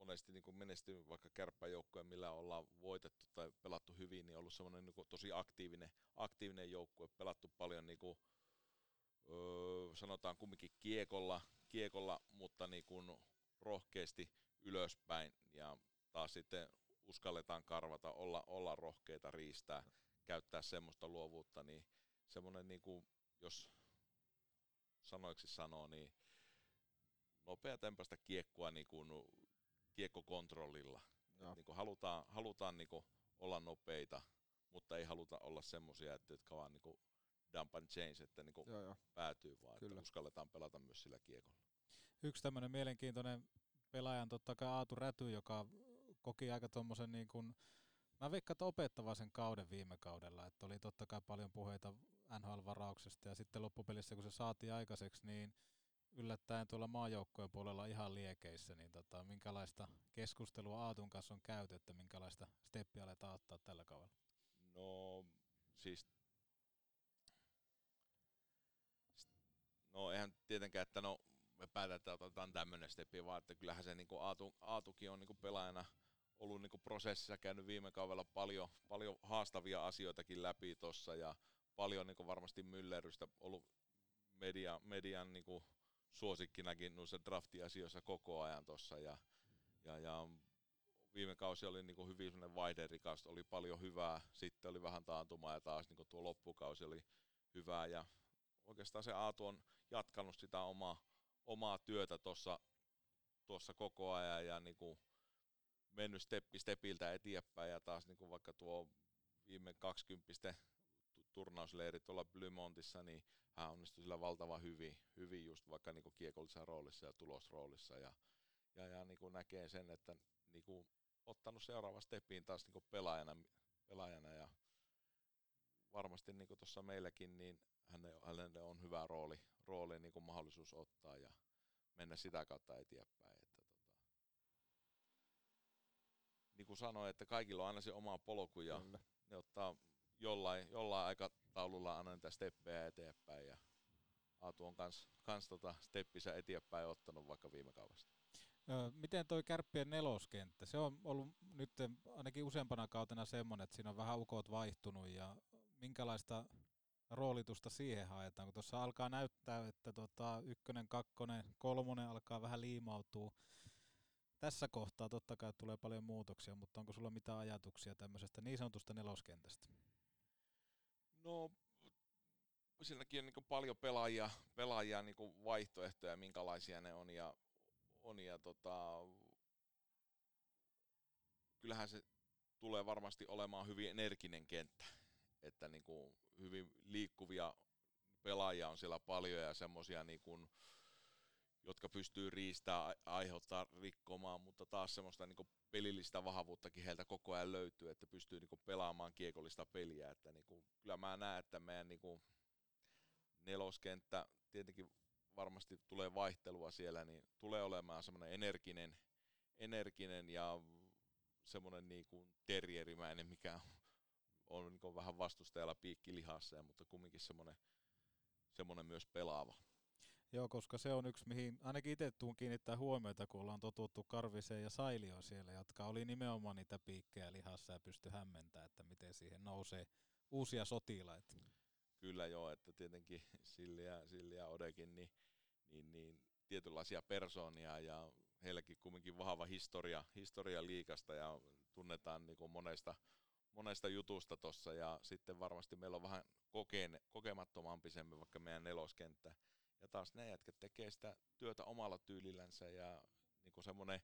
monesti niin menestyy vaikka kärppäjoukkoja, millä ollaan voitettu tai pelattu hyvin, niin ollut semmoinen niin tosi aktiivinen, aktiivinen joukkue, pelattu paljon niin kuin, öö, sanotaan kumminkin kiekolla, kiekolla mutta niin kuin rohkeasti ylöspäin. Ja taas sitten uskalletaan karvata, olla, olla rohkeita, riistää, käyttää semmoista luovuutta, niin semmoinen, niin kuin, jos sanoiksi sanoo, niin nopea tempasta kiekkoa niin kuin kiekkokontrollilla. Niin kuin halutaan halutaan niin kuin olla nopeita, mutta ei haluta olla semmoisia, että jotka vaan niin kuin dump and change, että niin kuin joo, joo. päätyy, vaan Kyllä. että uskalletaan pelata myös sillä kiekolla. Yksi tämmöinen mielenkiintoinen pelaajan totta kai Aatu Räty, joka koki aika tuommoisen niin kuin, mä veikkaan, että opettava sen kauden viime kaudella, että oli totta kai paljon puheita NHL-varauksesta ja sitten loppupelissä kun se saatiin aikaiseksi, niin yllättäen tuolla maajoukkojen puolella ihan liekeissä, niin tota, minkälaista keskustelua Aatun kanssa on käyty, että minkälaista steppiä aletaan ottaa tällä kaudella? No siis No eihän tietenkään, että no me päätetään, että otetaan tämmöinen steppi, vaan että kyllähän se niin kuin Aatu, Aatukin on niin kuin pelaajana ollut niin kuin prosessissa käynyt viime kaudella paljon, paljon haastavia asioitakin läpi tuossa ja paljon niin kuin varmasti myllerrystä ollut media, median niin kuin suosikkinakin noissa draftiasioissa koko ajan tuossa ja, ja, ja viime kausi oli niin hyvin sellainen vaihderikas, oli paljon hyvää, sitten oli vähän taantumaa ja taas niin tuo loppukausi oli hyvää ja oikeastaan se Aatu on jatkanut sitä omaa, omaa työtä tuossa tuossa koko ajan ja niin kuin mennyt steppi stepiltä eteenpäin ja taas niin kuin vaikka tuo viime 20 turnausleiri tuolla Blymontissa, niin hän onnistui sillä valtavan hyvin, hyvin just vaikka niin kiekollisessa roolissa ja tulosroolissa ja, ja, ja niin kuin näkee sen, että niin kuin ottanut seuraava steppiin taas niin kuin pelaajana, pelaajana ja varmasti niin tuossa meilläkin, niin hänelle on hyvä rooli, rooli niin kuin mahdollisuus ottaa ja mennä sitä kautta eteenpäin. Että tota, niin kuin sanoin, että kaikilla on aina se oma polku ja Kyllä. ne ottaa jollain, jollain aikataululla aina niitä steppejä eteenpäin ja Aatu on kans, kans tota steppisä eteenpäin ottanut vaikka viime kaudesta. Miten toi kärppien neloskenttä? Se on ollut nyt ainakin useampana kautena semmoinen, että siinä on vähän ukot vaihtunut ja minkälaista roolitusta siihen haetaan, kun tuossa alkaa näyttää, että tota, ykkönen, kakkonen, kolmonen alkaa vähän liimautua. Tässä kohtaa totta kai tulee paljon muutoksia, mutta onko sulla mitään ajatuksia tämmöisestä niin sanotusta neloskentästä? No, siinäkin on niin paljon pelaajia, pelaajia niin vaihtoehtoja, minkälaisia ne on, ja, on, ja tota, kyllähän se tulee varmasti olemaan hyvin energinen kenttä, että niin kuin hyvin liikkuvia pelaajia on siellä paljon ja semmoisia niin kuin, jotka pystyy riistää, aiheuttaa rikkomaan, mutta taas semmoista niin pelillistä vahvuuttakin heiltä koko ajan löytyy, että pystyy niin pelaamaan kiekollista peliä. Että niin kuin, kyllä mä näen, että meidän niin kuin neloskenttä tietenkin varmasti tulee vaihtelua siellä, niin tulee olemaan semmoinen energinen, energinen ja semmoinen niin kuin terrierimäinen, mikä on niin vähän vastustajalla piikki lihassa, mutta kumminkin semmoinen, semmoinen myös pelaava. Joo, koska se on yksi, mihin ainakin itse tuun kiinnittää huomiota, kun ollaan totuttu Karviseen ja Sailioon siellä, jotka oli nimenomaan niitä piikkejä lihassa ja pysty hämmentämään, että miten siihen nousee uusia sotilaita. Kyllä joo, että tietenkin Silli ja, Silli ja Odekin, niin, niin, niin tietynlaisia persoonia ja heilläkin kumminkin vahva historia, historia liikasta ja tunnetaan niin monesta, monesta jutusta tuossa ja sitten varmasti meillä on vähän kokeen, kokemattomampi semmin vaikka meidän neloskenttä. Ja taas ne jätkät tekee sitä työtä omalla tyylillänsä ja niin kuin semmoinen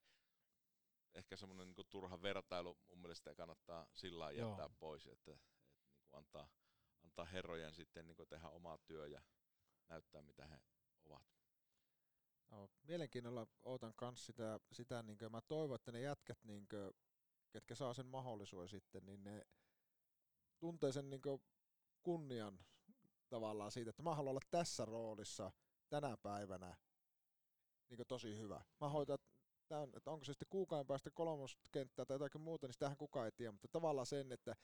ehkä semmoinen niin turha vertailu mun mielestä kannattaa sillä lailla Joo. jättää pois, että, että niin kuin antaa, antaa herrojen sitten niin kuin tehdä omaa työ ja näyttää mitä he ovat. No, mielenkiinnolla ootan kans sitä, sitä niin mä toivon, että ne jätkät, niin kuin, ketkä saa sen mahdollisuuden sitten, niin ne tuntee sen niin kunnian tavallaan siitä, että mä haluan olla tässä roolissa tänä päivänä niin tosi hyvä. Mä hoitan tämän, että onko se sitten kuukauden päästä kolmoskenttää tai jotakin muuta, niin sitähän kukaan ei tiedä, mutta tavallaan sen, että,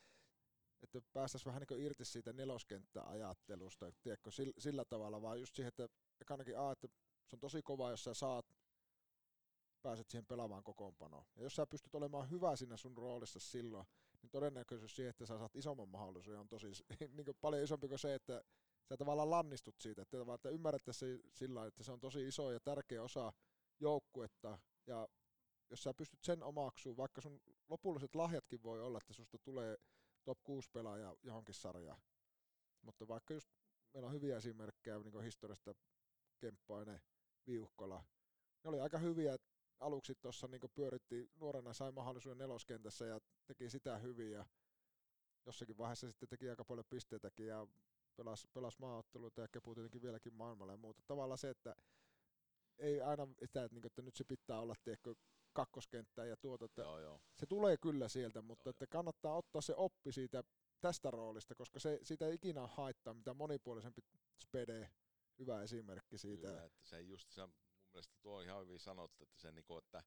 että päästäisiin vähän niin irti siitä neloskenttäajattelusta, tiedätkö, sillä, sillä tavalla, vaan just siihen, että ainakin A, että se on tosi kova, jos sä saat, pääset siihen pelaamaan kokoonpanoon. Ja jos sä pystyt olemaan hyvä siinä sun roolissa silloin, niin todennäköisyys siihen, että sä saat isomman mahdollisuuden on tosi niin paljon isompi kuin se, että sä tavallaan lannistut siitä, että, että ymmärrätte se sillä että se on tosi iso ja tärkeä osa joukkuetta, ja jos sä pystyt sen omaksuun, vaikka sun lopulliset lahjatkin voi olla, että susta tulee top 6 pelaaja johonkin sarjaan, mutta vaikka just meillä on hyviä esimerkkejä niin kuin historiasta, Kemppainen, Viuhkola, ne oli aika hyviä aluksi tuossa niin pyöritti nuorena, sai mahdollisuuden neloskentässä ja teki sitä hyvin ja jossakin vaiheessa sitten teki aika paljon pisteitäkin ja pelasi, pelasi maaotteluita ja kepuu tietenkin vieläkin maailmalla ja muuta. Tavallaan se, että ei aina sitä, että, niin kuin, että nyt se pitää olla tiedätkö, kakkoskenttää ja tuota, että joo, joo. se tulee kyllä sieltä, mutta joo, että kannattaa ottaa se oppi siitä tästä roolista, koska se, siitä ei ikinä haittaa, mitä monipuolisempi spede, hyvä esimerkki siitä. Kyllä, että se just se, mun mielestä tuo on ihan hyvin sanottu, että se niinku, että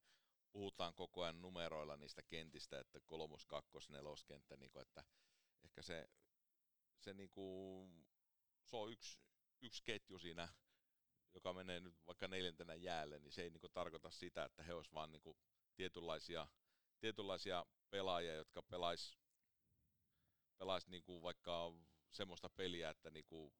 puhutaan koko ajan numeroilla niistä kentistä, että kolmos, kakkos, neloskenttä, niinku, että ehkä se, se, niinku, se on yksi, yksi ketju siinä, joka menee nyt vaikka neljäntenä jäälle, niin se ei niinku tarkoita sitä, että he olisivat vaan niinku tietynlaisia, tietynlaisia pelaajia, jotka pelais, pelais niinku vaikka semmoista peliä, että niinku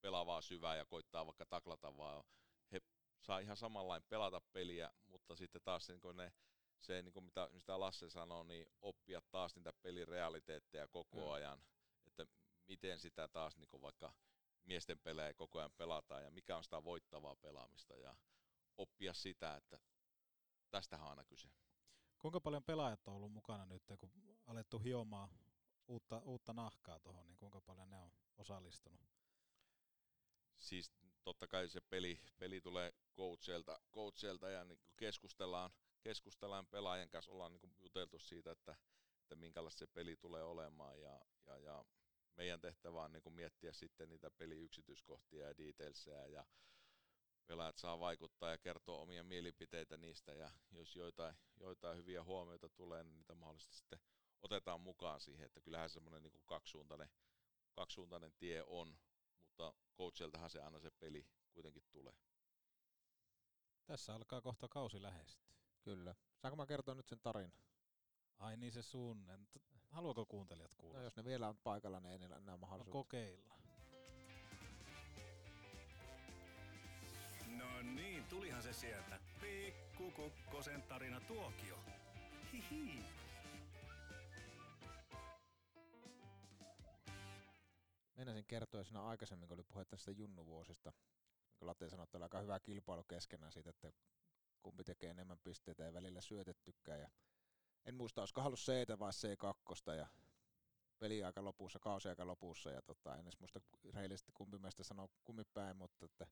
pelaa vaan syvää ja koittaa vaikka taklata vaan. He saa ihan samanlainen pelata peliä, mutta sitten taas niin ne, se, niin kuin mitä, mitä Lasse sanoi, niin oppia taas niitä pelin realiteetteja koko Kyllä. ajan, miten sitä taas niin kuin vaikka miesten pelejä koko ajan pelataan ja mikä on sitä voittavaa pelaamista ja oppia sitä, että tästähän on aina kyse. Kuinka paljon pelaajat on ollut mukana nyt, kun alettu hiomaan uutta, uutta nahkaa tuohon, niin kuinka paljon ne on osallistunut? Siis totta kai se peli, peli tulee coachilta, coachilta ja niin keskustellaan, keskustellaan pelaajan kanssa, ollaan niin juteltu siitä, että, että minkälaista se peli tulee olemaan ja, ja, ja meidän tehtävä on niin miettiä sitten niitä peliyksityiskohtia ja detailseja ja pelaajat saa vaikuttaa ja kertoa omia mielipiteitä niistä ja jos joitain, joitain hyviä huomioita tulee, niin niitä mahdollisesti sitten otetaan mukaan siihen, että kyllähän semmoinen niin kaksisuuntainen, kaksisuuntainen tie on, mutta coachiltahan se aina se peli kuitenkin tulee. Tässä alkaa kohta kausi lähestyä. Kyllä. Saanko mä kertoa nyt sen tarinan? Ai niin se sun. Haluaako kuuntelijat kuulla? No jos ne vielä on paikalla, niin ei niillä enää no mahdollisuutta. kokeillaan. No niin, tulihan se sieltä. Pikku Kukkosen tarina tuokio. Hihi. Meinasin kertoa siinä aikaisemmin, kun oli puhetta sitä junnuvuosista. Niin kuin Latte sanoi, että oli aika hyvä kilpailu keskenään siitä, että kumpi tekee enemmän pisteitä ja välillä syötettykään. Ja en muista, olisiko ollut C vai C2 ja peliaika lopussa, kausiaika lopussa. Ja tota, en edes muista rehellisesti kumpi meistä sanoo kummipäin, mutta että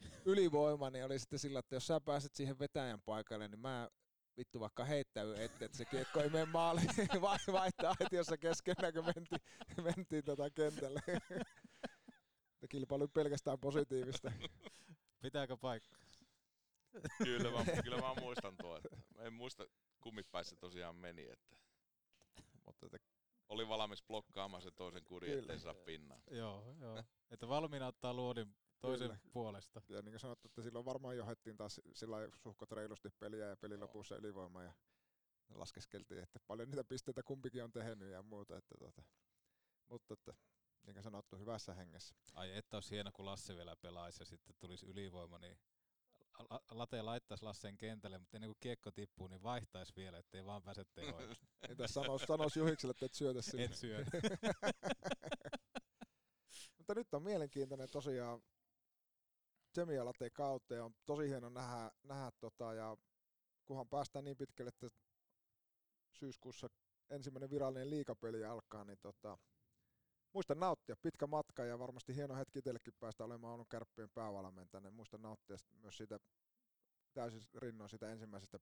ylivoima niin oli sitten sillä, että jos sä pääset siihen vetäjän paikalle, niin mä vittu vaikka heittäy eteen, että se kiekko ei mene maaliin, vai vaihtaa aitiossa keskenään, kun mentiin, mentiin tota kentälle. Että kilpailu pelkästään positiivista. Pitääkö paikka? Kyllä mä, kyllä mä muistan tuo. Että en muista kummipäissä tosiaan meni, että Mutta että oli valmis blokkaamaan se toisen kuri, Kyllä. ettei saa pinnaa. Joo, joo. Että valmiina ottaa luodin toisen Kyllä. puolesta. Ja niin kuin sanottu, että silloin varmaan johdettiin taas sillä suhkot reilusti peliä ja pelin lopussa ylivoima ja laskeskeltiin, että paljon niitä pisteitä kumpikin on tehnyt ja muuta. Että tota. Mutta että niin kuin sanottu, hyvässä hengessä. Ai että olisi hieno, kun Lasse vielä pelaisi ja sitten tulisi ylivoima, niin Late laittaisi Lassen kentälle, mutta ennen kuin kiekko tippuu, niin vaihtaisi vielä, ettei vaan pääse tehoille. Ei tässä sanois, sanois Juhikselle, että et syötä sinne. Et syötä. mutta nyt on mielenkiintoinen tosiaan Semi ja Late kautta on tosi hieno nähdä, nähdä tota, ja kunhan päästään niin pitkälle, että syyskuussa ensimmäinen virallinen liikapeli alkaa, niin tota, muista nauttia. Pitkä matka ja varmasti hieno hetki itsellekin päästä olemaan Oulun kärppien päävalmentajana. Muista nauttia myös siitä täysin rinnoin sitä ensimmäisestä.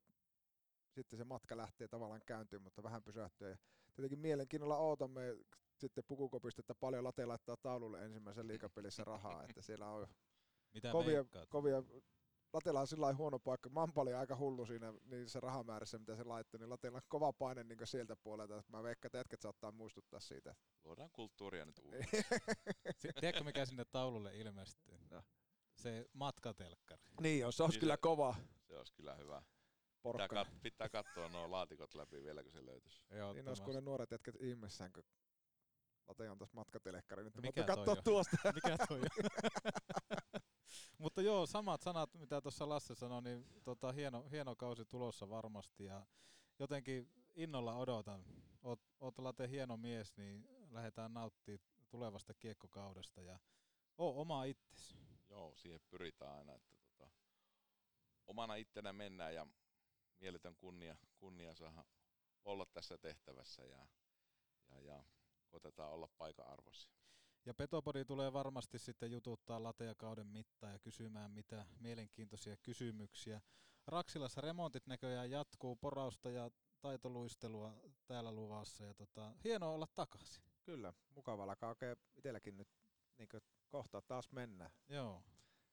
Sitten se matka lähtee tavallaan käyntiin, mutta vähän pysähtyä. Ja tietenkin mielenkiinnolla odotamme sitten pukukopista, että paljon late laittaa taululle ensimmäisen liikapelissä rahaa, että siellä on Mitä kovia, veikkaat? kovia Latella on sillä huono paikka. Mampali aika hullu siinä niin se rahamäärässä, mitä se laittoi, niin Latella on kova paine niin sieltä puolelta. Mä veikkaan, että jätket saattaa muistuttaa siitä. Luodaan kulttuuria nyt Niin. uudestaan. Si- Tiedätkö mikä sinne taululle ilmestyy? No. Se matkatelkkari. Niin on, se olisi Niin kyllä se- kova. Se olisi kyllä hyvä. Pitää, kat- pitää katsoa nuo laatikot läpi vielä, kun se löytyisi. Joo, Niin olisi, ne nuoret jätkät ihmeessään, kun Late on tässä matkatelekkari. Nyt Mikä voitte toi katsoa tuosta. Mikä toi on? Mutta joo, samat sanat, mitä tuossa Lasse sanoi, niin tota, hieno, hieno kausi tulossa varmasti ja jotenkin innolla odotan. Oot, oot Late hieno mies, niin lähdetään nauttimaan tulevasta kiekkokaudesta ja oo oma itsesi. Joo, siihen pyritään aina, että tota, omana ittenä mennään ja mieletön kunnia, kunnia saada olla tässä tehtävässä ja, ja, ja koitetaan olla paikan arvoisia. Ja Petopodi tulee varmasti sitten jututtaa lateja kauden mittaan ja kysymään mitä mielenkiintoisia kysymyksiä. Raksilassa remontit näköjään jatkuu, porausta ja taitoluistelua täällä luvassa ja tota, hienoa olla takaisin. Kyllä, mukava alkaa oikein itselläkin nyt niin kohta taas mennä. Joo.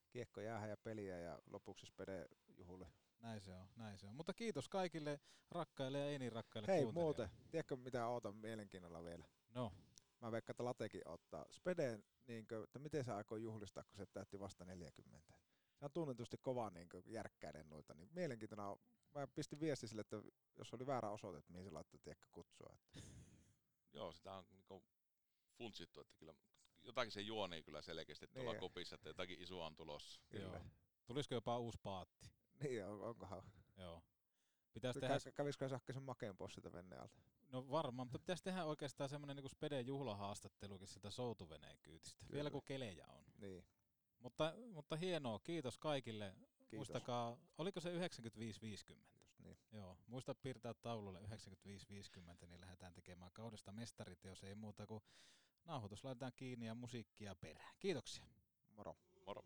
Kiekko jäähän ja peliä ja lopuksi spede juhulle. Näin se on, näin se on. Mutta kiitos kaikille rakkaille ja ei niin rakkaille Hei muuten, tiedätkö mitä ootan mielenkiinnolla vielä? No. Mä veikkaan, että Latekin ottaa. Spedeen, niin kuin, että miten se aikoo juhlistaa, kun se täytti vasta 40. Se on tunnetusti kova niin järkkäiden noita. Niin mielenkiintoinen on. Mä pistin viesti sille, että jos oli väärä osoite, että mihin se laittoi tiedätkö, kutsua. Että. Joo, sitä on niinku funtsittu, että kyllä jotakin se juoni kyllä selkeästi tuolla Niin. kopissa, että jotakin isoa on tulossa. Joo. Tulisiko jopa uusi paatti? Niin, on, onkohan. Joo. Pitäisi Kä- tehdä, Kävisikö Sakke sen makeen pois sitä vennealta? No varmaan, mutta pitäisi tehdä oikeastaan semmoinen niin Speden juhlahaastattelukin sitä soutuveneen kyytistä. Kyllä. Vielä kun kelejä on. Niin. Mutta, mutta hienoa, kiitos kaikille. Kiitos. Muistakaa, oliko se 95-50? Just niin. Joo, muista piirtää taululle 95-50, niin lähdetään tekemään kaudesta mestarit, jos ei muuta kuin nauhoitus laitetaan kiinni ja musiikkia perään. Kiitoksia. Moro. Moro.